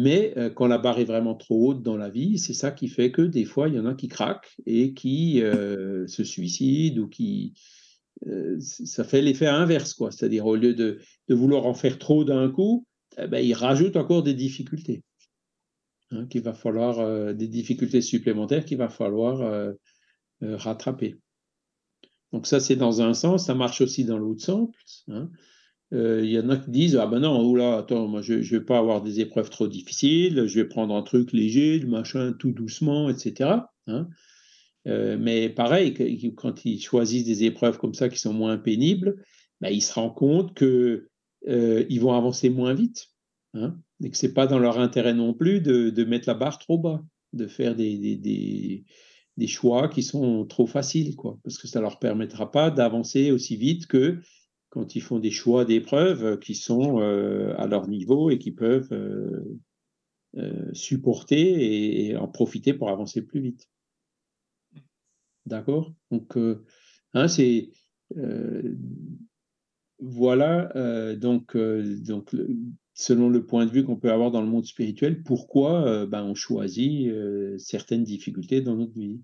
mais quand la barre est vraiment trop haute dans la vie, c'est ça qui fait que des fois, il y en a qui craquent et qui se suicident ou qui... ça fait l'effet inverse, quoi. C'est-à-dire, au lieu de, vouloir en faire trop d'un coup, eh ben, ils rajoutent encore des difficultés. Hein, qu'il va falloir euh, des difficultés supplémentaires qu'il va falloir euh, euh, rattraper. Donc ça, c'est dans un sens, ça marche aussi dans l'autre sens. Hein. Il y en a qui disent Ah ben non, oula, attends, moi je ne vais pas avoir des épreuves trop difficiles, je vais prendre un truc léger, le machin tout doucement, etc. Hein. mais pareil, quand ils choisissent des épreuves comme ça qui sont moins pénibles, ben, ils se rendent compte qu'ils vont avancer moins vite. Hein, et que ce n'est pas dans leur intérêt non plus de, mettre la barre trop bas, de faire des, des, choix qui sont trop faciles, quoi, parce que ça ne leur permettra pas d'avancer aussi vite que quand ils font des choix d'épreuves qui sont euh, à leur niveau et qui peuvent euh, euh, supporter et, en profiter pour avancer plus vite. D'accord? Donc, hein, c'est. voilà, donc, donc selon le point de vue qu'on peut avoir dans le monde spirituel, pourquoi ben, on choisit certaines difficultés dans notre vie?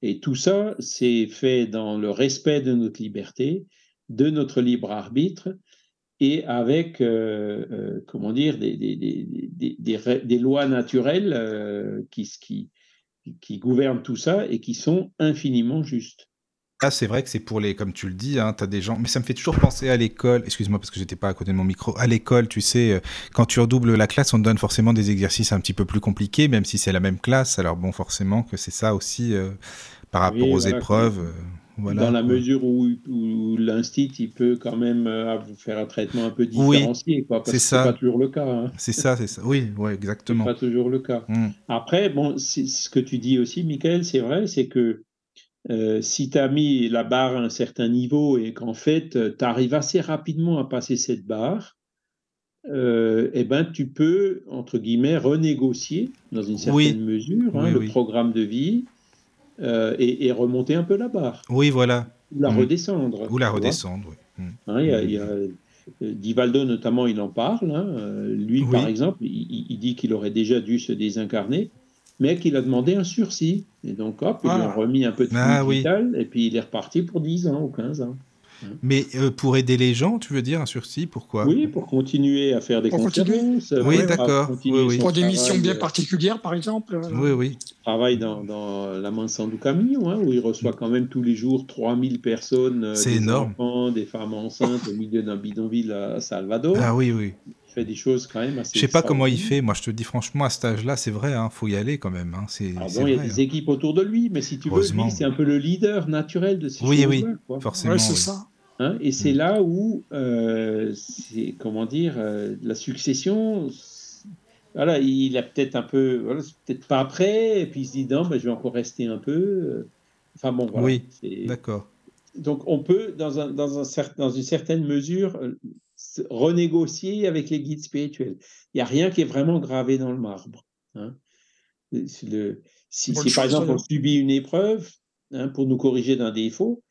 Et tout ça, c'est fait dans le respect de notre liberté, de notre libre arbitre, et avec, euh, comment dire, des, des, des, des lois naturelles qui, qui, qui gouvernent tout ça et qui sont infiniment justes. Ah, c'est vrai que c'est pour les, comme tu le dis, hein, tu as des gens, mais ça me fait toujours penser à l'école, excuse-moi parce que j'étais pas à côté de mon micro, à l'école, tu sais, euh, quand tu redoubles la classe, on te donne forcément des exercices un petit peu plus compliqués, même si c'est la même classe, alors bon, forcément que c'est ça aussi euh, par rapport aux épreuves. Euh, voilà, dans la mesure où, où l'instit, il peut quand même vous faire un traitement un peu différencié, oui, quoi, parce que c'est pas toujours le cas. Hein. C'est ça, c'est ça. Oui, ouais, exactement. Pas toujours le cas. Mmh. Après, bon, ce que tu dis aussi, Michael, c'est vrai, c'est que euh, si tu as mis la barre à un certain niveau et qu'en fait, euh, tu arrives assez rapidement à passer cette barre, euh, eh ben, tu peux, entre guillemets, renégocier dans une certaine mesure hein, le programme de vie et, remonter un peu la barre. Oui, voilà. Ou la mmh. redescendre. Ou la redescendre, oui. Mmh. Hein, il y a, Divaldo, notamment, il en parle. Hein. Lui, par exemple, il dit qu'il aurait déjà dû se désincarner mais qu'il a demandé un sursis. Et donc, hop, il lui a ah. remis un peu de ah, vital, et puis il est reparti pour 10 ans ou 15 ans. Mais euh, pour aider les gens, tu veux dire un sursis Pourquoi? Oui, pour continuer à faire des conférences. Oui, d'accord. Pour des missions bien particulières, par exemple. Oui, oui. Il travaille dans, dans la Mansan du Camino, hein, où il reçoit quand même tous les jours 3000 personnes. Euh, C'est énorme. Enfants, des femmes enceintes au milieu d'un bidonville à Salvador. Ah oui, oui fait des choses quand même assez. Je sais pas comment il fait. Moi, je te dis franchement, à cet âge-là, c'est vrai, hein, faut y aller quand même. Hein, c'est. Ah bon, il y a des hein. équipes autour de lui, mais si tu veux, lui, c'est un peu le leader naturel de ces oui, choses. Oui, oui, forcément. c'est ça. Hein, et c'est mm. là où, euh, c'est comment dire, euh, la succession. Voilà, il a peut-être un peu, voilà, peut-être pas prêt, et puis il se dit non, mais je vais encore rester un peu. Enfin bon, voilà. Oui, d'accord. Donc on peut, dans, un, dans, un, dans une certaine mesure, euh, renégocier avec les guides spirituels. Il n'y a rien qui est vraiment gravé dans le marbre. Hein. Le, si, par exemple on subit une épreuve hein, pour nous corriger d'un défaut,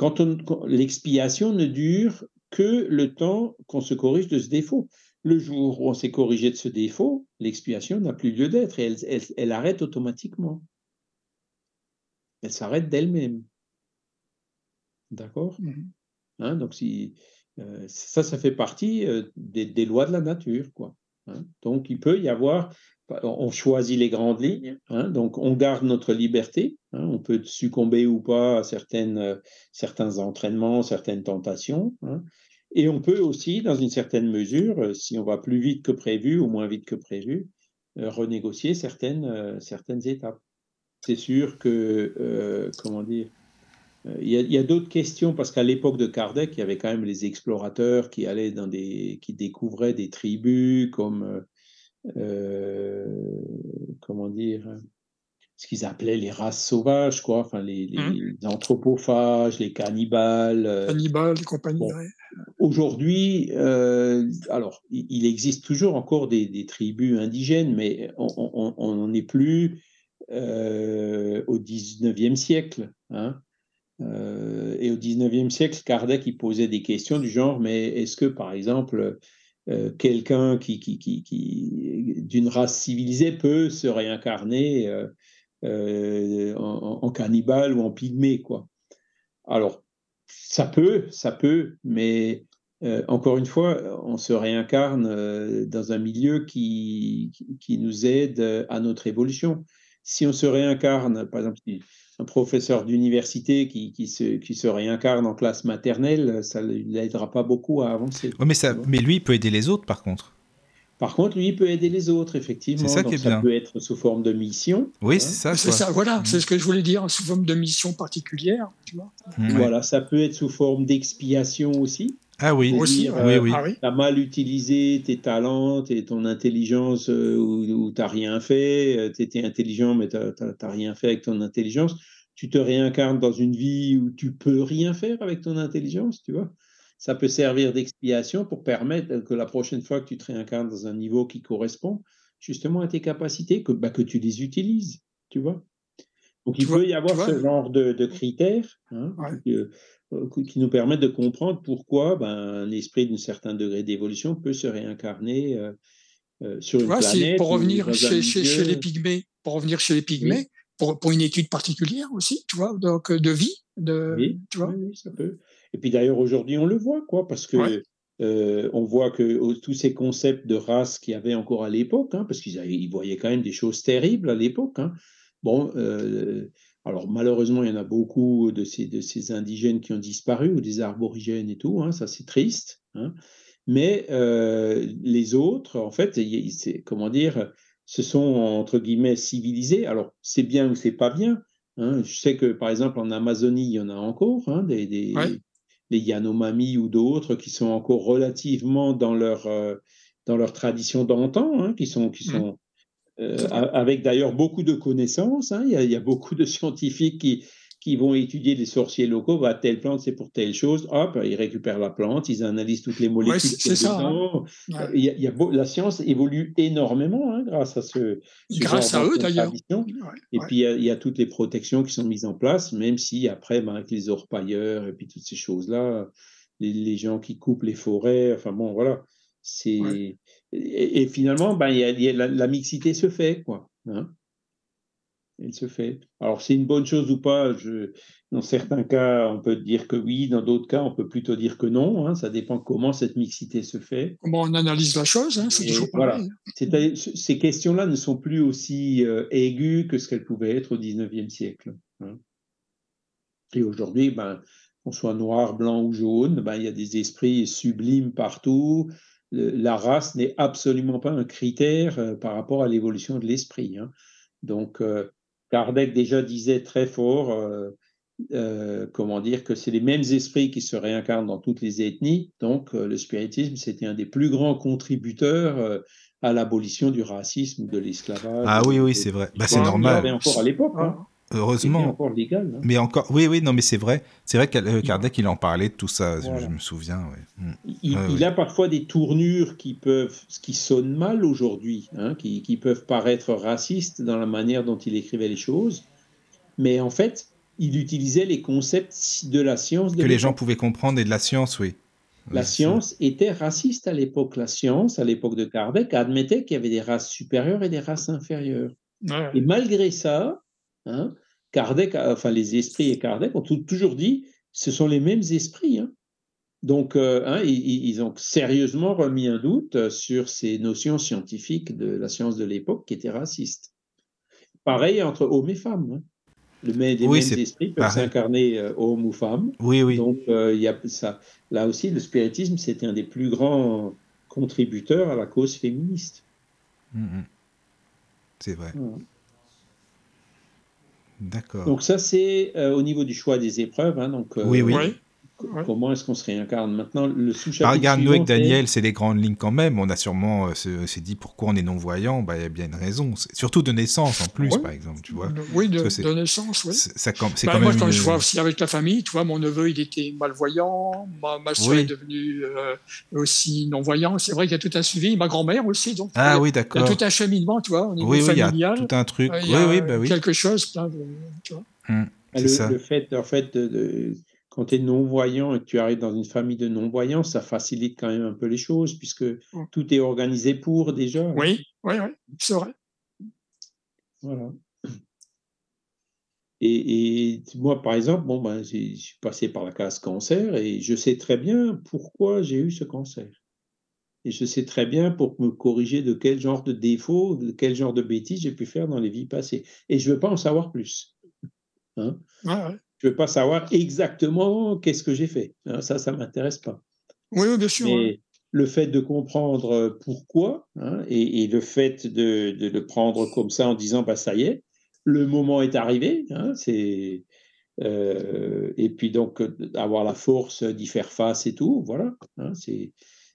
quand, l'expiation ne dure que le temps qu'on se corrige de ce défaut. Le jour où on s'est corrigé de ce défaut, l'expiation n'a plus lieu d'être et elle, elle, arrête automatiquement. Elle s'arrête d'elle-même. D'accord? Mmh hein, Donc, si, euh, ça, ça fait partie euh, des, lois de la nature. Quoi, hein. Donc, il peut y avoir, on choisit les grandes lignes, hein. donc on garde notre liberté, hein. on peut succomber ou pas à certaines, euh, certains entraînements, certaines tentations, et on peut aussi, dans une certaine mesure, si on va plus vite que prévu ou moins vite que prévu, renégocier certaines, certaines étapes. C'est sûr que, comment dire, euh, il y a, d'autres questions parce qu'à l'époque de Kardec, il y avait quand même les explorateurs qui allaient dans des, qui découvraient des tribus comme, euh, euh, comment dire, ce qu'ils appelaient les races sauvages, quoi, enfin les, les, mmh. anthropophages, les cannibales. Cannibales, les compagnies. Aujourd'hui, alors il, existe toujours encore des, tribus indigènes, mais on n'en est plus au 19e siècle. Hein. Euh, et au 19e siècle, Kardec il posait des questions du genre, mais est-ce que, par exemple, euh, quelqu'un qui, qui, qui, qui d'une race civilisée peut se réincarner euh, en, cannibale ou en pygmée, quoi. Alors, ça peut, ça peut, mais encore une fois, on se réincarne dans un milieu qui, qui nous aide à notre évolution. Si on se réincarne, par exemple, un professeur d'université qui, qui, se, qui se réincarne en classe maternelle, ça ne l'aidera pas beaucoup à avancer. mais, ça, mais lui, il peut aider les autres, par contre. Par contre, lui, il peut aider les autres, effectivement. C'est ça qui est ça peut être sous forme de mission. Oui, hein. c'est ça. C'est ça, voilà, c'est ce que je voulais dire, sous forme de mission particulière. Tu vois. Mmh, voilà, ça peut être sous forme d'expiation aussi. Ah oui, aussi, oui, euh, oui. Ah tu as mal utilisé tes talents et ton intelligence euh, ou tu n'as rien fait, euh, tu étais intelligent mais tu n'as rien fait avec ton intelligence. Tu te réincarnes dans une vie où tu peux rien faire avec ton intelligence, tu vois. Ça peut servir d'expiation pour permettre que la prochaine fois que tu te réincarnes dans un niveau qui correspond justement à tes capacités, que, bah, que tu les utilises, tu vois. Donc il peut y avoir ce genre de, critères. Hein, euh, qui nous permettent de comprendre pourquoi ben, un esprit d'un certain degré d'évolution peut se réincarner euh, euh, sur une planète. Pour revenir chez, chez, les pygmées, pour revenir chez les pygmées, pour, pour, une étude particulière aussi, tu vois, donc de vie, de, oui, tu vois. Oui, ça peut. Et puis d'ailleurs aujourd'hui on le voit, quoi, parce que on voit que tous ces concepts de race qu'il y avait encore à l'époque, hein, parce qu'ils voyaient quand même des choses terribles à l'époque. Hein, Bon, alors malheureusement, il y en a beaucoup de ces, de ces indigènes qui ont disparu, ou des arborigènes et tout, hein, ça c'est triste. Mais les autres, en fait, c'est, comment dire, se sont entre guillemets civilisés. Alors c'est bien ou c'est pas bien. Je sais que par exemple en Amazonie, il y en a encore des, des les Yanomami ou d'autres qui sont encore relativement dans leur dans leur tradition d'antan, qui sont qui mmh. sont euh, avec d'ailleurs beaucoup de connaissances. Hein. Il, y a, beaucoup de scientifiques qui, qui vont étudier les sorciers locaux. Bah, telle plante, c'est pour telle chose. Hop, ils récupèrent la plante, ils analysent toutes les molécules. c'est ça. Hein. Il y a, la science évolue énormément hein, grâce à ce. grâce à eux d'ailleurs. et puis il y, a, toutes les protections qui sont mises en place, même si après, ben, avec les orpailleurs et puis toutes ces choses-là, les, les, gens qui coupent les forêts, enfin bon, voilà. C'est et, finalement, ben, y a, la, mixité se fait, quoi. Hein Elle se fait. Alors, c'est une bonne chose ou pas je, Dans certains cas, on peut dire que oui. Dans d'autres cas, on peut plutôt dire que non. Hein, ça dépend comment cette mixité se fait. Comment on analyse la chose, hein, c'est toujours pareil. Voilà. Ces questions-là ne sont plus aussi euh, aiguës que ce qu'elles pouvaient être au XIXe siècle. Hein. Et aujourd'hui, ben, qu'on soit noir, blanc ou jaune, ben, il y a des esprits sublimes partout la race n'est absolument pas un critère euh, par rapport à l'évolution de l'esprit. Hein. Donc, euh, Kardec déjà disait très fort, euh, comment dire, que c'est les mêmes esprits qui se réincarnent dans toutes les ethnies. Donc, le spiritisme, c'était un des plus grands contributeurs à l'abolition du racisme, de l'esclavage. Ah oui, oui, c'est vrai. Bah, c'est normal. encore à l'époque. Hein. Heureusement. encore légal. Hein. Mais encore, oui, oui, non, mais c'est vrai. C'est vrai que euh, Kardec, il en parlait de tout ça, je me souviens. Mm. Il, a parfois des tournures qui peuvent, qui sonnent mal aujourd'hui, hein, qui, qui, peuvent paraître racistes dans la manière dont il écrivait les choses. Mais en fait, il utilisait les concepts de la science. que les gens pouvaient comprendre et de la science, oui. La science était raciste à l'époque. La science, à l'époque de Kardec, admettait qu'il y avait des races supérieures et des races inférieures. Et malgré ça, Hein. Kardec, enfin les esprits et Kardec ont toujours dit, ce sont les mêmes esprits. Hein. Donc, euh, hein, ils, ont sérieusement remis un doute sur ces notions scientifiques de la science de l'époque qui étaient racistes. Pareil entre hommes et femmes. Le même, les mêmes esprits peuvent s'incarner euh, homme ou femme. Oui, oui. Donc, euh, y a ça. Là aussi, le spiritisme, c'était un des plus grands contributeurs à la cause féministe. Mmh, mmh. C'est vrai. D'accord. Donc ça, c'est euh, au niveau du choix des épreuves. Hein, donc, euh, oui, oui. Comment est-ce qu'on se réincarne Maintenant, le sous-chapitre. regarde, nous avec Daniel, c'est les grandes lignes quand même. On a sûrement euh, s'est dit pourquoi on est non-voyant? Bah, il y a bien une raison. Surtout de naissance en plus, par exemple. Tu vois oui, de, de naissance, oui. Ça, c'est bah, quand moi, même quand je vois aussi avec la famille, tu vois, mon neveu, il était malvoyant. Ma, ma soeur est devenue euh, aussi non-voyant. C'est vrai qu'il y a tout un suivi. Ma grand-mère aussi. Donc, ah oui, d'accord. Il y a tout un cheminement, tu vois, au niveau oui, familial. Oui, il y a tout un truc. oui, oui, bah oui. Quelque chose, plein de. Tu vois. Hum, le, le, fait, en fait, de quand tu es non-voyant et que tu arrives dans une famille de non-voyants, ça facilite quand même un peu les choses, puisque mmh. tout est organisé pour déjà. Oui, oui, oui, c'est vrai. Voilà. Et, moi, par exemple, bon, ben, je suis passé par la case cancer et je sais très bien pourquoi j'ai eu ce cancer. Et je sais très bien pour me corriger de quel genre de défaut, de quel genre de bêtises j'ai pu faire dans les vies passées. Et je ne veux pas en savoir plus. Hein ouais. Je ne veux pas savoir exactement qu'est-ce que j'ai fait. Hein, ça, ça ne m'intéresse pas. Oui, bien sûr. Mais le fait de comprendre pourquoi hein, et, le fait de, le prendre comme ça en disant bah, ça y est, le moment est arrivé. Hein, c'est, euh, et puis donc avoir la force d'y faire face et tout, voilà. c'est,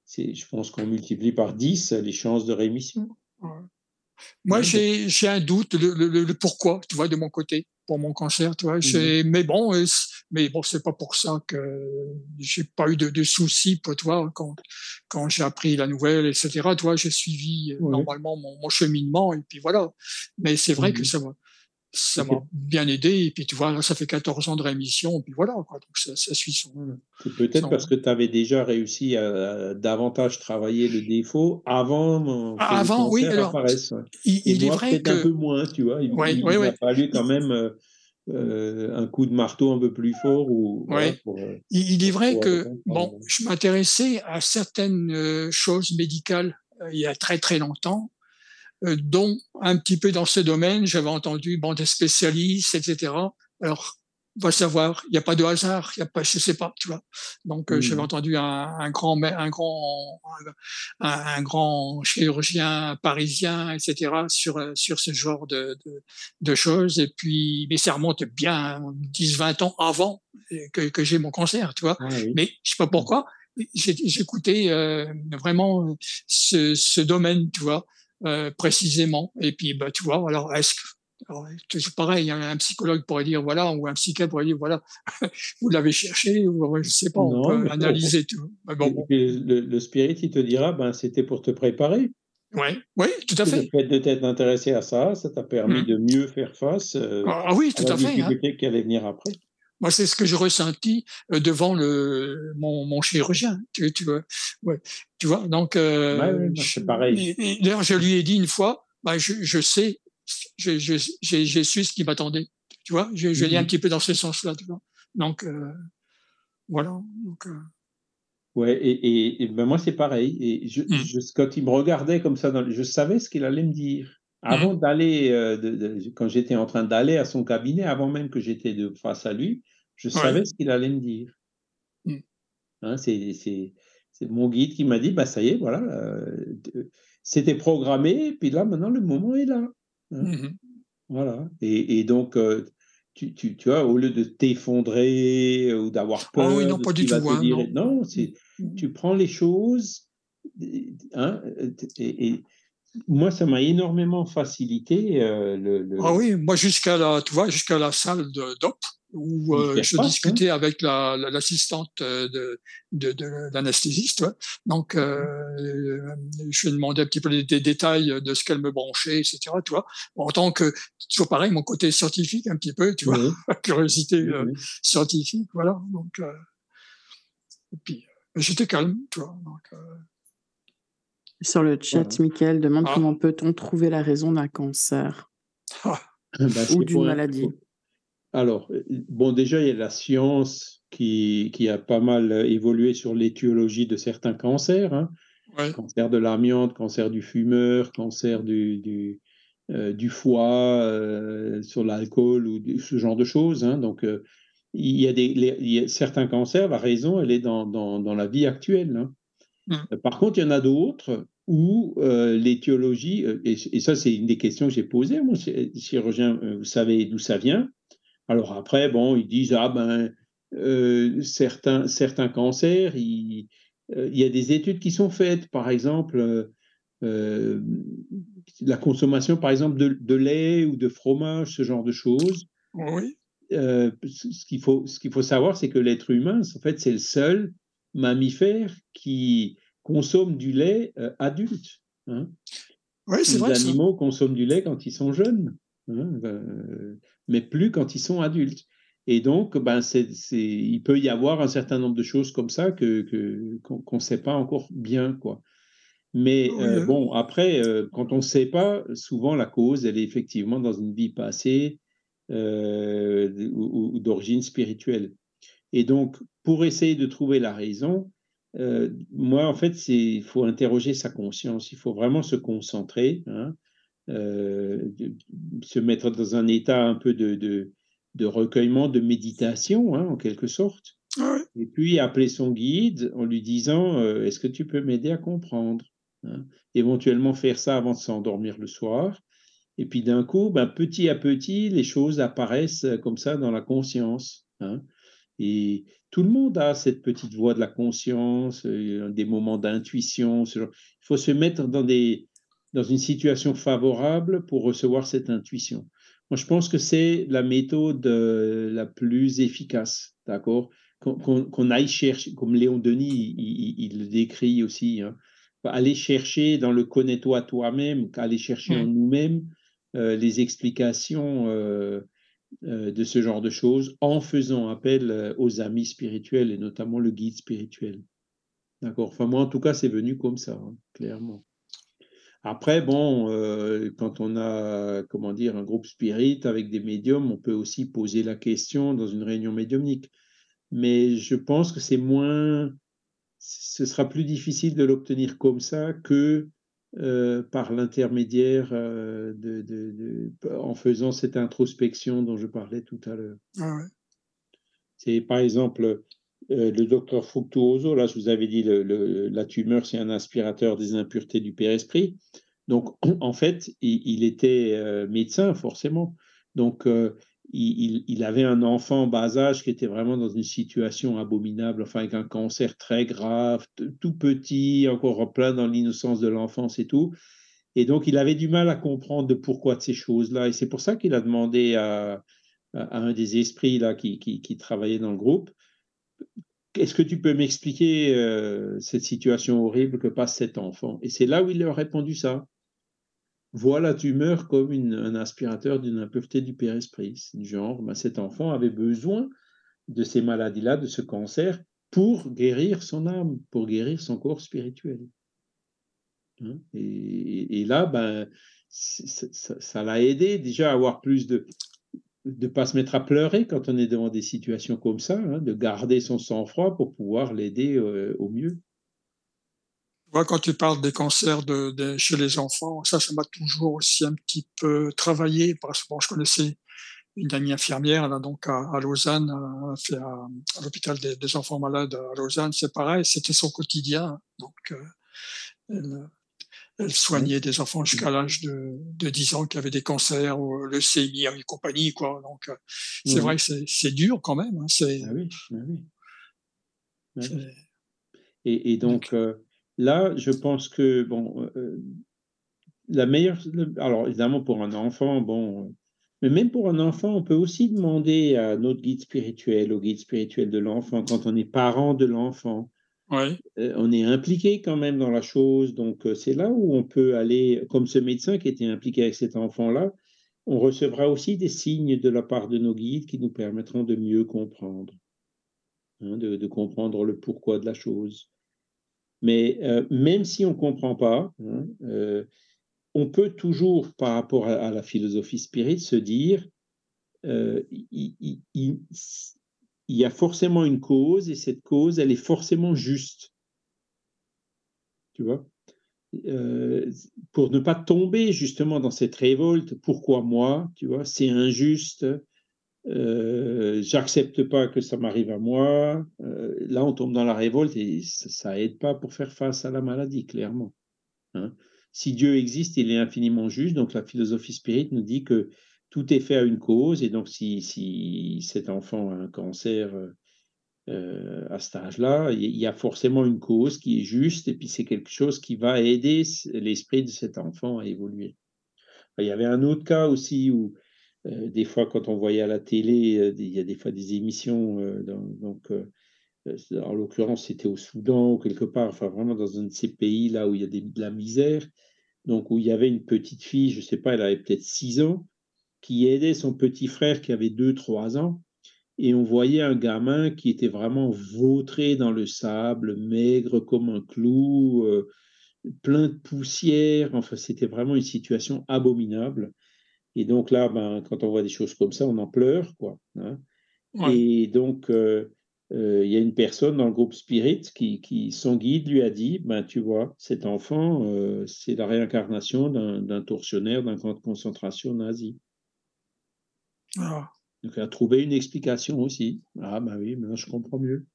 je pense qu'on multiplie par 10 les chances de rémission. Moi, j'ai, un doute, le, le, pourquoi, tu vois, de mon côté pour mon cancer, tu vois. Mmh. Mais bon, mais bon, c'est pas pour ça que j'ai pas eu de, de soucis, pour toi, quand quand j'ai appris la nouvelle, etc. Tu vois, j'ai suivi euh, normalement mon, mon, cheminement et puis voilà. Mais c'est vrai que mmh. ça m'a ça m'a bien aidé et puis tu vois, là, ça fait 14 ans de rémission et puis voilà, quoi. Donc ça, ça suit son. Peut-être parce que tu avais déjà réussi à, davantage travailler le défaut avant. Ah, avant, oui. Alors, il, il est vrai que un peu moins, tu vois. Il, il a fallu quand même. Euh, euh, un coup de marteau un peu plus fort ou pour, euh, il, est vrai que bon je m'intéressais à certaines euh, choses médicales il y a très très longtemps dont un petit peu dans ce domaine, j'avais entendu bon, des spécialistes, etc. Alors, va savoir, il n'y a pas de hasard, il y a pas, je sais pas, tu vois. Donc euh, j'avais mmh. entendu un, un, grand, un grand, un, un, grand chirurgien parisien, etc. sur sur ce genre de, de, de choses. Et puis, mais ça remonte bien 10-20 ans avant que, que j'ai mon cancer, tu vois. Ah mais je sais pas pourquoi. J'écoutais euh, vraiment ce, ce domaine, tu vois, euh, précisément. Et puis, bah, tu vois, alors est-ce que c'est pareil, hein, un psychologue pourrait dire voilà, ou un psychiatre pourrait dire voilà, vous l'avez cherché, ou je sais pas, on peut analyser tout. le, spirit, il te dira ben c'était pour te préparer. Oui, oui, tout à fait. Le fait de t'être intéressé à ça, ça t'a permis mmh. de mieux faire face euh, ah, oui, tout à, fait, hein. qui allait venir après. Moi, c'est ce que j'ai ressenti euh, devant le mon, mon chirurgien. Tu, tu, vois, ouais, tu vois. Donc, euh, c'est pareil. D'ailleurs, je lui ai dit une fois, bah, je, je sais j'ai su ce qui m'attendait. Tu vois, je, je lis un mmh petit peu dans ce sens-là. Tu vois. Donc, euh, voilà. Donc, euh. Ouais, et, et, ben moi, c'est pareil. Et je, mmh. je, quand il me regardait comme ça, dans, je savais ce qu'il allait me dire. Mmh. Avant d'aller, euh, de, quand j'étais en train d'aller à son cabinet, avant même que j'étais face à lui, je savais ce qu'il allait me dire. Hein, c'est mon guide qui m'a dit, bah ça y est, voilà, c'était programmé, puis là, maintenant, le moment est là. Hein. Mmh voilà. Et, et donc, euh, tu, tu, tu, vois, au lieu de t'effondrer ou d'avoir ah peur. oui, non, pas du tout. Hein, non, non c'est, mmh. tu prends les choses. Hein, et, moi, ça m'a énormément facilité. Euh, le, Ah oui, moi, jusqu'à la, tu vois, jusqu'à la salle DOP, où euh, je hein. discutais avec l'assistante la, de, de, de l'anesthésiste. Donc, euh, je lui ai demandé un petit peu des, détails de ce qu'elle me branchait, etc. Tu vois, en tant que toujours pareil, mon côté scientifique un petit peu, tu vois, curiosité euh, scientifique, voilà. Donc, euh, et puis j'étais calme, tu vois. Donc, Sur le chat, Michael demande ah. comment peut-on trouver la raison d'un cancer ah. bah, ou d'une maladie. Alors, euh, bon, déjà, il y a la science qui, qui a pas mal euh, évolué sur l'étiologie de certains cancers. Hein. Cancer de l'amiante, cancer du fumeur, cancer du, du, euh, du foie, sur l'alcool ou ce genre de choses. Hein. Donc, il, y a des, il y a certains cancers, la raison, elle est dans, dans, dans la vie actuelle. Hein. Mmh. Par contre, il y en a d'autres où l'étiologie, et, et, ça c'est une des questions que j'ai posées à mon chirurgien, vous savez d'où ça vient alors après, bon, ils disent, ah ben, euh, certains, certains cancers, il, euh, il, y a des études qui sont faites, par exemple, euh, la consommation, par exemple, de, de, lait ou de fromage, ce genre de choses. Oui. ce qu'il faut, ce qu'il faut savoir, c'est que l'être humain, en fait, c'est le seul mammifère qui consomme du lait adulte. Hein. Oui, c'est vrai. Les animaux consomment du lait quand ils sont jeunes. Hein, mais plus quand ils sont adultes. Et donc, ben, c'est, il peut y avoir un certain nombre de choses comme ça que, qu'on ne sait pas encore bien. Quoi. Mais euh, hein. bon, après, euh, quand on ne sait pas, souvent la cause, elle est effectivement dans une vie passée euh, ou, d'origine spirituelle. Et donc, pour essayer de trouver la raison, moi, en fait, il faut interroger sa conscience, il faut vraiment se concentrer. Hein, euh, se mettre dans un état un peu de, de, recueillement, de méditation, hein, en quelque sorte. Et puis appeler son guide en lui disant euh, Est-ce que tu peux m'aider à comprendre hein Éventuellement faire ça avant de s'endormir le soir. Et puis d'un coup, ben, petit à petit, les choses apparaissent comme ça dans la conscience. Et tout le monde a cette petite voix de la conscience, euh, des moments d'intuition. Il faut se mettre dans des, dans une situation favorable pour recevoir cette intuition. Moi, je pense que c'est la méthode euh, la plus efficace, d'accord Qu'on aille chercher, comme Léon Denis, il, le décrit aussi, hein, aller chercher dans le connais-toi toi-même, aller chercher en mmh. nous-mêmes euh, les explications euh, de ce genre de choses en faisant appel aux amis spirituels et notamment le guide spirituel. D'accord? Enfin, moi, en tout cas, c'est venu comme ça, hein, clairement. Après, bon, euh, quand on a, comment dire, un groupe spirit avec des médiums, on peut aussi poser la question dans une réunion médiumnique. Mais je pense que c'est moins, ce sera plus difficile de l'obtenir comme ça que euh, par l'intermédiaire euh, de, en faisant cette introspection dont je parlais tout à l'heure. Ah c'est par exemple le docteur Fructuoso, là je vous avais dit le, la tumeur c'est un aspirateur des impuretés du père-esprit. Donc en fait il, était médecin forcément. Donc il, avait un enfant en bas âge qui était vraiment dans une situation abominable, enfin avec un cancer très grave, tout petit, encore plein dans l'innocence de l'enfance et tout. Et donc, il avait du mal à comprendre de pourquoi de ces choses-là. Et c'est pour ça qu'il a demandé à, un des esprits là, qui, travaillait dans le groupe, est-ce que tu peux m'expliquer euh, cette situation horrible que passe cet enfant? Et c'est là où il a répondu ça voit la tumeur comme un aspirateur d'une impureté du père-esprit. Du genre, ben, cet enfant avait besoin de ces maladies-là, de ce cancer, pour guérir son âme, pour guérir son corps spirituel. Hein, et, là, ben, ça l'a aidé déjà à avoir plus de ne pas se mettre à pleurer quand on est devant des situations comme ça, hein, de garder son sang-froid pour pouvoir l'aider euh, au mieux quand tu parles des cancers de, chez les enfants, ça, ça m'a toujours aussi un petit peu travaillé parce que je connaissais une amie infirmière là, donc à, Lausanne, à, l'hôpital des, enfants malades à Lausanne, c'est pareil, c'était son quotidien. Donc, euh, elle, soignait des enfants jusqu'à l'âge de, de, 10 ans qui avaient des cancers, ou le CMI et compagnie. Quoi. Donc, euh, c'est vrai que c'est dur quand même. Hein, ah oui, ah oui. Et, et, donc, euh, Là, je pense que, bon, euh, euh, la meilleure. Alors, évidemment, pour un enfant, bon. Euh, mais même pour un enfant, on peut aussi demander à notre guide spirituel, au guide spirituel de l'enfant, quand on est parent de l'enfant. on est impliqué quand même dans la chose. Donc, c'est là où on peut aller, comme ce médecin qui était impliqué avec cet enfant-là, on recevra aussi des signes de la part de nos guides qui nous permettront de mieux comprendre, hein, de, comprendre le pourquoi de la chose. Mais euh, même si on ne comprend pas, hein, euh, on peut toujours, par rapport à, la philosophie spirit, se dire euh, il, y a forcément une cause et cette cause, elle est forcément juste. Tu vois? Pour ne pas tomber justement dans cette révolte, pourquoi moi? Tu vois, c'est injuste. Euh, j'accepte pas que ça m'arrive à moi. Euh, là, on tombe dans la révolte et ça, aide pas pour faire face à la maladie, clairement. Hein. Si Dieu existe, il est infiniment juste. Donc, la philosophie spirit nous dit que tout est fait à une cause. Et donc, si, cet enfant a un cancer euh, à cet âge-là, il y a forcément une cause qui est juste. Et puis, c'est quelque chose qui va aider l'esprit de cet enfant à évoluer. Il y avait un autre cas aussi où euh, des fois, quand on voyait à la télé, euh, il y a des fois des émissions, euh, donc, en l'occurrence, c'était au Soudan ou quelque part, enfin vraiment dans un de ces pays là où il y a de la misère, donc où il y avait une petite fille, je ne sais pas, elle avait peut-être 6 ans, qui aidait son petit frère qui avait 2-3 ans, et on voyait un gamin qui était vraiment vautré dans le sable, maigre comme un clou, plein de poussière, enfin c'était vraiment une situation abominable. Et donc là, ben, quand on voit des choses comme ça, on en pleure. Quoi, hein. Et donc, euh, euh, il y a une personne dans le groupe Spirit qui, qui, son guide lui a dit, ben, tu vois, cet enfant, euh, c'est la réincarnation d'un tortionnaire d'un camp de concentration nazi. Ah. Donc, il a trouvé une explication aussi. Ah, ben oui, maintenant je comprends mieux.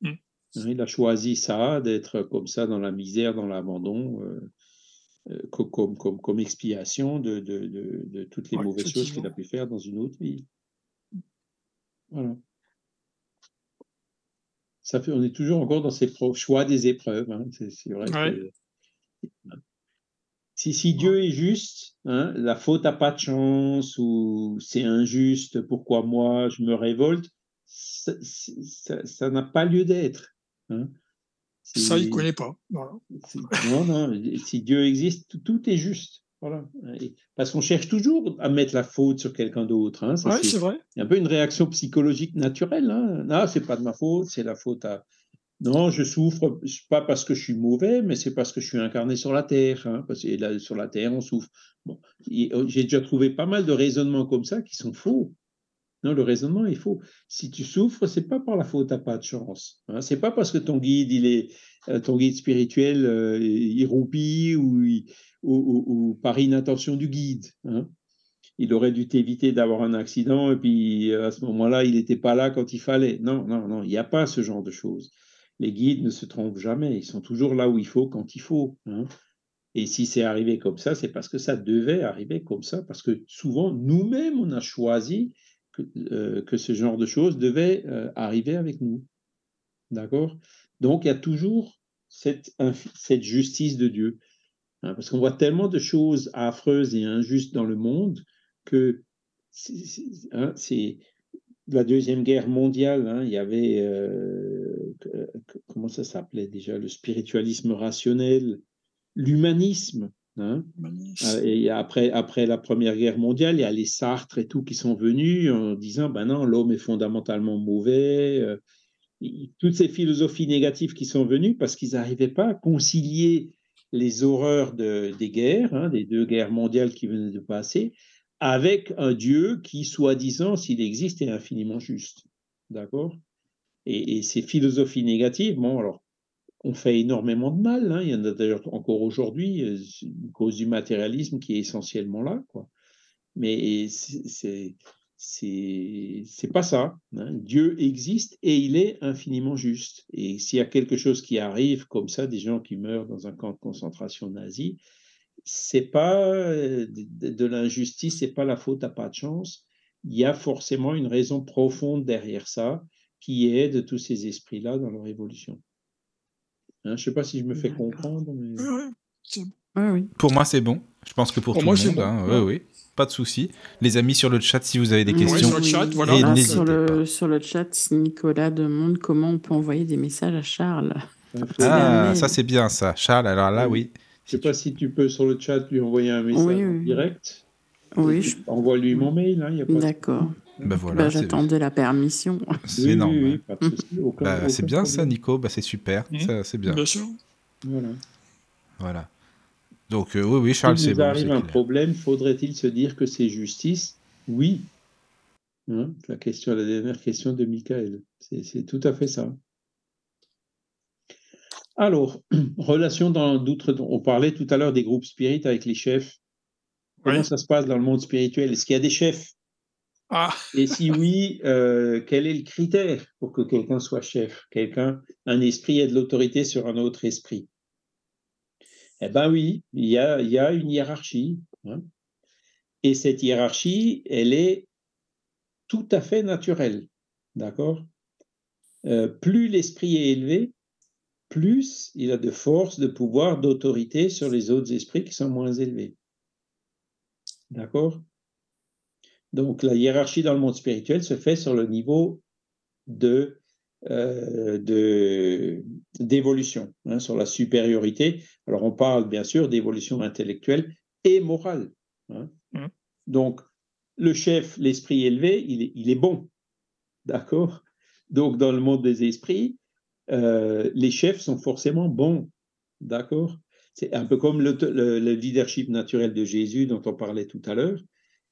Mmh. Hein, il a choisi ça, d'être comme ça dans la misère, dans l'abandon. Euh, comme, comme, comme, expiation de, de, de, toutes les mauvaises choses qu'il a pu faire dans une autre vie. Voilà. Ça fait, on est toujours encore dans ces choix des épreuves. Hein. C'est vrai que, si, si Dieu est juste, hein, la faute n'a pas de chance ou c'est injuste, pourquoi moi je me révolte, ça n'a pas lieu d'être. Hein. Ça, il ne connaît pas. Non, non, si Dieu existe, tout est juste. Voilà. Parce qu'on cherche toujours à mettre la faute sur quelqu'un d'autre. Hein. Oui, c'est vrai. un peu une réaction psychologique naturelle. Hein. Non, c'est pas de ma faute, c'est la faute à. Non, je souffre pas parce que je suis mauvais, mais c'est parce que je suis incarné sur la terre. Hein. Parce que là, sur la terre, on souffre. Bon, j'ai déjà trouvé pas mal de raisonnements comme ça qui sont faux. Non, le raisonnement est faux. Si tu souffres, c'est pas par la faute, t'as pas de chance. Hein. C'est pas parce que ton guide, il est, euh, ton guide spirituel, euh, il ou, par inattention du guide. Hein. Il aurait dû t'éviter d'avoir un accident et puis à ce moment-là, il n'était pas là quand il fallait. Non, non, non, il n'y a pas ce genre de choses. Les guides ne se trompent jamais. Ils sont toujours là où il faut quand il faut. Hein. Et si c'est arrivé comme ça, c'est parce que ça devait arriver comme ça, parce que souvent, nous-mêmes, on a choisi que, euh, que, ce genre de choses devait euh, arriver avec nous. D'accord? Donc, il y a toujours cette, cette justice de Dieu. Hein, parce qu'on voit tellement de choses affreuses et injustes dans le monde que c'est hein, la Deuxième Guerre mondiale, hein, il y avait, euh, comment ça s'appelait déjà, le spiritualisme rationnel, l'humanisme. Hein? Euh, et après, après la Première Guerre mondiale, il y a les Sartres et tout qui sont venus en disant ben non, l'homme est fondamentalement mauvais. Euh, toutes ces philosophies négatives qui sont venues parce qu'ils n'arrivaient pas à concilier les horreurs de, des guerres, hein, des deux guerres mondiales qui venaient de passer, avec un Dieu qui, soi-disant, s'il existe, est infiniment juste. D'accord? Et, et, ces philosophies négatives, bon, alors, on fait énormément de mal. Hein. Il y en a d'ailleurs encore aujourd'hui, euh, une cause du matérialisme qui est essentiellement là. Quoi. Mais c'est c'est pas ça. Hein. Dieu existe et il est infiniment juste. Et s'il y a quelque chose qui arrive comme ça, des gens qui meurent dans un camp de concentration nazi, c'est pas euh, de, de l'injustice, c'est pas la faute à pas de chance. Il y a forcément une raison profonde derrière ça qui aide tous ces esprits-là dans leur évolution. Hein, je ne sais pas si je me fais comprendre. Mais... Oui, Pour moi, c'est bon. Je pense que pour, tout le monde. Hein, oui, oui. Pas de souci. Les amis sur le chat, si vous avez des questions. sur le chat, voilà. sur, le, sur le chat, Nicolas demande comment on peut envoyer des messages à Charles. Ah, ça c'est bien ça. Charles, alors là, oui. Je ne sais pas si tu peux sur le chat lui envoyer un message direct. Oui. Envoie-lui mon mail. Hein, D'accord. Bah voilà, bah, J'attendais la permission. C'est normal. Bah, c'est bien ça, Nico. Bah, c'est super. C'est bien. Bien sûr. Voilà. Voilà. Donc, euh, oui, oui, Charles, c'est bon. Si arrive un problème, faudrait-il se dire que c'est justice? Oui. Hein, la, question, la dernière question de Michael. C'est tout à fait ça. Alors, relation dans d'autres. On parlait tout à l'heure des groupes spirites avec les chefs. Comment ça se passe dans le monde spirituel? Est-ce qu'il y a des chefs? Ah. Et si oui, euh, quel est le critère pour que quelqu'un soit chef? Quelqu'un, un esprit ait de l'autorité sur un autre esprit Eh bien oui, il y a, il y a une hiérarchie. Hein. Et cette hiérarchie, elle est tout à fait naturelle. D'accord? Euh, Plus l'esprit est élevé, plus il a de force, de pouvoir, d'autorité sur les autres esprits qui sont moins élevés. D'accord? Donc la hiérarchie dans le monde spirituel se fait sur le niveau de euh, d'évolution, hein, sur la supériorité. Alors on parle bien sûr d'évolution intellectuelle et morale. Hein. Mmh. Donc le chef, l'esprit élevé, il est, il est bon, d'accord? Donc dans le monde des esprits, euh, les chefs sont forcément bons, d'accord? C'est un peu comme le leadership naturel de Jésus dont on parlait tout à l'heure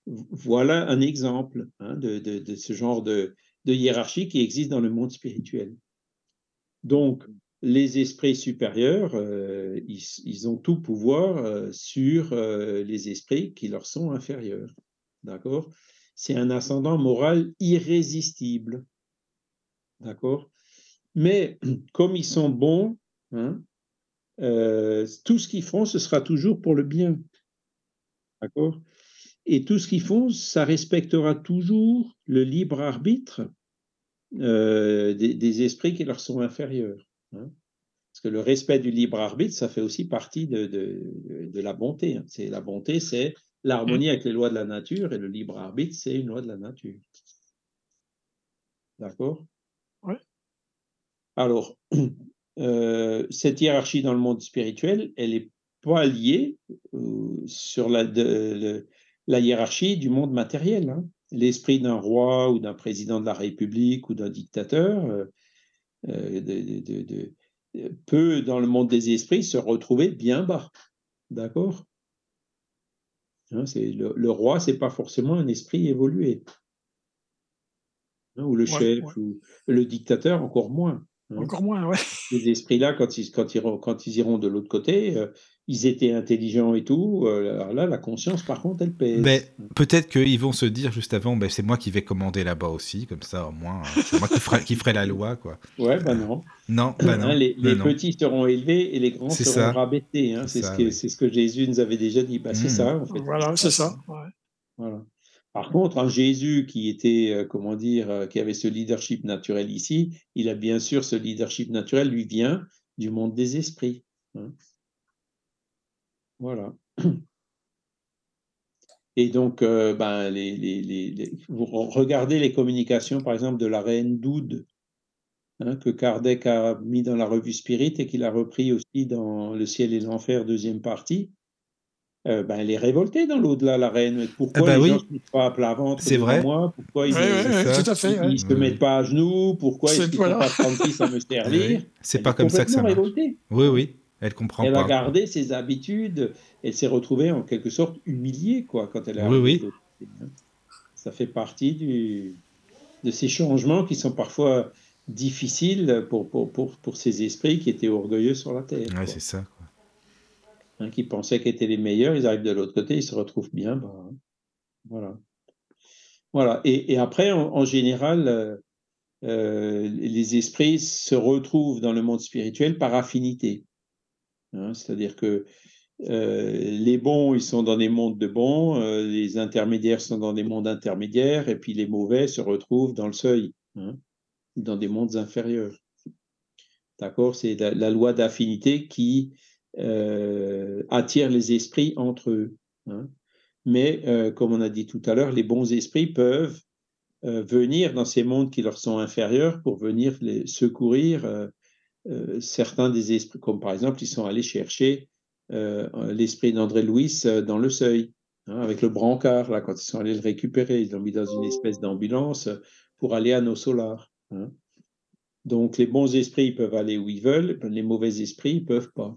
voilà un exemple hein, de, ce genre de, hiérarchie qui existe dans le monde spirituel. Donc, les esprits supérieurs, euh, ils, ont tout pouvoir euh, sur euh, les esprits qui leur sont inférieurs. D'accord? C'est un ascendant moral irrésistible. D'accord? Mais comme ils sont bons, hein, tout ce qu'ils font, ce sera toujours pour le bien. D'accord? Et tout ce qu'ils font, ça respectera toujours le libre arbitre euh, des, esprits qui leur sont inférieurs. Hein. Parce que le respect du libre arbitre, ça fait aussi partie de, de, la bonté. Hein. C'est la bonté, c'est l'harmonie avec les lois de la nature, et le libre arbitre, c'est une loi de la nature. D'accord? Oui. Alors, euh, cette hiérarchie dans le monde spirituel, elle est pas liée euh, sur la, de, la hiérarchie du monde matériel. Hein. L'esprit d'un roi ou d'un président de la République ou d'un dictateur euh, euh, peut, dans le monde des esprits, se retrouver bien bas. D'accord? Hein, le, le, roi, c'est pas forcément un esprit évolué. hein, ou le chef, ou le dictateur, encore moins. Encore moins, ouais. Ces esprits-là, quand ils, quand, ils, quand ils iront de l'autre côté, euh, ils étaient intelligents et tout. Euh, alors là, la conscience, par contre, elle pèse. Mais peut-être qu'ils vont se dire juste avant, ben, c'est moi qui vais commander là-bas aussi, comme ça, au moins, euh, c'est moi qui ferai, qui ferai, la loi, quoi. Ouais, ben non. Non, ben non. les, les petits seront élevés et les grands seront rabaissés. Hein. C'est ce, que, ce que Jésus nous avait déjà dit. Ben, C'est hmm. ça, en fait. Voilà, c'est ça. Ouais. Voilà. Par contre, un Jésus qui était, euh, comment dire, euh, qui avait ce leadership naturel ici, il a bien sûr ce leadership naturel, lui vient du monde des esprits. Hein. Voilà. Et donc, euh, ben, les, les, vous regardez les communications, par exemple, de la reine Doud, hein, que Kardec a mis dans la revue Spirit et qu'il a repris aussi dans Le ciel et l'enfer, deuxième partie. Euh, ben, elle est révoltée dans l'au-delà, la reine. Pourquoi bah les oui. gens ne se pas à plat ventre C'est vrai. moi? Pourquoi ils ne ouais, se mettent pas à genoux? Pourquoi ils ne voilà. pas 36 à me servir? Oui. C'est pas comme ça que ça marche. Révoltée. Oui, oui. Elle comprend elle pas. Elle a gardé ses habitudes. Elle s'est retrouvée en quelque sorte humiliée quoi, quand elle est Oui, oui. Hein. Ça fait partie du... de ces changements qui sont parfois difficiles pour, pour, pour, pour ces esprits qui étaient orgueilleux sur la terre. Oui, c'est ça. Quoi. Hein, qui pensaient qu'ils étaient les meilleurs, ils arrivent de l'autre côté, ils se retrouvent bien. Bah, voilà. Voilà. Et, et après, en, en général, euh, euh, les esprits se retrouvent dans le monde spirituel par affinité. Hein, C'est-à-dire que euh, les bons, ils sont dans des mondes de bons, euh, les intermédiaires sont dans des mondes intermédiaires, et puis les mauvais se retrouvent dans le seuil, hein, dans des mondes inférieurs. D'accord? C'est la, loi d'affinité qui euh, attire les esprits entre eux. Hein. Mais, comme on a dit tout à l'heure, les bons esprits peuvent venir dans ces mondes qui leur sont inférieurs pour venir les secourir euh, euh, certains des esprits, comme par exemple, ils sont allés chercher euh, l'esprit d'André Louis dans le seuil, hein, avec le brancard, là, quand ils sont allés le récupérer, ils l'ont mis dans une espèce d'ambulance pour aller à nos solars. Hein. Donc, les bons esprits ils peuvent aller où ils veulent, les mauvais esprits ne peuvent pas.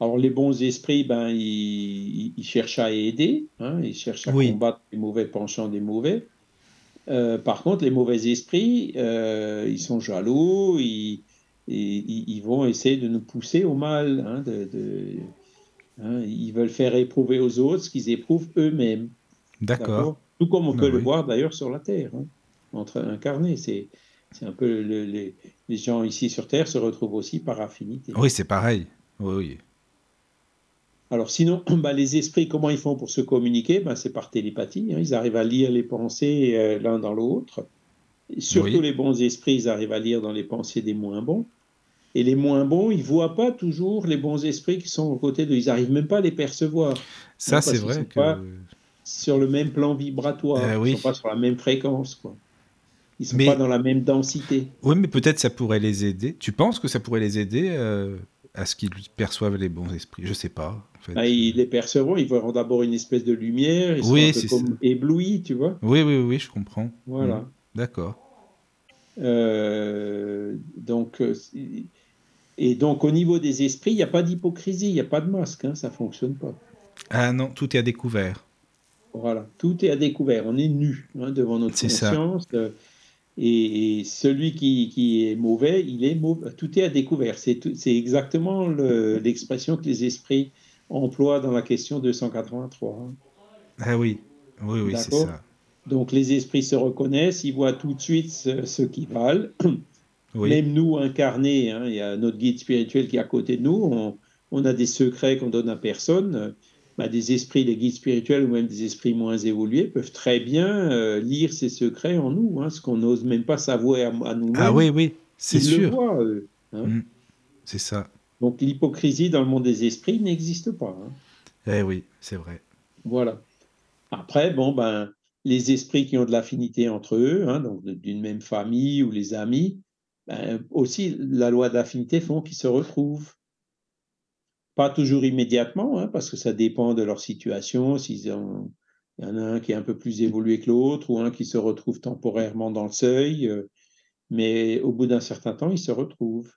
Alors, les bons esprits, ben, ils, ils cherchent à aider, hein, ils cherchent à Oui. combattre les mauvais penchants des mauvais. Euh, par contre, les mauvais esprits, euh, ils sont jaloux, ils, ils, ils vont essayer de nous pousser au mal. hein, de, de- hein, ils veulent faire éprouver aux autres ce qu'ils éprouvent eux-mêmes. D'accord. Tout comme on Bah peut le oui. voir d'ailleurs sur la Terre, hein, entre incarnés. C'est c'est un peu le- les, les gens ici sur Terre se retrouvent aussi par affinité. Oui, c'est pareil. Oui, oui. Alors sinon, bah, les esprits, comment ils font pour se communiquer? Bah, C'est par télépathie. hein. Ils arrivent à lire les pensées euh, l'un dans l'autre. Surtout Oui. les bons esprits, ils arrivent à lire dans les pensées des moins bons. Et les moins bons, ils voient pas toujours les bons esprits qui sont aux côtés d'eux. Ils arrivent même pas à les percevoir. Ça, c'est vrai sont que. pas sur le même plan vibratoire. Euh, oui. Ils sont pas sur la même fréquence. Quoi. Ils sont Mais- pas dans la même densité. Oui, mais peut-être ça pourrait les aider. Tu penses que ça pourrait les aider euh, à ce qu'ils perçoivent les bons esprits? Je sais pas. En fait. Ah, ils les percevront, ils verront d'abord une espèce de lumière, ils Oui, sont un peu comme éblouis, tu vois. Oui, oui, oui, je comprends. Voilà. Mm. D'accord. Euh, donc, euh, et donc, au niveau des esprits, il n'y a pas d'hypocrisie, il n'y a pas de masque, hein, ça ne fonctionne pas. Ah non, tout est à découvert. Voilà, tout est à découvert, on est nu hein, devant notre C'est ça. conscience. euh, et, et celui qui, qui est mauvais, il est mauvais, tout est à découvert. C'est exactement le- l'expression que les esprits emploient dans la question 283. hein. Ah oui, oui, oui, c'est ça. Donc, les esprits se reconnaissent, ils voient tout de suite ce, ce qu'ils valent. Oui. Même nous incarnés, hein, il y a notre guide spirituel qui est à côté de nous, on, on a des secrets qu'on donne à personne. Bah, des esprits, des guides spirituels ou même des esprits moins évolués peuvent très bien euh, lire ces secrets en nous, hein, ce qu'on n'ose même pas savoir à, à nous-mêmes. Ah oui, oui, c'est sûr. voient, eux, hein. Mm. C'est ça. Donc l'hypocrisie dans le monde des esprits n'existe pas. hein. Eh oui, c'est vrai. Voilà. Après, bon, ben, les esprits qui ont de l'affinité entre eux, hein, donc d'une même famille ou les amis, ben, aussi la loi d'affinité font qu'ils se retrouvent. Pas toujours immédiatement, hein, parce que ça dépend de leur situation. S'ils ont, il y en a un qui est un peu plus évolué que l'autre, ou un qui se retrouve temporairement dans le seuil, euh, mais au bout d'un certain temps, ils se retrouvent.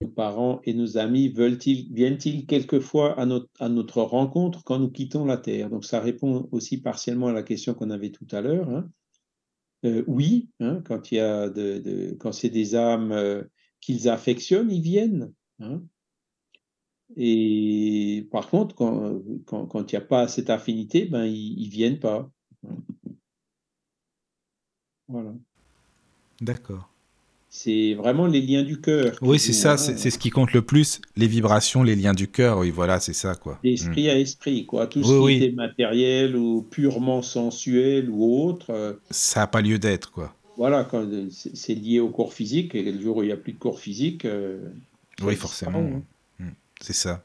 Nos parents et nos amis veulent-ils, viennent-ils quelquefois à notre, rencontre quand nous quittons la Terre? Donc ça répond aussi partiellement à la question qu'on avait tout à l'heure. hein. oui, hein, quand c'est des âmes qu'ils affectionnent, ils viennent. Hein. Et par contre, quand il n'y a pas cette affinité, ben, ils ne viennent pas. Voilà. D'accord. C'est vraiment les liens du cœur. Oui, c'est ça, c'est ce qui compte le plus, les vibrations, les liens du cœur, oui, voilà, c'est ça, quoi. D'esprit mm. à esprit, quoi. Tout ce qui est matériel ou purement sensuel ou autre. Euh, ça n'a pas lieu d'être, quoi. Voilà, c'est lié au corps physique, et le jour où il n'y a plus de corps physique. Euh, oui, forcément. Hein. Mm. C'est ça.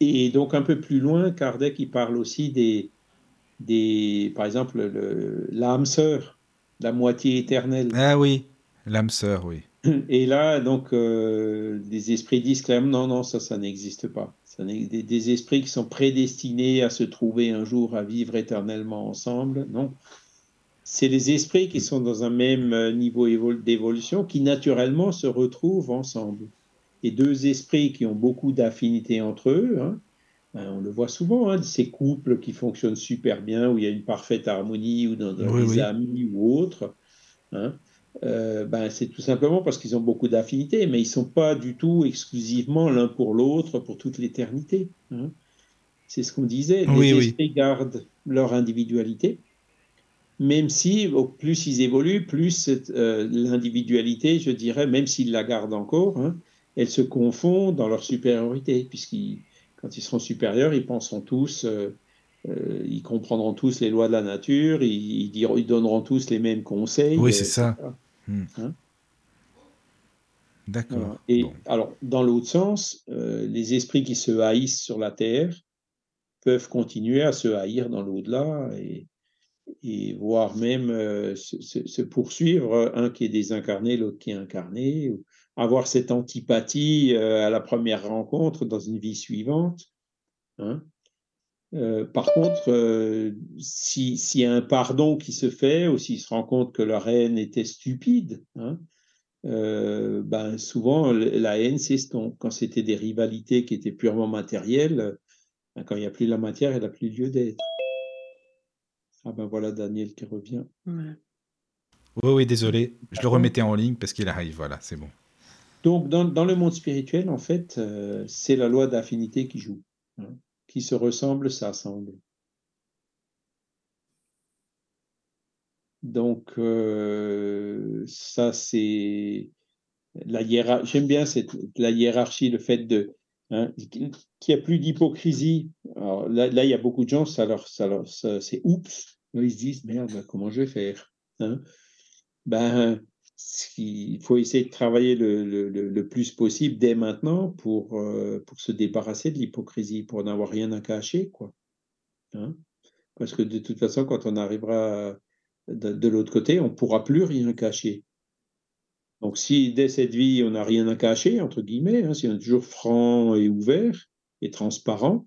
Et donc, un peu plus loin, Kardec, il parle aussi des, des par exemple, l'âme sœur la moitié éternelle. Ah oui, l'âme sœur, oui. Et là, donc, euh, des esprits disent non, non, ça, ça n'existe pas. Ça des, des, esprits qui sont prédestinés à se trouver un jour, à vivre éternellement ensemble, non. C'est les esprits qui sont dans un même euh, niveau d'évolution qui naturellement se retrouvent ensemble. Et deux esprits qui ont beaucoup d'affinités entre eux, hein, on le voit souvent, hein, ces couples qui fonctionnent super bien, où il y a une parfaite harmonie, ou dans, des amis ou autres. Hein, euh, ben, c'est tout simplement parce qu'ils ont beaucoup d'affinités, mais ils ne sont pas du tout exclusivement l'un pour l'autre pour toute l'éternité. Hein. C'est ce qu'on disait, les esprits gardent leur individualité, même si au plus ils évoluent, plus euh, l'individualité, je dirais, même s'ils la gardent encore, elle se confond dans leur supériorité, puisqu'ils quand ils seront supérieurs, ils penseront tous, euh, euh, ils comprendront tous les lois de la nature, ils, diront, ils donneront tous les mêmes conseils. Oui, c'est ça. Hmm. Hein D'accord. Et alors, dans l'autre sens, euh, les esprits qui se haïssent sur la terre peuvent continuer à se haïr dans l'au-delà et, et voire même se, poursuivre, un qui est désincarné, l'autre qui est incarné, avoir cette antipathie euh, à la première rencontre dans une vie suivante. Hein. Euh, par contre, euh, s'il y a un pardon qui se fait, ou s'il se rend compte que la haine était stupide, hein, ben souvent la haine s'estompe. Quand c'était des rivalités qui étaient purement matérielles, ben, quand il n'y a plus la matière, elle n'a plus lieu d'être. Ah ben voilà Daniel qui revient. Oui, oui, désolé. Je le remettais en ligne parce qu'il arrive. Voilà, c'est bon. Donc, dans, le monde spirituel, en fait, euh, c'est la loi d'affinité qui joue. Hein. Qui se ressemble, s'assemble. Donc, euh, ça, c'est la hiérarchie. J'aime bien cette, la hiérarchie, le fait de hein, qu'il n'y a plus d'hypocrisie. Alors là, il y a beaucoup de gens, ça leur, ça leur c'est oups. Ils se disent merde, comment je vais faire hein? Ben, il faut essayer de travailler le, plus possible dès maintenant pour, euh, pour se débarrasser de l'hypocrisie, pour n'avoir rien à cacher. Quoi. Hein. Parce que de toute façon, quand on arrivera de, l'autre côté, on ne pourra plus rien cacher. Donc si dès cette vie, on n'a rien à cacher, entre guillemets, hein, si on est toujours franc et ouvert et transparent,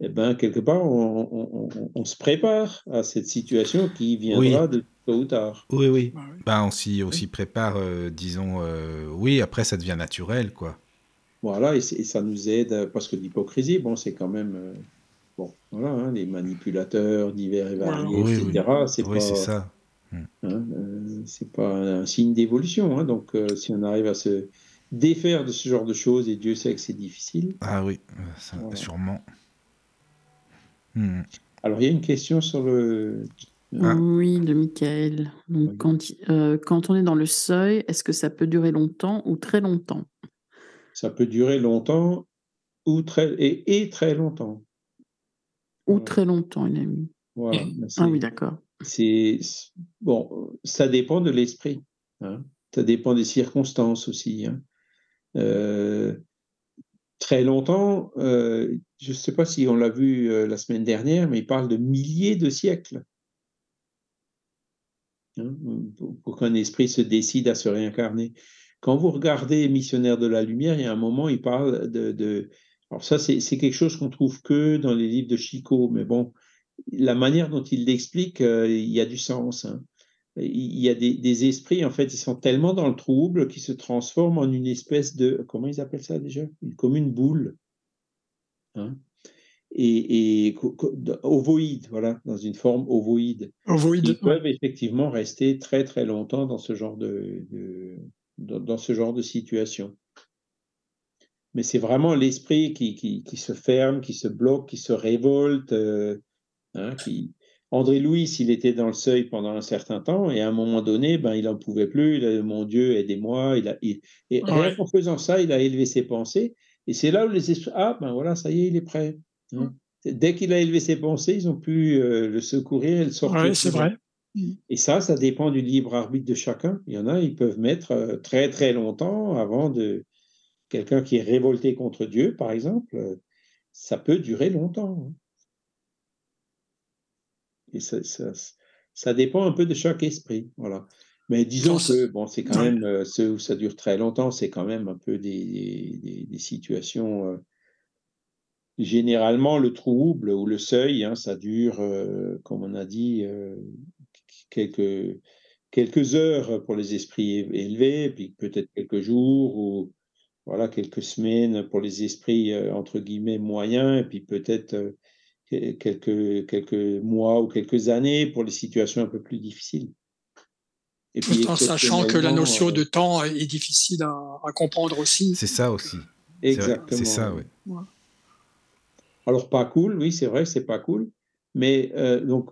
eh ben, quelque part, on, se prépare à cette situation qui viendra de tôt ou tard. Oui, oui. Bah ben, on s'y prépare, euh, disons, euh, oui, après, ça devient naturel, quoi. Voilà, et, ça nous aide, parce que l'hypocrisie, bon, c'est quand même, euh, bon, voilà, hein, les manipulateurs divers et variés, etc., c'est pas... ça. Hmm. Hein, c'est pas un signe d'évolution, hein, donc si on arrive à se défaire de ce genre de choses, et Dieu sait que c'est difficile. Ah oui, ça, sûrement. Hmm. Alors, il y a une question sur le. Ah. Oui, de Michael. Donc, quand, euh, quand on est dans le seuil, est-ce que ça peut durer longtemps ou très longtemps? Ça peut durer longtemps ou très, et, très longtemps. Ou très longtemps, il a mis. Voilà. Ah oui, d'accord. C'est bon, ça dépend de l'esprit. Hein. Ça dépend des circonstances aussi. Hein. Euh, très longtemps, euh, je ne sais pas si on l'a vu euh, la semaine dernière, mais il parle de milliers de siècles. Hein, pour qu'un esprit se décide à se réincarner. Quand vous regardez Missionnaire de la Lumière, il y a un moment, il parle de... alors ça, c'est quelque chose qu'on trouve que dans les livres de Chico, mais bon, la manière dont il l'explique, euh, il y a du sens. Hein il y a des, esprits, en fait, ils sont tellement dans le trouble qu'ils se transforment en une espèce de, comment ils appellent ça déjà? Comme une boule. Hein et, ovoïdes, voilà, dans une forme ovoïde. Ovoïde. Ils peuvent effectivement rester très très longtemps dans ce genre de, dans, ce genre de situation. Mais c'est vraiment l'esprit qui, qui, se ferme, qui se bloque, qui se révolte. Euh, hein, qui... André Louis, il était dans le seuil pendant un certain temps, et à un moment donné, ben, il n'en pouvait plus. Il a dit, mon Dieu, aidez-moi. Il a, Et en faisant ça, il a élevé ses pensées. Et c'est là où les esprits, ah ben voilà, ça y est, il est prêt. Hein. Mmh. Dès qu'il a élevé ses pensées, ils ont pu euh, le secourir et le sortir. Oui, c'est vrai. Et ça, ça dépend du libre arbitre de chacun. Il y en a, ils peuvent mettre euh, très très longtemps avant de. Quelqu'un qui est révolté contre Dieu, par exemple, euh, ça peut durer longtemps. Hein. Et ça, ça, dépend un peu de chaque esprit. Voilà. Mais disons que bon, c'est quand même ceux où ça dure très longtemps, c'est quand même un peu des, des, des situations généralement, le trouble ou le seuil, hein, ça dure, euh, comme on a dit, euh, quelques, quelques heures pour les esprits élevés, puis peut-être quelques jours ou voilà, quelques semaines pour les esprits euh, entre guillemets moyens, et puis peut-être quelques, quelques mois ou quelques années pour les situations un peu plus difficiles. Et Tout en sachant que la notion de temps est difficile à, comprendre aussi. C'est ça aussi. Exactement. C'est ça, oui. Alors, pas cool, oui, c'est vrai, c'est pas cool. Mais euh, donc,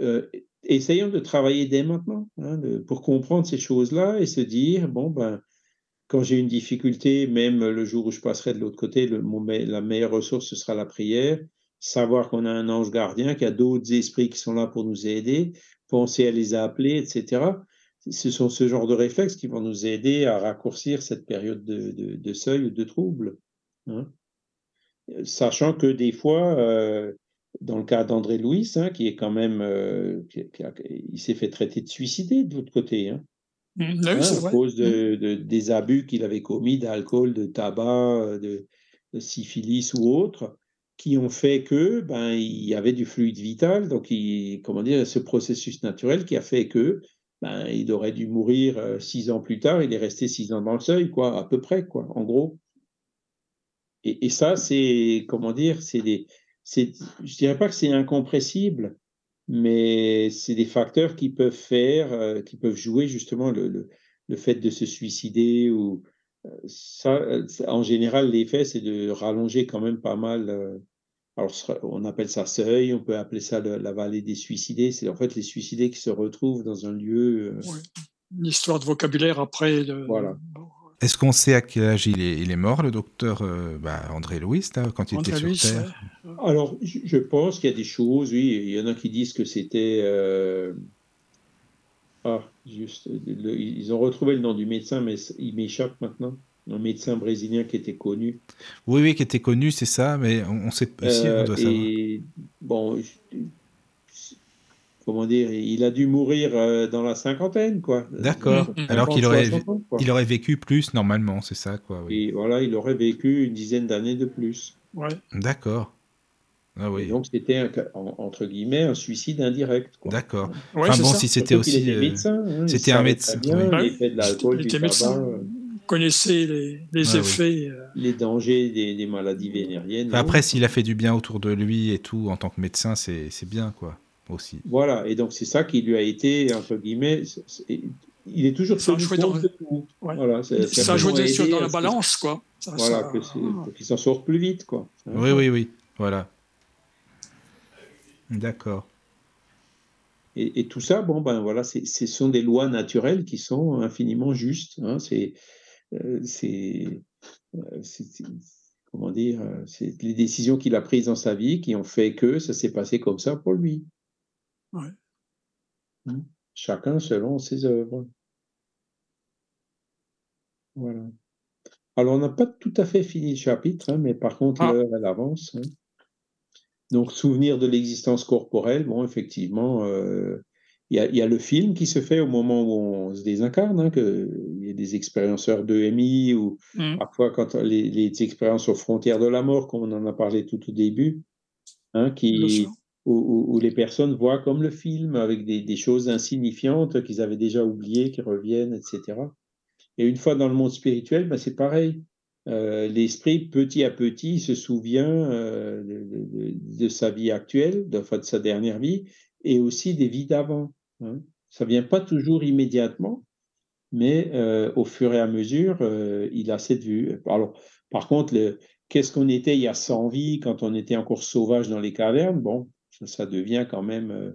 euh, essayons de travailler dès maintenant hein, pour comprendre ces choses-là et se dire bon, ben, quand j'ai une difficulté, même le jour où je passerai de l'autre côté, le, la meilleure ressource, ce sera la prière. Savoir qu'on a un ange gardien, qu'il y a d'autres esprits qui sont là pour nous aider, penser à les appeler, etc. Ce sont ce genre de réflexes qui vont nous aider à raccourcir cette période de, de seuil ou de trouble. Hein sachant que des fois, euh, dans le cas d'André Louis, hein, qui est quand même, euh, il s'est fait traiter de suicider de l'autre côté, hein, mmh, hein à cause de, des abus qu'il avait commis d'alcool, de tabac, de, syphilis ou autre, qui ont fait que ben il y avait du fluide vital, donc il, comment dire, ce processus naturel qui a fait que ben il aurait dû mourir euh, six ans plus tard, il est resté six ans dans le seuil, quoi, à peu près, quoi, en gros. Et, ça, c'est, comment dire, c'est des, c'est, je dirais pas que c'est incompressible, mais c'est des facteurs qui peuvent faire, euh, qui peuvent jouer justement le, le, le, fait de se suicider ou ça, euh, en général, l'effet, c'est de rallonger quand même pas mal. alors, on appelle ça seuil, on peut appeler ça la vallée des suicidés. C'est en fait les suicidés qui se retrouvent dans un lieu. Une histoire de vocabulaire après. Voilà. Est-ce qu'on sait à quel âge il est, il est mort, le docteur euh, bah, André Louis, quand il était sur Terre? Alors, je pense qu'il y a des choses, oui. Il y en a qui disent que c'était. Euh, ah, juste. ils ont retrouvé le nom du médecin, mais il m'échappe maintenant. Un médecin brésilien qui était connu. Oui, oui, qui était connu, c'est ça, mais on, sait pas si on doit euh, et, Bon, comment dire, il a dû mourir euh, dans la cinquantaine, quoi. D'accord. Alors qu'il aurait, il aurait vécu plus normalement, c'est ça, quoi. Oui. Et voilà, il aurait vécu une dizaine d'années de plus. Ouais. D'accord. Ah oui. donc c'était entre guillemets un suicide indirect. D'accord. enfin bon, si c'était aussi, euh, médecin, hein, c'était un médecin. Il fait de l'alcool, du tabac. Euh. connaissait les, les ah effets. Les dangers des, des maladies vénériennes. après, s'il a fait du bien autour de lui et tout en tant que médecin, c'est bien, quoi aussi. Voilà, et donc c'est ça qui lui a été, entre guillemets, il est toujours ça joué dans, voilà, ça joué sur, dans la balance, quoi. voilà, pour qu'il s'en sorte plus vite, quoi. Oui, oui, oui, voilà. D'accord. Et, tout ça, bon, ben voilà, ce sont des lois naturelles qui sont infiniment justes. Hein, c'est, euh, c'est, euh, comment dire, euh, c'est les décisions qu'il a prises dans sa vie qui ont fait que ça s'est passé comme ça pour lui. Mmh. Chacun selon ses œuvres. Voilà. Alors, on n'a pas tout à fait fini le chapitre, hein, mais par contre, ah. l'heure, elle avance. Hein. Donc, souvenir de l'existence corporelle, bon, effectivement, euh, il y, a le film qui se fait au moment où on se désincarne, hein, il y a des expérienceurs d'EMI ou mmh. parfois quand les, les, expériences aux frontières de la mort, comme on en a parlé tout au début, qui, où, les personnes voient comme le film, avec des, choses insignifiantes qu'ils avaient déjà oubliées, qui reviennent, etc. Et une fois dans le monde spirituel, ben c'est pareil. L'esprit, petit à petit, se souvient de, sa vie actuelle, de, de, sa dernière vie, et aussi des vies d'avant. Hein. Ça vient pas toujours immédiatement, mais au fur et à mesure, il a cette vue. Alors, par contre, qu'est-ce qu'on était il y a 100 vies quand on était encore sauvage dans les cavernes? Bon, ça, devient quand même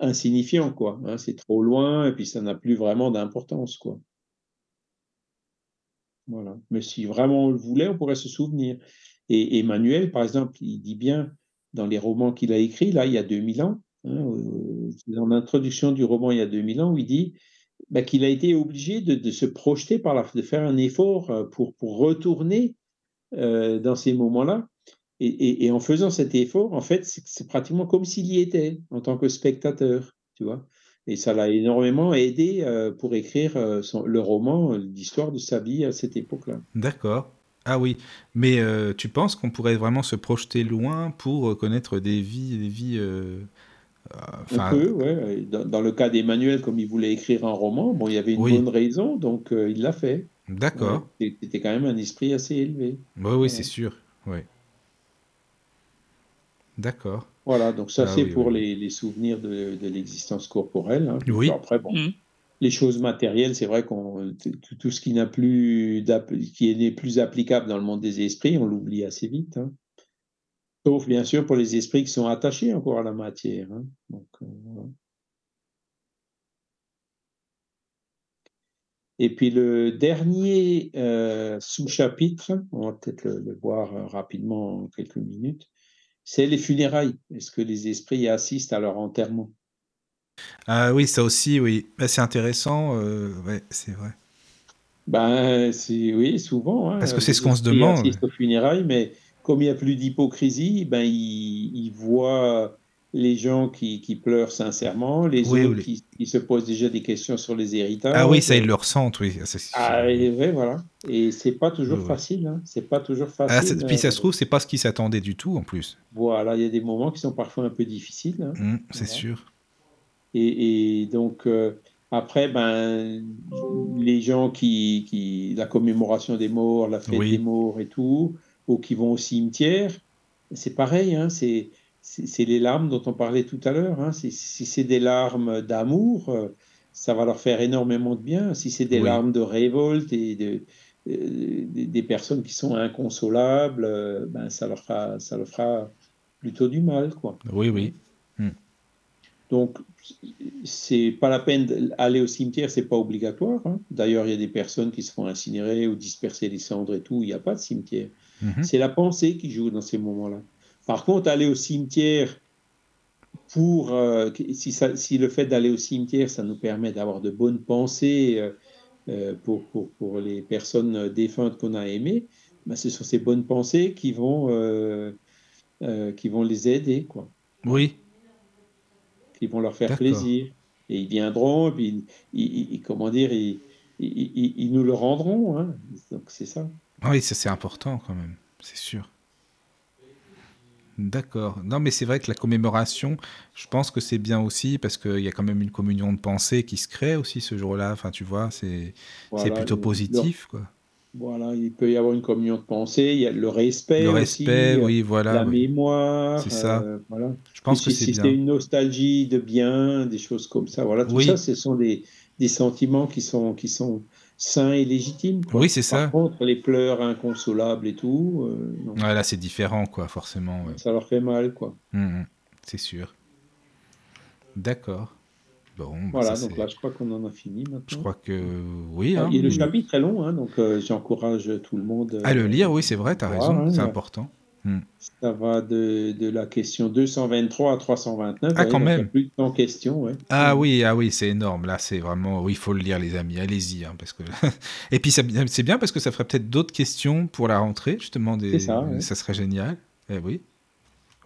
insignifiant, quoi. Hein. c'est trop loin et puis ça n'a plus vraiment d'importance, quoi. Mais si vraiment on le voulait, on pourrait se souvenir. Et Emmanuel, par exemple, il dit bien dans les romans qu'il a écrits, là, il y a 2000 ans, hein, dans l'introduction du roman il y a 2000 ans, où il dit bah, qu'il a été obligé de, se projeter de faire un effort euh, pour, retourner euh, dans ces moments-là. Et, en faisant cet effort, en fait, c'est pratiquement comme s'il y était en tant que spectateur, tu vois. Et ça l'a énormément aidé euh, pour écrire le roman, l'histoire de sa vie à cette époque-là. D'accord. Ah oui, mais tu penses qu'on pourrait vraiment se projeter loin pour connaître des vies, des vies un peu, ouais. Dans, le cas d'Emmanuel, comme il voulait écrire un roman, bon, il y avait une bonne raison, donc euh, il l'a fait. D'accord. C'était quand même un esprit assez élevé. Oui, oui, c'est sûr. Oui. D'accord. Voilà, donc ça, ah c'est pour Les, les, souvenirs de, de l'existence corporelle. Hein. Oui. Après, bon, mmh. les choses matérielles, c'est vrai qu'on tout ce qui n'a plus qui n'est plus applicable dans le monde des esprits, on l'oublie assez vite. Hein. Sauf bien sûr pour les esprits qui sont attachés encore à la matière. Hein. Euh, Et puis le dernier euh, sous-chapitre, on va peut-être le, voir euh, rapidement en quelques minutes, c'est les funérailles. Est-ce que les esprits assistent à leur enterrement? Ah oui, ça aussi, oui. Bah, c'est intéressant, c'est vrai. Ben, oui, souvent. Hein, Parce que c'est ce qu'on se demande. Assistent aux funérailles, mais comme il n'y a plus d'hypocrisie, ben, il, voit les gens qui, pleurent sincèrement, les autres Qui, se posent déjà des questions sur les héritages. Ah oui, ça, ils le ressentent, oui. Ah, et, voilà. Et c'est pas toujours facile. Hein. C'est pas toujours ah, facile. puis ça se trouve, c'est pas ce qui s'attendait du tout, en plus. Voilà, il y a des moments qui sont parfois un peu difficiles. Hein. Mmh, c'est sûr. Et, donc, euh, après, ben, les gens qui, qui, La commémoration des morts, la fête des morts et tout ou qui vont au cimetière, c'est pareil, hein, c'est les larmes dont on parlait tout à l'heure. Hein. Si, c'est des larmes d'amour, euh, ça va leur faire énormément de bien. Si c'est des larmes de révolte et de, euh, des personnes qui sont inconsolables, euh, ben, ça, leur fera, ça leur fera plutôt du mal. Quoi. Oui, oui. Hmm. Donc, c'est pas la peine d'aller au cimetière, c'est pas obligatoire. Hein. D'ailleurs, il y a des personnes qui se font incinérer ou disperser les cendres et tout, il n'y a pas de cimetière. Mhm. C'est la pensée qui joue dans ces moments-là. Par contre, aller au cimetière pour euh, si, ça, si, le fait d'aller au cimetière, ça nous permet d'avoir de bonnes pensées euh, euh, pour, pour, pour, les personnes défuntes qu'on a aimées, ben, ce sont ces bonnes pensées qui vont, qui vont les aider. Quoi. Oui. Qui vont leur faire plaisir. Et ils viendront, et puis ils, comment dire, ils, ils, nous le rendront. Hein. Donc c'est ça. Oui, ça c'est important quand même, c'est sûr. D'accord. Non, mais c'est vrai que la commémoration, je pense que c'est bien aussi parce qu'il y a quand même une communion de pensée qui se crée aussi ce jour-là. Enfin, tu vois, c'est plutôt positif, quoi. Voilà, il peut y avoir une communion de pensée, il y a le respect, le respect, aussi, oui, voilà, la mémoire, c'est ça. Euh, voilà. Je pense que c'est si bien. c'est une nostalgie de bien, des choses comme ça, voilà, tout ça, ce sont des, des sentiments qui sont qui sont sain et légitime. Oui, c'est ça. Par contre, les pleurs inconsolables et tout. Euh, là, c'est différent, quoi, forcément. Ça leur fait mal, quoi. Hum, hum, c'est sûr. D'accord. Bon, bah, voilà, donc là, je crois qu'on en a fini maintenant. Je crois que oui. Hein, et le chapitre est long, hein, donc euh, j'encourage tout le monde. à le lire, oui, c'est vrai, tu as raison, c'est important. Hmm. Ça va de, de, la question 223 à 329. Ah, quand même. Plus de temps question, ouais. Ah oui, ah oui, c'est énorme. Là, c'est vraiment, oui, il faut le lire, les amis. Allez-y, hein, parce que. Et puis c'est bien parce que ça ferait peut-être d'autres questions pour la rentrée, justement. Des... Ça, ça, serait génial. Eh oui.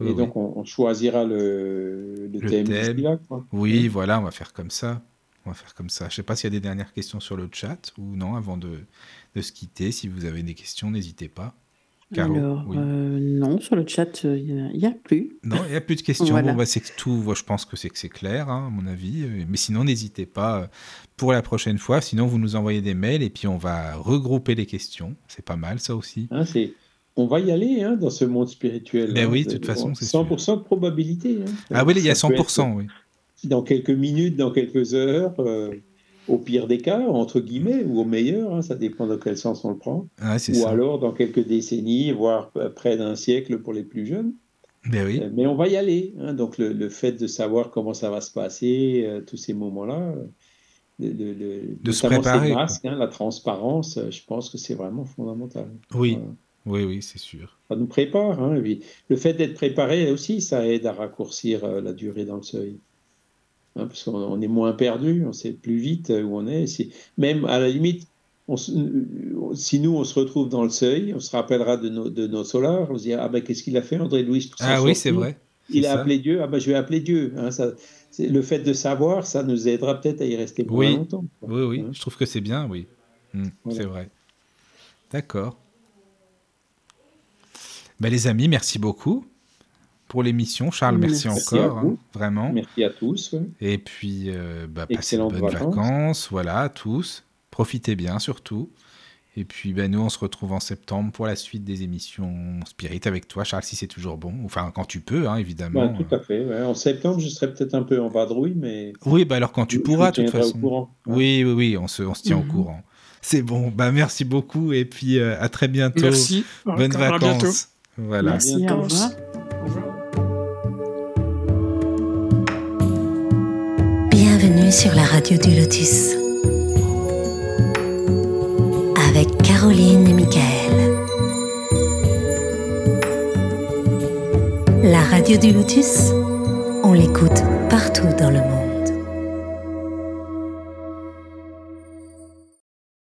Et donc on, choisira le, le, thème. thème. Oui, voilà, on va faire comme ça. On va faire comme ça. Je sais pas s'il y a des dernières questions sur le chat ou non avant de, de se quitter. Si vous avez des questions, n'hésitez pas. Alors, euh, non, sur le chat, euh, il n'y a, plus. Non, il n'y a plus de questions. Bon, bah, c'est tout. je pense que c'est que c'est clair, hein, à mon avis. Mais sinon, n'hésitez pas pour la prochaine fois. Sinon, vous nous envoyez des mails et puis on va regrouper les questions. C'est pas mal, ça aussi. Ah, on va y aller hein, dans ce monde spirituel. Mais ben oui, de toute façon, c'est 100% de probabilité. Hein. Ah oui, il y a 100%, oui. Dans quelques minutes, dans quelques heures au pire des cas, entre guillemets, ou au meilleur, hein, ça dépend de quel sens on le prend. ou alors dans quelques décennies, voire près d'un siècle pour les plus jeunes. Ben oui. Euh, mais on va y aller. Hein. donc le, fait de savoir comment ça va se passer, euh, tous ces moments-là, de se préparer. Masques, hein, la transparence, euh, je pense que c'est vraiment fondamental. Oui. Oui, oui, c'est sûr. Ça nous prépare. Le fait d'être préparé aussi, ça aide à raccourcir la durée dans le seuil. Hein, parce qu'on est moins perdu, on sait plus vite où on est. Même à la limite, si nous on se retrouve dans le seuil, on se rappellera de nos, de nos solars, on se dira ah ben qu'est-ce qu'il a fait André Louis pour Ah oui, c'est vrai. Il a appelé Dieu, ah ben je vais appeler Dieu. Hein, ça, le fait de savoir, ça nous aidera peut-être à y rester plus longtemps. Oui, oui, hein. je trouve que c'est bien, oui. Hmm, c'est vrai. D'accord. Ben, les amis, merci beaucoup pour l'émission. Charles, merci, encore, hein, vraiment. Merci à tous. Et puis, euh, bah, passez de bonnes vacances. voilà, à tous. Profitez bien, surtout. Et puis, ben, nous, on se retrouve en septembre pour la suite des émissions Spirit avec toi, Charles, si c'est toujours bon. Enfin, quand tu peux, hein, évidemment. tout à fait. En septembre, je serai peut-être un peu en vadrouille, mais. Oui, bah alors quand tu pourras, de toute façon. Oui, oui, oui, on se, on se tient au mhm. courant. C'est bon. Bah, merci beaucoup. Et puis, euh, à très bientôt. Merci. Bonnes vacances. Voilà. Merci, au revoir. Bienvenue sur la radio du Lotus avec Caroline et Michael. La radio du Lotus, on l'écoute partout dans le monde.